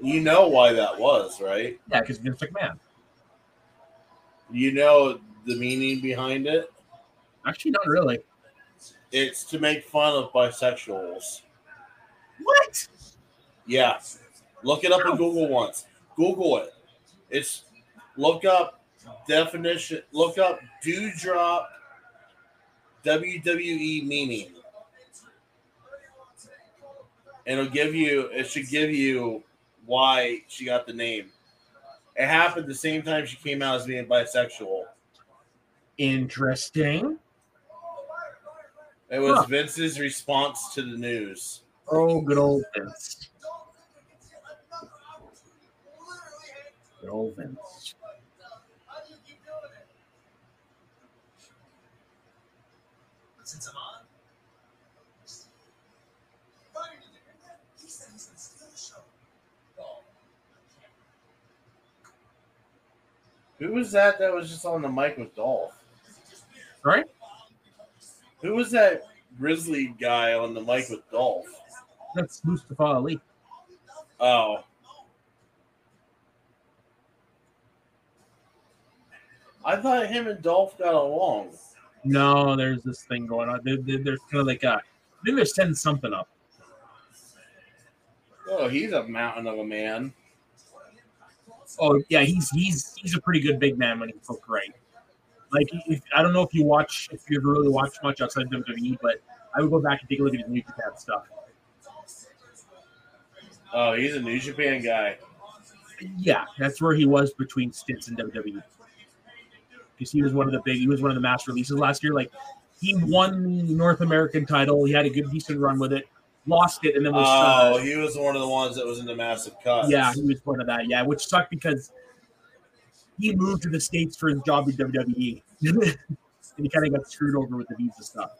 You know why that was, right? Yeah, because Vince McMahon. You know the meaning behind it. Actually, not really. It's to make fun of bisexuals. What? Yeah. Look it up in Google once. Google it. It's look up definition, look up Doudrop WWE meaning. It'll give you it should give you why she got the name. It happened the same time she came out as being bisexual. Interesting. It was Huh. Vince's response to the news. Oh, good old Vince. Good old Vince. How do you keep doing it? But since I'm on, Ryan, did you hear that? He said he's gonna steal the show. Oh, Who was that that was just on the mic with Dolph? Right? Who was that grizzly guy on the mic with Dolph? That's Mustafa Ali. Oh. I thought him and Dolph got along. No, there's this thing going on. There, there- there's kind of like a. Maybe they're setting something up. Oh, he's a mountain of a man. Oh yeah, he's he's he's a pretty good big man when he's booked right. Like if, I don't know if you watch if you ever really watched much outside of WWE, but I would go back and take a look at his New Japan stuff. Oh, he's a New Japan guy. Yeah, that's where he was between stints in WWE. Because he was one of the big, he was one of the mass releases last year. Like he won the North American title, he had a good decent run with it, lost it, and then was Oh, he was one of the ones that was in the massive cut. yeah, he was part of that. Yeah, which sucked because he moved to the states for his job in WWE, and he kind of got screwed over with the visa stuff.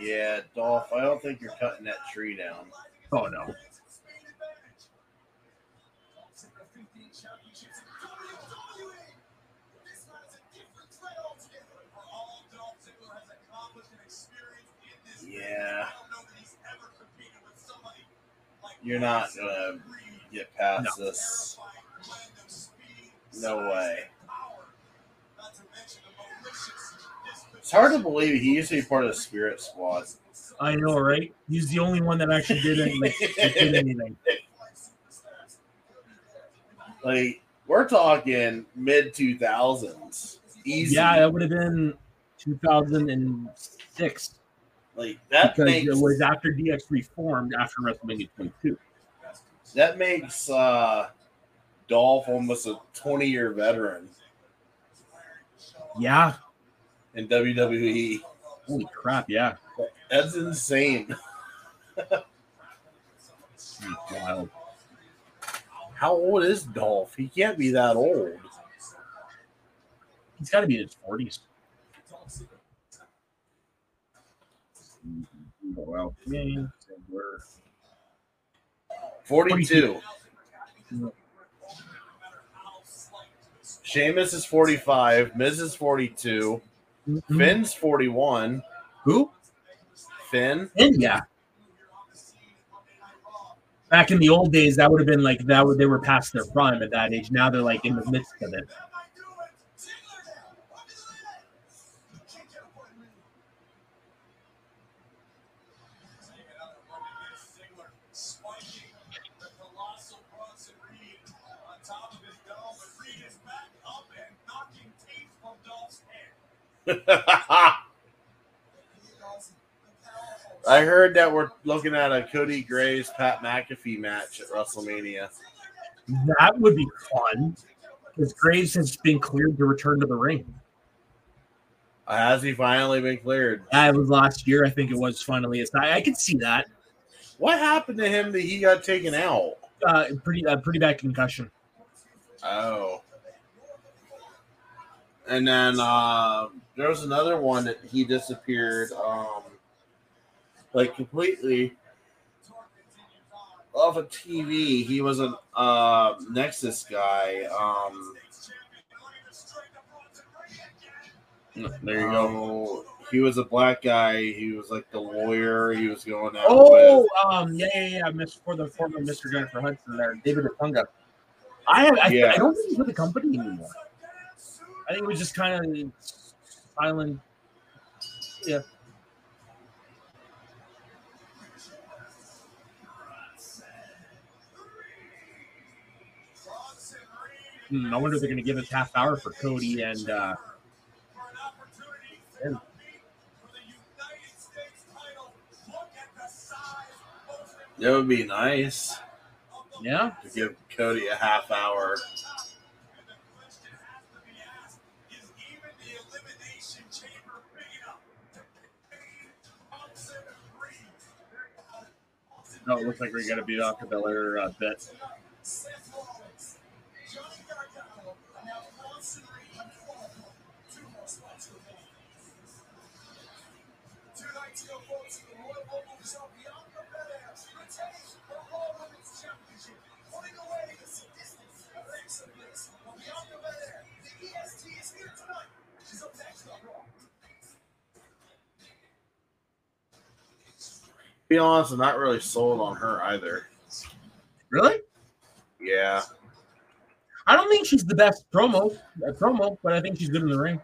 Yeah, Dolph. I don't think you're cutting that tree down. Oh no, Yeah. You're not gonna get past No. this. No way. It's hard to believe he used to be part of the Spirit Squad. I know, right? He's the only one that actually did anything. did anything. Like we're talking mid two thousands. Easy. Yeah, that would have been 2006 like that because makes it was after DX reformed after WrestleMania 22. that makes uh Dolph almost a twenty year veteran Yeah, in WWE. holy crap! Yeah, That's insane. wild. How old is Dolph? He can't be that old. He's got to be in his 40s. Well, yeah, we're 42. Sheamus is 45. Miz is 42. Mm-hmm. Finn's 41. who? Finn. Finn, yeah. Back in the old days, that would have been like that. Would they were past their prime at that age? Now they're like in the midst of it. I heard that we're looking at a Corey Graves Pat McAfee match at WrestleMania. That would be fun because Graves has been cleared to return to the ring. Has he finally been cleared? That was last year, I think it was. Finally, it's I, I could see that. What happened to him that he got taken out? Uh, pretty, uh, pretty bad concussion. Oh. And then uh, there was another one that he disappeared, um, like completely off of TV. He was a uh, Nexus guy. Um, There you oh, He was a black guy. He was like the lawyer. He was going out Oh, with. um, yeah, yeah, yeah. Miss for the former Mr. Jennifer Hudson there, David Otunga. I, I, Yeah. I don't think he's with the company anymore. I think it was just kind of silent. Yeah. Hmm, I wonder if they're going to give us half hour for Cody and uh, For an opportunity to Yeah. compete for the United States title. Look at the size of those That would be nice yeah. to give Cody a half hour. No, it looks like we're going to beat off the Belair uh, bit. Be honest, I'm not really sold on her either. Really? Yeah. I don't think she's the best promo, uh, promo, but I think she's good in the ring.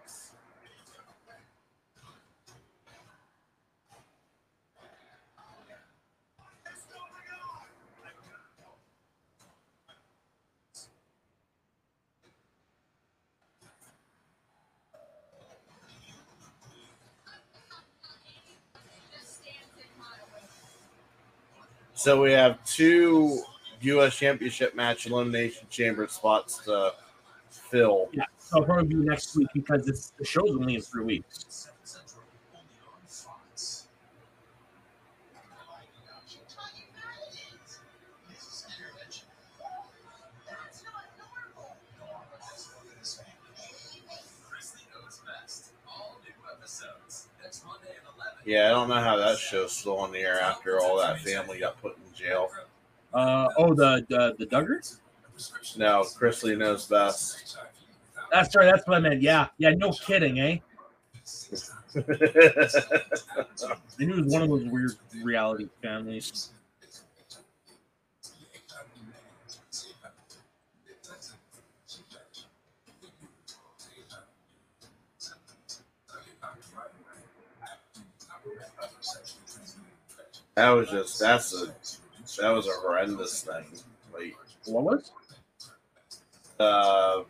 So we have two U.S. Championship match elimination chamber spots to fill. Yeah, so it'll probably be next week because it's the show's only in three weeks. Yeah, I don't know how that show's still on the air after all that family got put in jail. Uh oh, the the, the Duggars. No, Chrisley knows best. That's right. That's what I meant. Yeah, yeah. No kidding, eh? I knew it was one of those weird reality families. That was just that's a that was a horrendous thing. Like What was? uh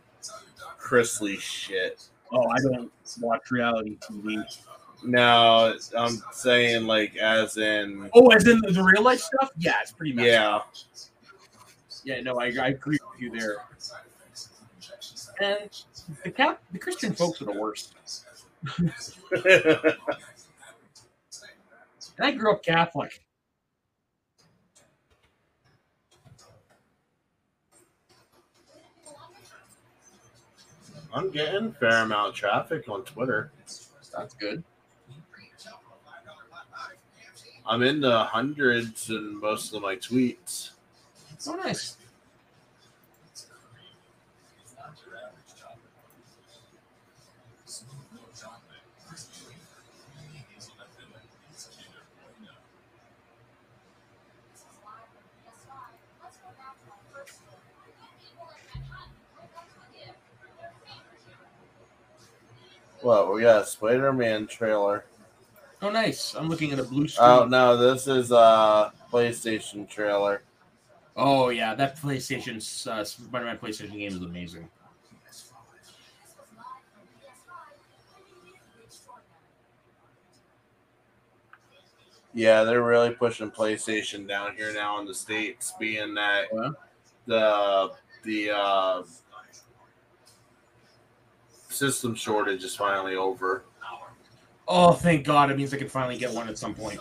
Chrisley shit. Oh, I don't watch reality TV. No, I'm saying like as in Oh, as in the real life stuff? Yeah, it's pretty messed up. yeah. Yeah, no, I, I agree with you there. And the Cap, the Christian folks are the worst. And I grew up Catholic. I'm getting fair amount of traffic on Twitter. That's good. I'm in the hundreds in most of my tweets. Oh, nice. What we got a Spider Man trailer. Oh, nice. I'm looking at a blue screen. Oh no, this is a PlayStation trailer. Oh yeah, that PlayStation uh, Spider-Man PlayStation game is amazing. Yeah, they're really pushing PlayStation down here now in the states, being that Yeah. the the uh, system shortage is finally over. Oh, thank God! It means I can finally get one at some point.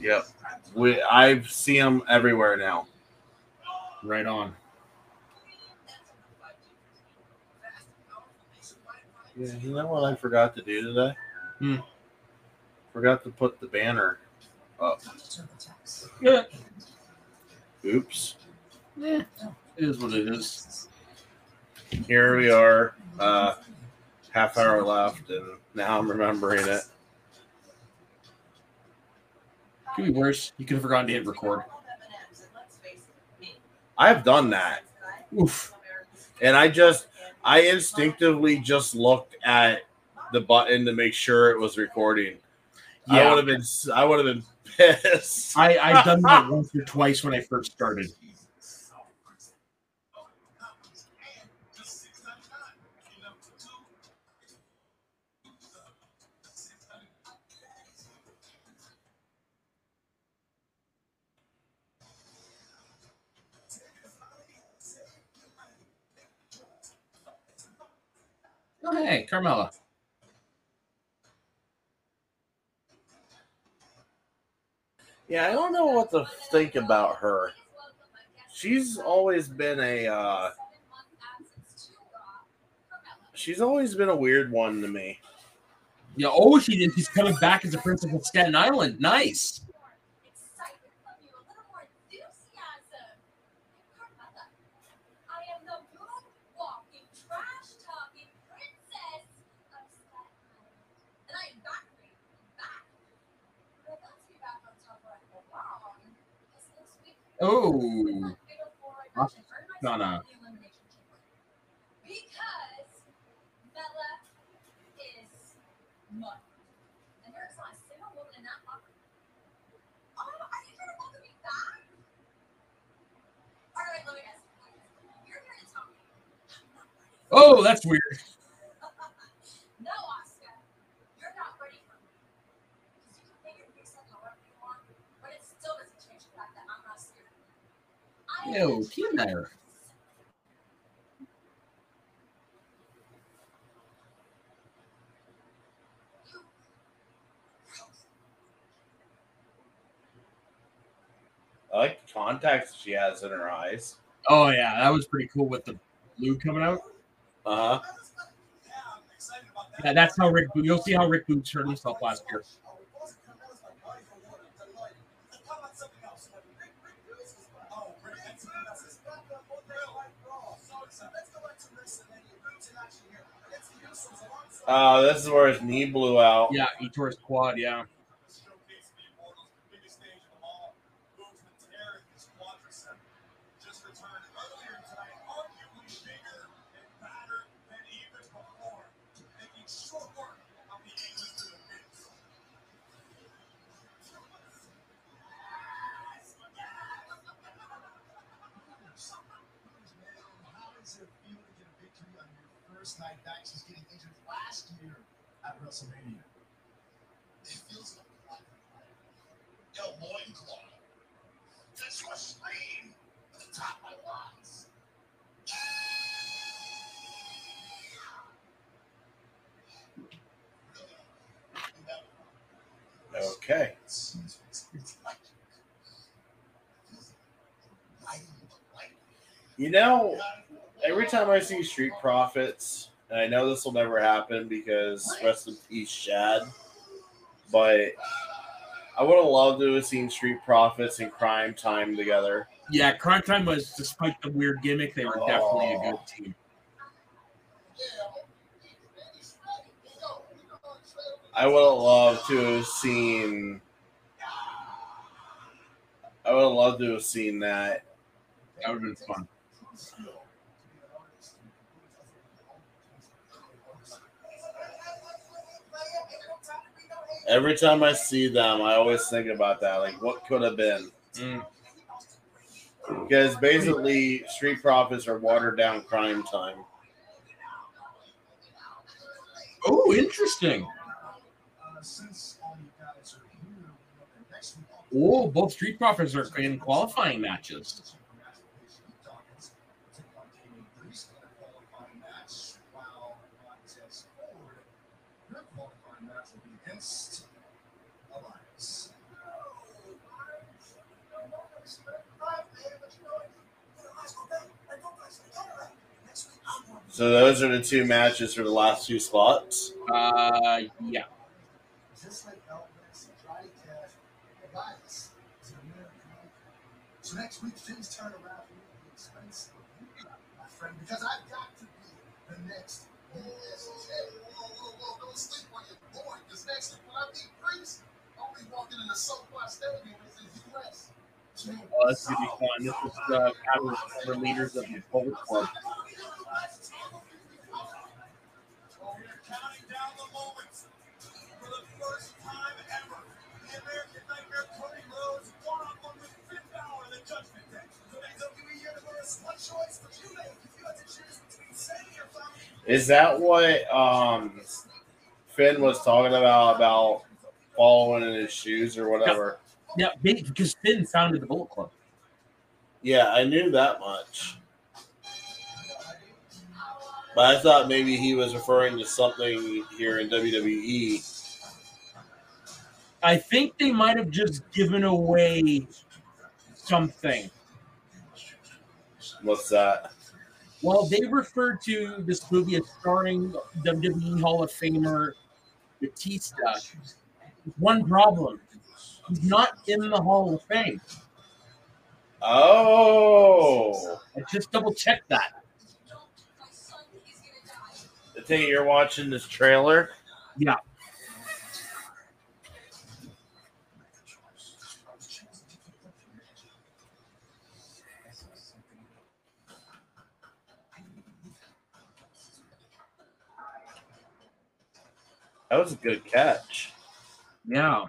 Yep, we I see them everywhere now. Right on. Yeah, you know what I forgot to do today? Hmm. Forgot to put the banner up. Yeah, Oops. Yeah. it is what it is. Here we are, uh, half hour left, and now I'm remembering it. Could be worse. You could have forgotten to hit record. I've done that, Oof. and I just, I instinctively just looked at the button to make sure it was recording. I Yeah. would have been, I would have been pissed. I I've done that once or twice when I first started. Oh hey, Carmella. Yeah, I don't know what to think about her. She's always been a, uh, she's always been a weird one to me. Yeah. Oh, she did. She's coming back as a princess of Staten Island. Nice. Oh. Donna. Because Bella is mud. And there is not a single woman in that locker. Oh, are you trying to welcome me back? All right, let me guess. You're here to tell me. I'm not ready for Oh, that's weird. No, Asuka. You're not ready for me. Because you can make your face up however you want, but it still doesn't change the fact that I'm not scared of you. I am Ew, there. I like the contacts she has in her eyes. Oh yeah, that was pretty cool with the blue coming out. Uh huh. Yeah, that's how Rick. You'll see how Rick Boogs hurt himself last year. Uh, this is where his knee blew out. Yeah, he tore his quad. Yeah. Since getting injured last year at WrestleMania. It feels like a loincloth. Scream at the top of my lungs. Okay. You know, every time I see Street Profits, and I know this will never happen because rest in peace, Shad, but I would have loved to have seen Street Profits and Crime Time together. Yeah, Crime Time was, despite the weird gimmick, they were definitely a good team. I would have loved to have seen. I would have loved to have seen that. That would have been fun. Every time I see them, I always think about that. Like, what could have been? Mm. Because basically, Street Profits are watered down crime time. Oh, interesting. Since all you guys are here, we know that next week all Oh, both Street Profits are in qualifying matches. Dawkins take on Damian Priest in a qualifying match, while Montez Ford, their qualifying match will be against Elias. So those are the two matches for the last two spots. Uh, yeah. Just like Elvis, Johnny Cash, Elias is an American icon. So next week things turn around for me at the expense of you, my friend, because I've got to be the next USJ. Whoa, whoa, whoa, don't sleep on your boy, because next week when I meet Priest, I'll be walking in the SoFi Stadium as the U.S. Oh, this is gonna be fun. This is the battle for leaders of the Bullet Club. Is that what um, Finn was talking about about following in his shoes or whatever? Yeah, big- because Finn founded the Bullet Club. Yeah, I knew that much. But I thought maybe he was referring to something here in. WWE. I think they might have just given away something. What's that? Well, they referred to this movie as starring WWE Hall of Famer Batista. One problem: he's not in the Hall of Fame. Oh, I just double checked that. My son is gonna die. I think you're watching this trailer. Yeah, That was a good catch. yeah.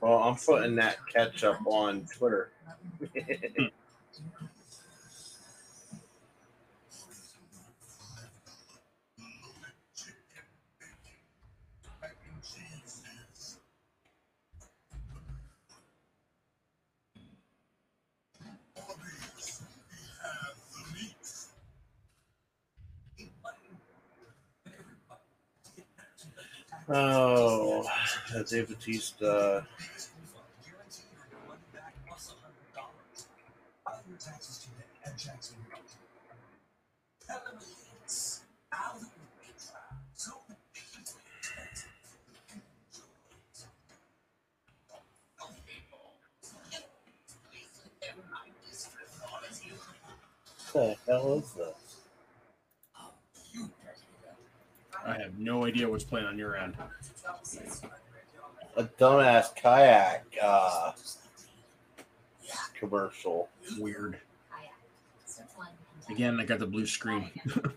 Well, I'm putting that catch up on Twitter. Oh, Dave Batista. What the hell is this? I have no idea what's playing on your end. A dumbass kayak uh, commercial. Weird. Again, I got the blue screen.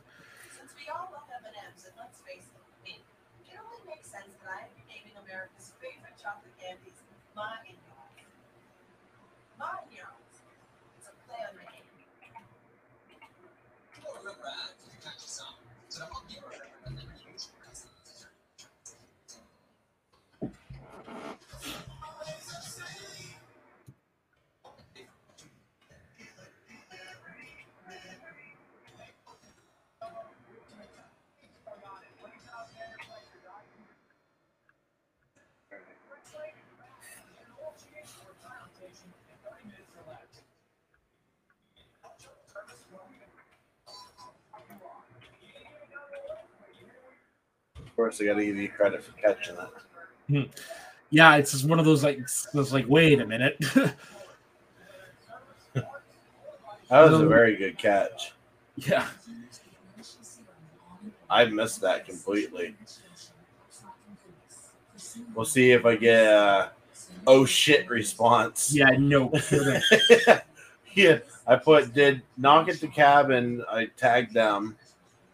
course, I got to give you credit for catching it. Yeah, it's just one of those like it's like wait a minute. That was a Um, very good catch. yeah. I missed that completely. We'll see if I get a oh shit response. Yeah, no yeah, I put did knock at the cabin. I tagged them.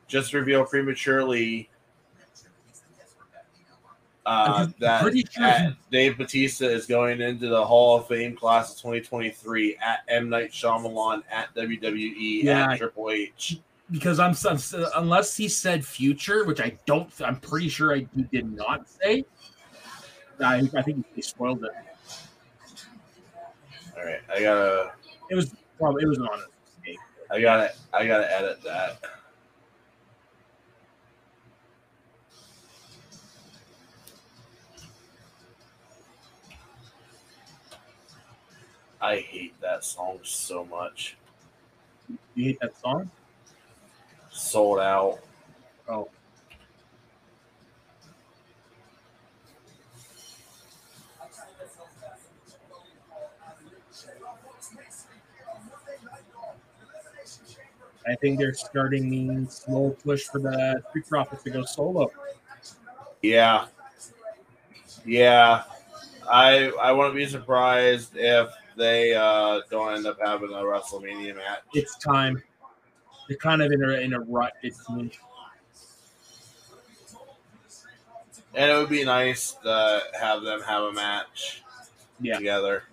Just reveal prematurely uh, that sure Dave Batista is going into the Hall of Fame class of 2023 at M Night Shyamalan at WWE Yeah. at Triple H. because I'm, I'm unless he said future, which I don't. I'm pretty sure I he did not say. I, I think he spoiled it. All right, I gotta, It was probably it was an honest mistake. I gotta, I gotta edit that. I hate that song so much. You hate that song? Sold out. Oh, I think they're starting the slow push for the Street Profits to go solo. Yeah. Yeah. I I wouldn't be surprised if they uh don't end up having a WrestleMania match. It's time. They're kind of in a in a rut. It's And it would be nice to have them have a match Yeah. together.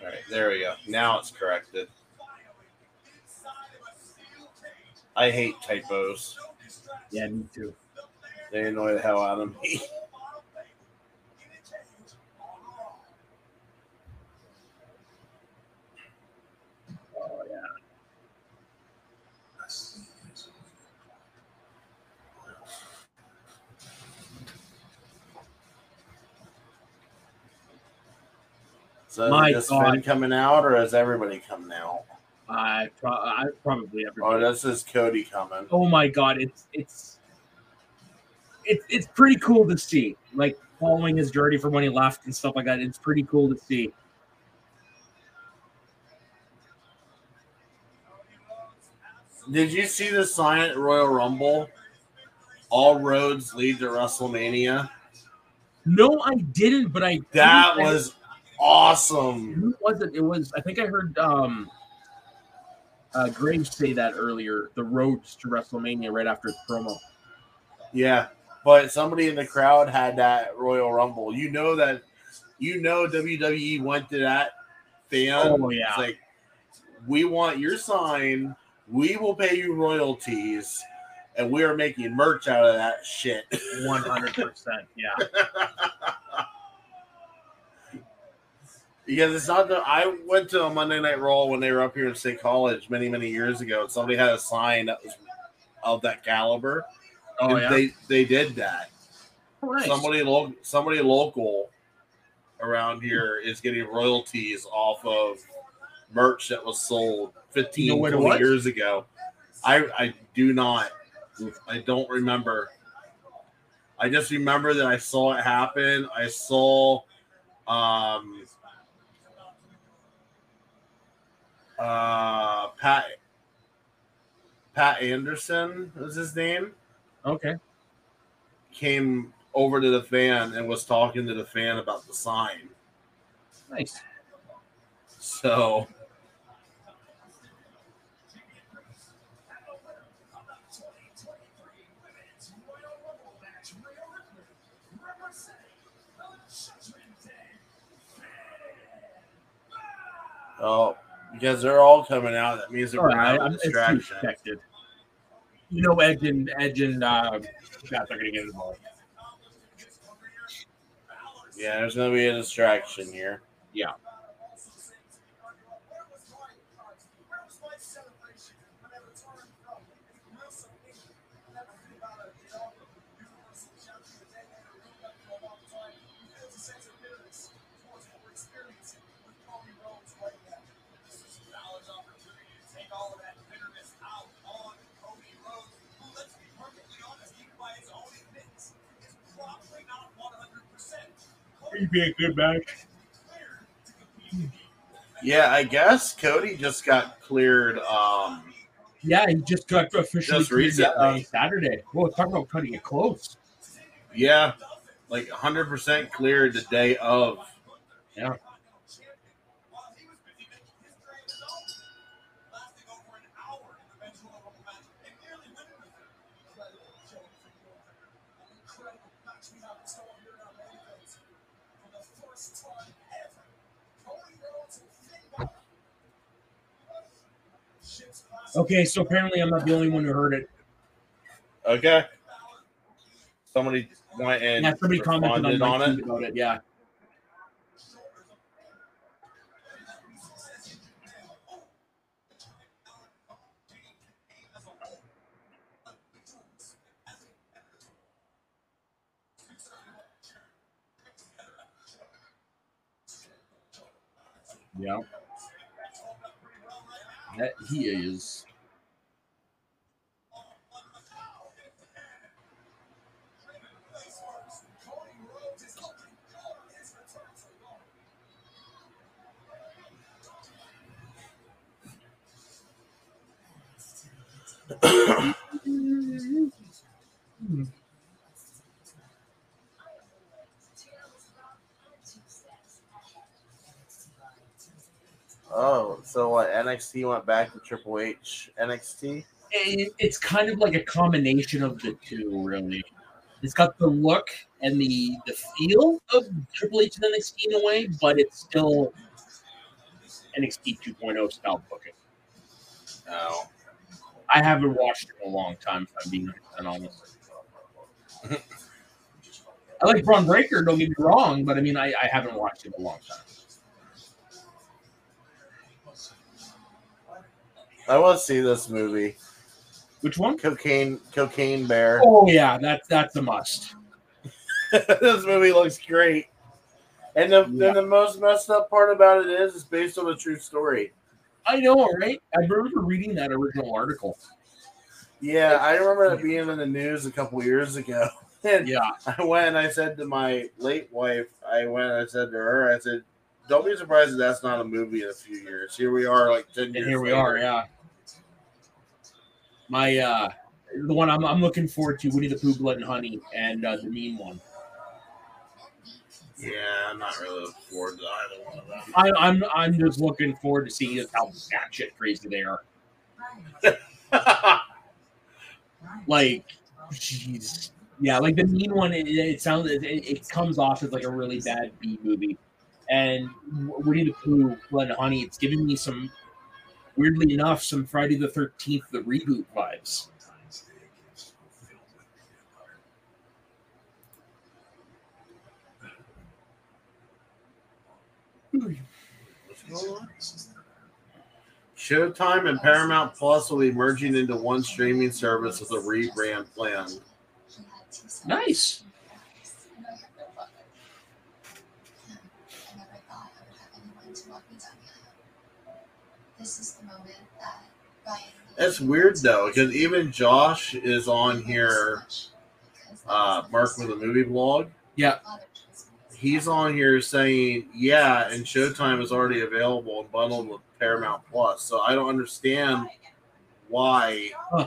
All right, there we go. Now it's corrected. I hate typos. yeah, me too. They annoy the hell out of me. Oh yeah. So My is God. Finn coming out, or is everybody coming out? I, pro- I probably everybody. Oh, this is Cody coming. Oh my god, it's it's it's it's pretty cool to see. Like following his journey from when he left and stuff like that. It's pretty cool to see. Did you see the sign at Royal Rumble? All roads lead to WrestleMania. No, I didn't, but I That I- was awesome. who was it? It was I think I heard um uh Graves say that earlier. The roads to WrestleMania right after his promo. Yeah, but somebody in the crowd had that Royal Rumble. You know that. You know WWE went to that fan. Oh, yeah. It's like we want your sign. We will pay you royalties, and we are making merch out of that shit. One hundred percent. Yeah. Because it's not the. I went to a Monday Night Raw when they were up here in State College many, many years ago, and somebody had a sign that was of that caliber. Oh yeah. they they did that. Oh, nice. Somebody lo- somebody local around here is getting royalties off of merch that was sold 15, You know what 20 years ago. I I do not. I don't remember. I just remember that I saw it happen. I saw um uh, Pat Pat Anderson was his name. Okay. Came over to the fan and was talking to the fan about the sign. Nice. So Oh, because they're all coming out. That means they're All right. distraction. You know, Edge and Edge and uh, are going to get involved. Yeah, there's going to be a distraction here. Yeah. Be a good match. Yeah, I guess Cody just got cleared. Um, Yeah, he just got officially Just cleared, uh, recently. Saturday. Well, talk about cutting it close. yeah, like 100% cleared the day of. Yeah. Okay, so apparently I'm not the only one who heard it. Okay. Somebody went and yeah, somebody commented on, on it. about it. Yeah. Yeah. That he is. Oh, so what? NXT went back to Triple H NXT? it, it's kind of like a combination of the two, really. It's got the look and the the feel of Triple H and NXT in a way, but it's still NXT 2.0 style booking. No. I haven't watched it in a long time, if I'm being honest. I like Bron Breakker, don't get me wrong, but I mean, I, I haven't watched it in a long time. I want to see this movie. Which one? Cocaine Cocaine Bear. Oh, yeah, that's that's a must. this movie looks great. And the, Yeah. then the most messed up part about it is it's based on a true story. I know, right? I remember reading that original article. Yeah, I remember it being in the news a couple years ago. And Yeah. I went and I said to my late wife, I went and I said to her, I said, Don't be surprised if that's not a movie in a few years. Here we are, like 10 years And here we later. are, yeah. My uh the one I'm, I'm looking forward to Winnie the Pooh, Blood and Honey, and uh, the mean one. Yeah, I'm not really looking forward to either one of them. I, I'm I'm just looking forward to seeing just how batshit crazy they are. Like, jeez, yeah, like the mean one. It, it sounds it, it comes off as like a really bad B movie, and Winnie the Pooh, Blood and Honey. It's giving me some, weirdly enough, some Friday the Thirteenth the reboot vibes. Showtime and Paramount Plus will be merging into one streaming service with a rebrand plan. Nice. This is the moment that Ryan. It's weird though, because even Josh is on here. Uh, Mark with a movie blog. Yeah. He's on here saying, yeah, and Showtime is already available and bundled with Paramount Plus. So I don't understand why Huh.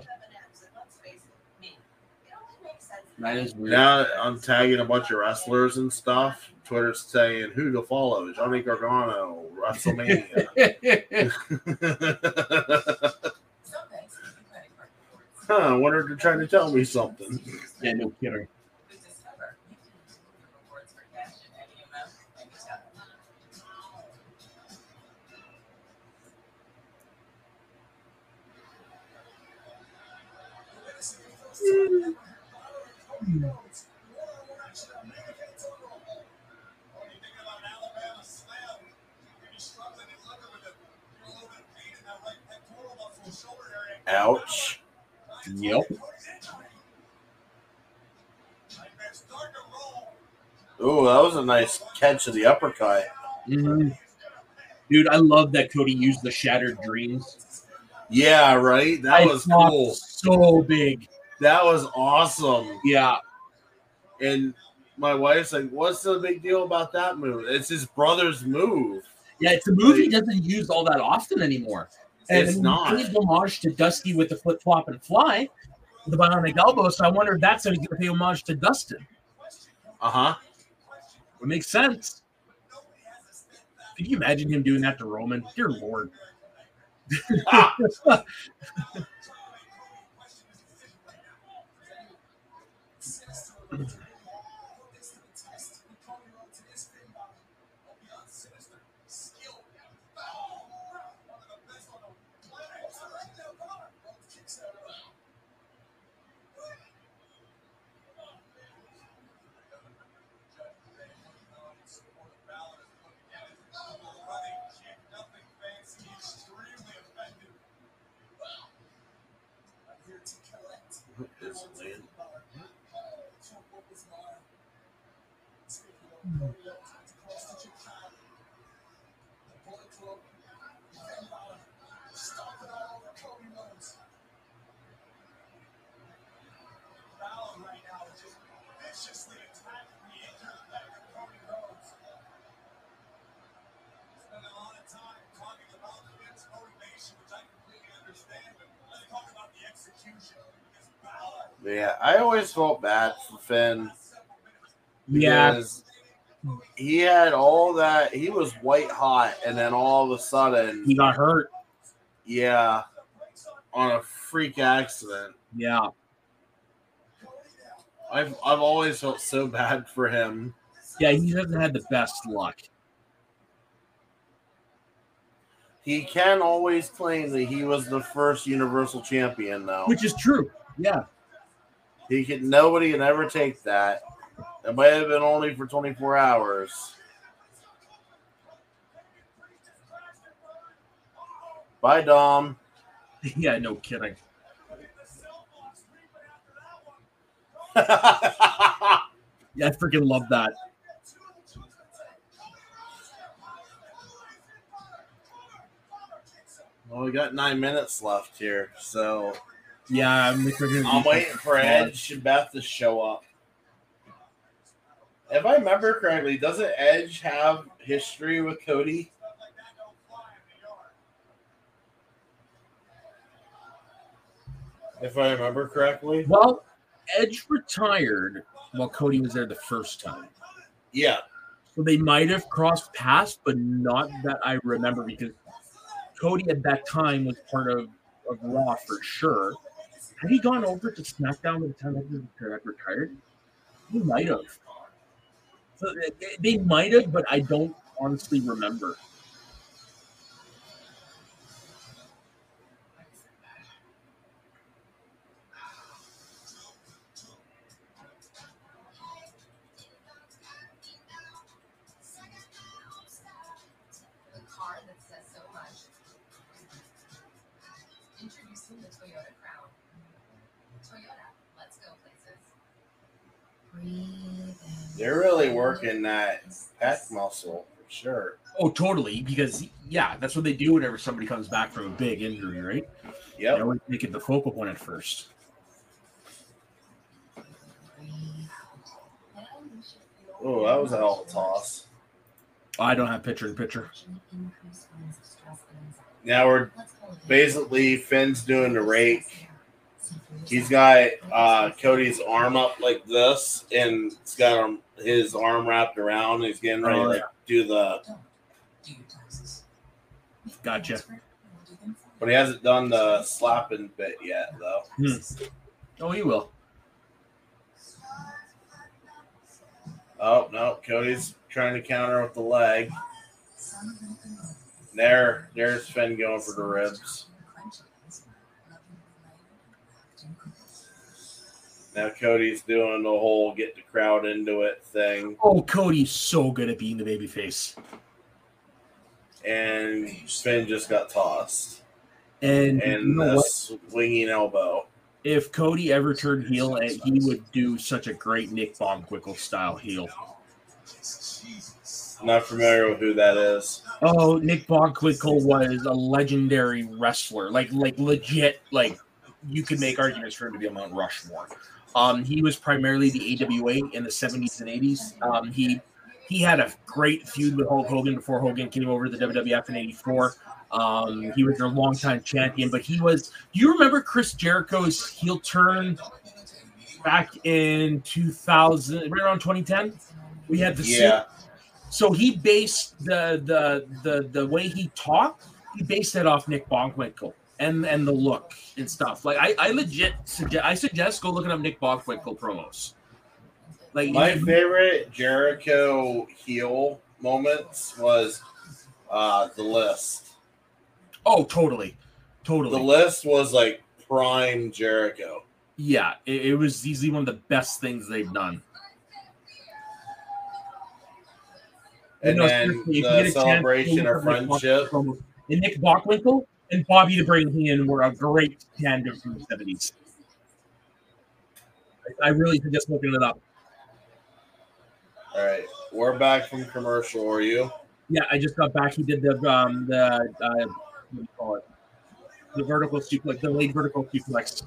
That That is weird. now I'm tagging a bunch of wrestlers and stuff. Twitter's saying who to follow: Johnny Gargano, WrestleMania. huh, I wonder if they're trying to tell me something. yeah, no kidding. Ouch. Yep. Ooh, that was a nice catch of the uppercut. Mhm. Dude, I love that Cody used the Shattered Dreams. Yeah, right. That I was cool. So big. That was awesome. Yeah. And my wife's like, "What's the big deal about that move? It's his brother's move." Yeah, it's a move he doesn't use all that often anymore. And It's not. paid homage to Dusty with the flip flop and fly, the bionic elbow. So I wonder if that's how he's going to pay homage to Dustin. Uh huh. It makes sense. Could you imagine him doing that to Roman? Dear Lord. Gracias. Yeah, I always felt bad for Finn. Yeah. because He had all that. He was white hot, and then all of a sudden, He got hurt. yeah, on a freak accident. Yeah. I've I've always felt so bad for him. Yeah, he hasn't had the best luck. He can always claim that he was the first Universal Champion, though. Which is true. Yeah. He can. Nobody can ever take that. It might have been only for 24 hours. Bye, Dom. Yeah, no kidding. Yeah, I freaking love that. well, we got nine minutes left here, so Yeah, I'm. I'm waiting for Edge and Beth to show up. If I remember correctly, doesn't Edge have history with Cody? If I remember correctly, Well, Edge retired while Cody was there the first time. yeah, So they might have crossed paths, but not that I remember because Cody at that time was part of, of Raw for sure. Had he gone over to SmackDown by the time Edge retired? He might have. So they, they might have, but I don't honestly remember. Toyota let's go places. Breathe. They're really working that pec muscle for sure. Oh, totally. Because yeah, that's what they do whenever somebody comes back from a big injury, right? Yeah. They always make it the focal point at first. Breathe. Now you should feel Oh, that was a hell of a toss. I don't have picture in picture. Now we're basically Finn's doing the rake. He's got uh, Cody's arm up like this, and he's got him, his arm wrapped around. And he's getting ready Oh, to do the, Gotcha. but he hasn't done the slapping bit yet, though. Oh, he will. Oh no, Cody's trying to counter with the leg. There, there's Finn going for the ribs. Now Cody's doing the whole get the crowd into it thing, Oh, Cody's so good at being the babyface. and Finn just got tossed. And, you know swinging elbow. If Cody ever turned heel, eh, he would do such a great Nick Bockwinkel style heel. Not familiar with who that is. Oh, Nick Bockwinkel was a legendary wrestler, like like legit. Like you could make arguments for him to be a Mount Rushmore. Um, he was primarily the AWA in the seventies and eighties. Um, he he had a great feud with Hulk Hogan before Hogan came over to the WWF in '84. Um, he was their longtime champion, but he was. Do you remember Chris Jericho's heel turn back in 2000, right around 2010? We had the Yeah, so he based the the the the way he talked. He based that off Nick Bockwinkel and and the look and stuff. Like I, I legit suggest I suggest go looking up Nick Bockwinkel promos. Like my he- favorite Jericho heel moments was uh, the list. oh totally, totally. The list was like prime Jericho. yeah, it, it was easily one of the best things they've done. You And know, then you the get a chance, celebration of look up Nick friendship. And Nick Bockwinkel and Bobby the Brain Heenan were a great tandem from the seventies. I really suggest looking it up. All right, we're back from commercial. Are you? Yeah, I just got back. He did the um the uh, what do you call it? The vertical suplex, the late vertical suplex.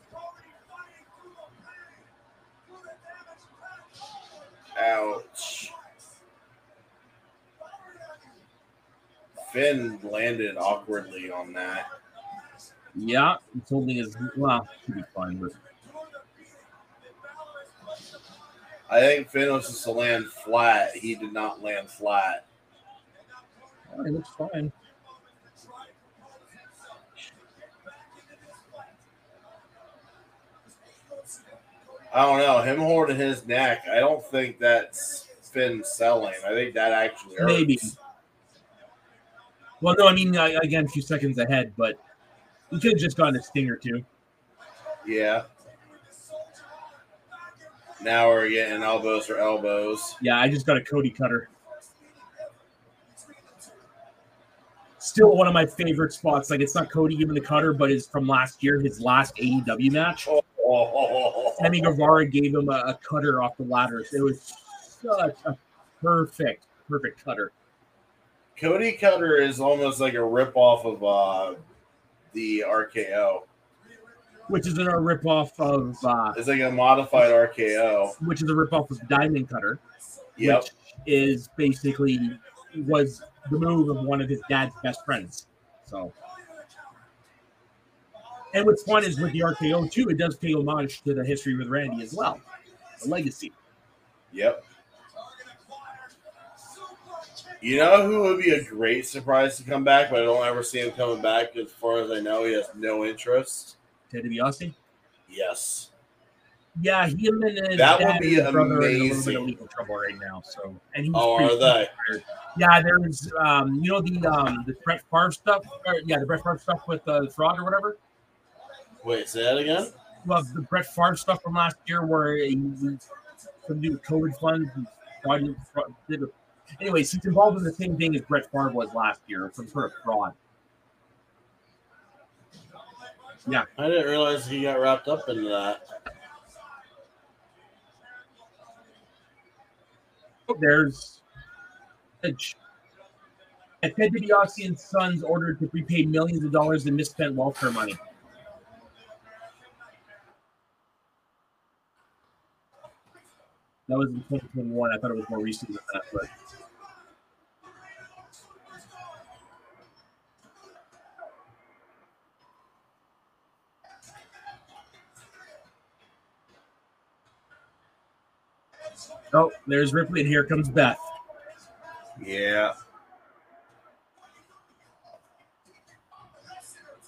Ouch. Finn landed awkwardly on that. Yeah, he's holding his well, should be fine, but I think Finn was just to land flat. He did not land flat. oh, it looks fine. I don't know. Him holding his neck, I don't think that's Finn selling. I think that actually hurts. Maybe. Well, no, I mean I, again, a few seconds ahead, but he could have just gotten a sting or two. Yeah. Now we're getting elbows for elbows. Yeah, I just got a Cody cutter. Still one of my favorite spots. Like it's not Cody giving the cutter, but it's from last year, his last AEW match. Oh, Sammy Guevara gave him a, a cutter off the ladder. It was such a perfect, perfect cutter. Cody Cutter is almost like a ripoff of uh, the RKO. Which is a ripoff of uh, It's like a modified RKO. which is a ripoff of Diamond Cutter, Yep. which is basically was the move of one of his dad's best friends. So and what's fun is with the RKO too, it does pay homage to the history with Randy as well. The legacy. Yep. You know who would be a great surprise to come back, but I don't ever see him coming back. As far as I know, he has no interest. Ted DiBiase. Yes. Yeah, him and his That would be and his brother are in a little bit of legal trouble right now. So, and he's Oh, are they? tired. Yeah, there's um, you know the um, the Brett Favre stuff. Or, yeah, the Brett Favre stuff with uh, the fraud or whatever. Wait, say that again? Well, the Brett Favre stuff from last year where he, he some new COVID funds. and fraud- did a- Anyways, he's involved in the same thing as Brett Favre was last year, some sort of fraud. Yeah, I didn't realize he got wrapped up in that. there's Edge. Ted DiBiase and Sons ordered to prepay millions of dollars in misspent welfare money. That was in 2021. I thought it was more recent than that, but oh, there's Ripley, and here comes Beth. Yeah.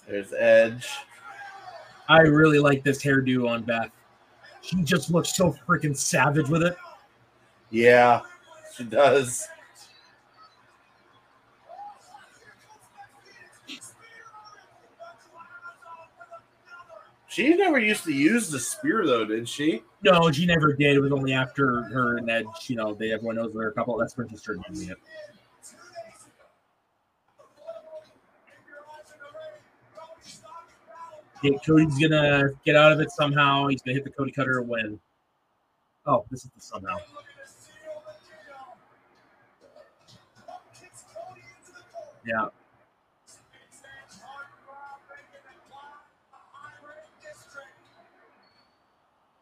There's Edge. I really like this hairdo on Beth. She just looks so freaking savage with it. Yeah, she does. She never used to use the spear though, did she? No, she never did. It was only after her and Edge, you know, they everyone knows they're a couple. That's when she started using it. Okay, Cody's gonna get out of it somehow. He's gonna hit the Cody Cutter and win. Oh, this is the somehow. Yeah.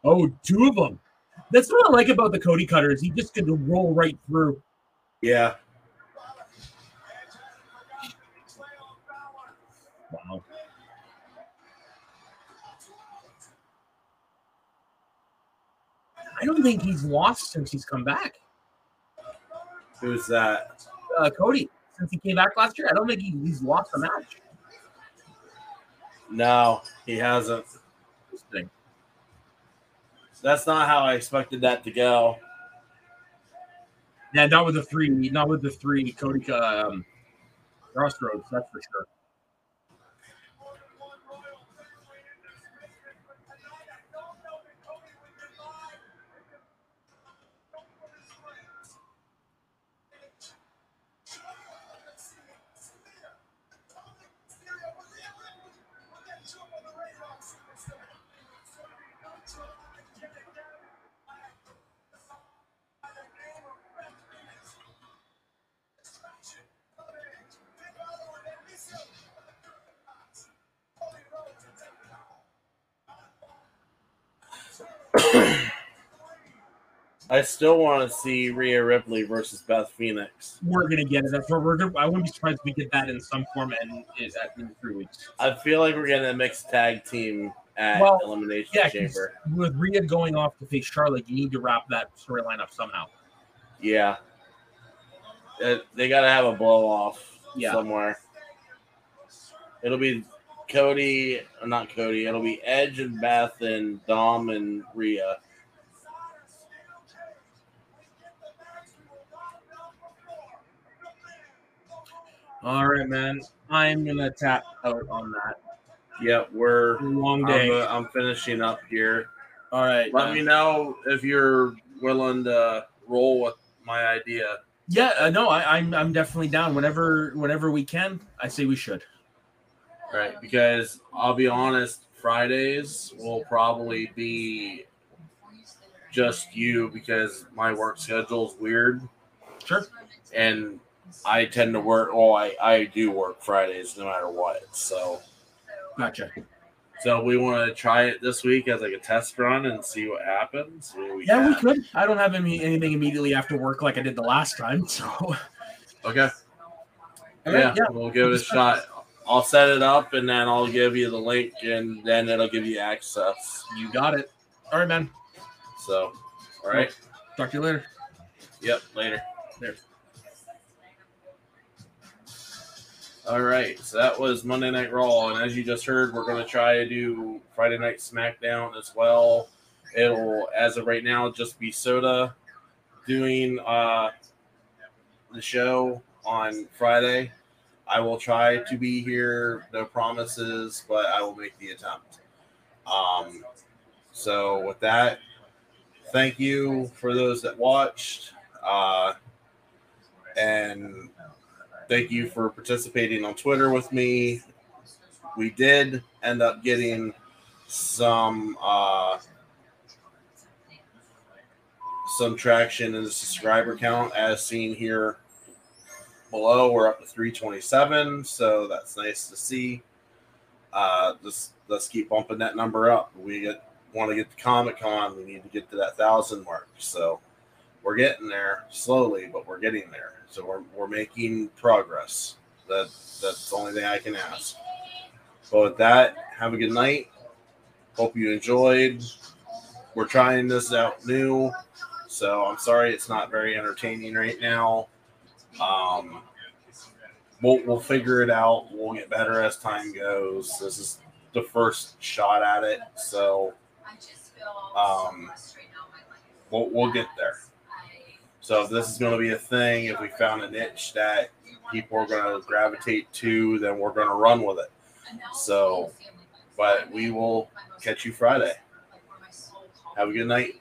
Oh, two of them. That's what I like about the Cody Cutters. He just can roll right through. Yeah. Don't think he's lost since he's come back. Who's that? Uh, Cody, since he came back last year, I don't think he, he's lost a match. No, he hasn't. Interesting. That's not how I expected that to go. Yeah, not with the three, not with the three Cody um, crossroads. That's for sure. I still want to see Rhea Ripley versus Beth Phoenix. We're gonna get it. That's we're gonna. I wouldn't be surprised if we get that in some format in, in, in three weeks. I feel like we're getting a mixed tag team at Well, Elimination Yeah, Chamber. with Rhea going off to face Charlotte, you need to wrap that storyline up somehow. Yeah. Uh, they got to have a blow off Yeah. somewhere. It'll be Cody, uh, not Cody. It'll be Edge and Beth and Dom and Rhea. All right, man. I'm gonna tap out on that. Yep, we're. Long I'm, day. uh, I'm finishing up here. All right. Let man. me know if you're willing to roll with my idea. Yeah, uh, no, I, I'm I'm definitely down. Whenever whenever we can, I say we should. Right, because I'll be honest, Fridays will probably be just you because my work schedule is weird Sure. and I tend to work. Oh, I I do work Fridays no matter what. So Gotcha. so we want to try it this week as like a test run and see what happens. We Yeah, we could. I don't have any, anything immediately after work like I did the last time. So Okay. All yeah, yeah. we'll give it a shot. I'll set it up and then I'll give you the link and then it'll give you access. you got it. All right, man. So, all right. Talk to you later. Yep. Later. There. All right. So that was Monday Night Raw, and as you just heard, we're going to try to do Friday Night SmackDown as well. It'll, as of right now, just be Soda doing uh, the show on Friday. I will try to be here. No promises, but I will make the attempt. Um, so with that, thank you for those that watched. Uh, and thank you for participating on Twitter with me. We did end up getting some uh, some traction in the subscriber count, as seen here below. We're up to 327, so that's nice to see. Uh, just let's keep bumping that number up. We want to get to Comic Con. We need to get to that thousand mark. So we're getting there slowly, but we're getting there. So we're, we're making progress. That that's the only thing I can ask. But with that, have a good night. Hope you enjoyed. We're trying this out new, so I'm sorry it's not very entertaining right now. Um, we'll we'll figure it out. We'll get better as time goes. This is the first shot at it, so I just feel Um, so frustrated now in my life. we'll we'll get there. So if this is going to be a thing, if we found a niche that people are going to gravitate to, then we're going to run with it. So, but we will catch you Friday. Have a good night.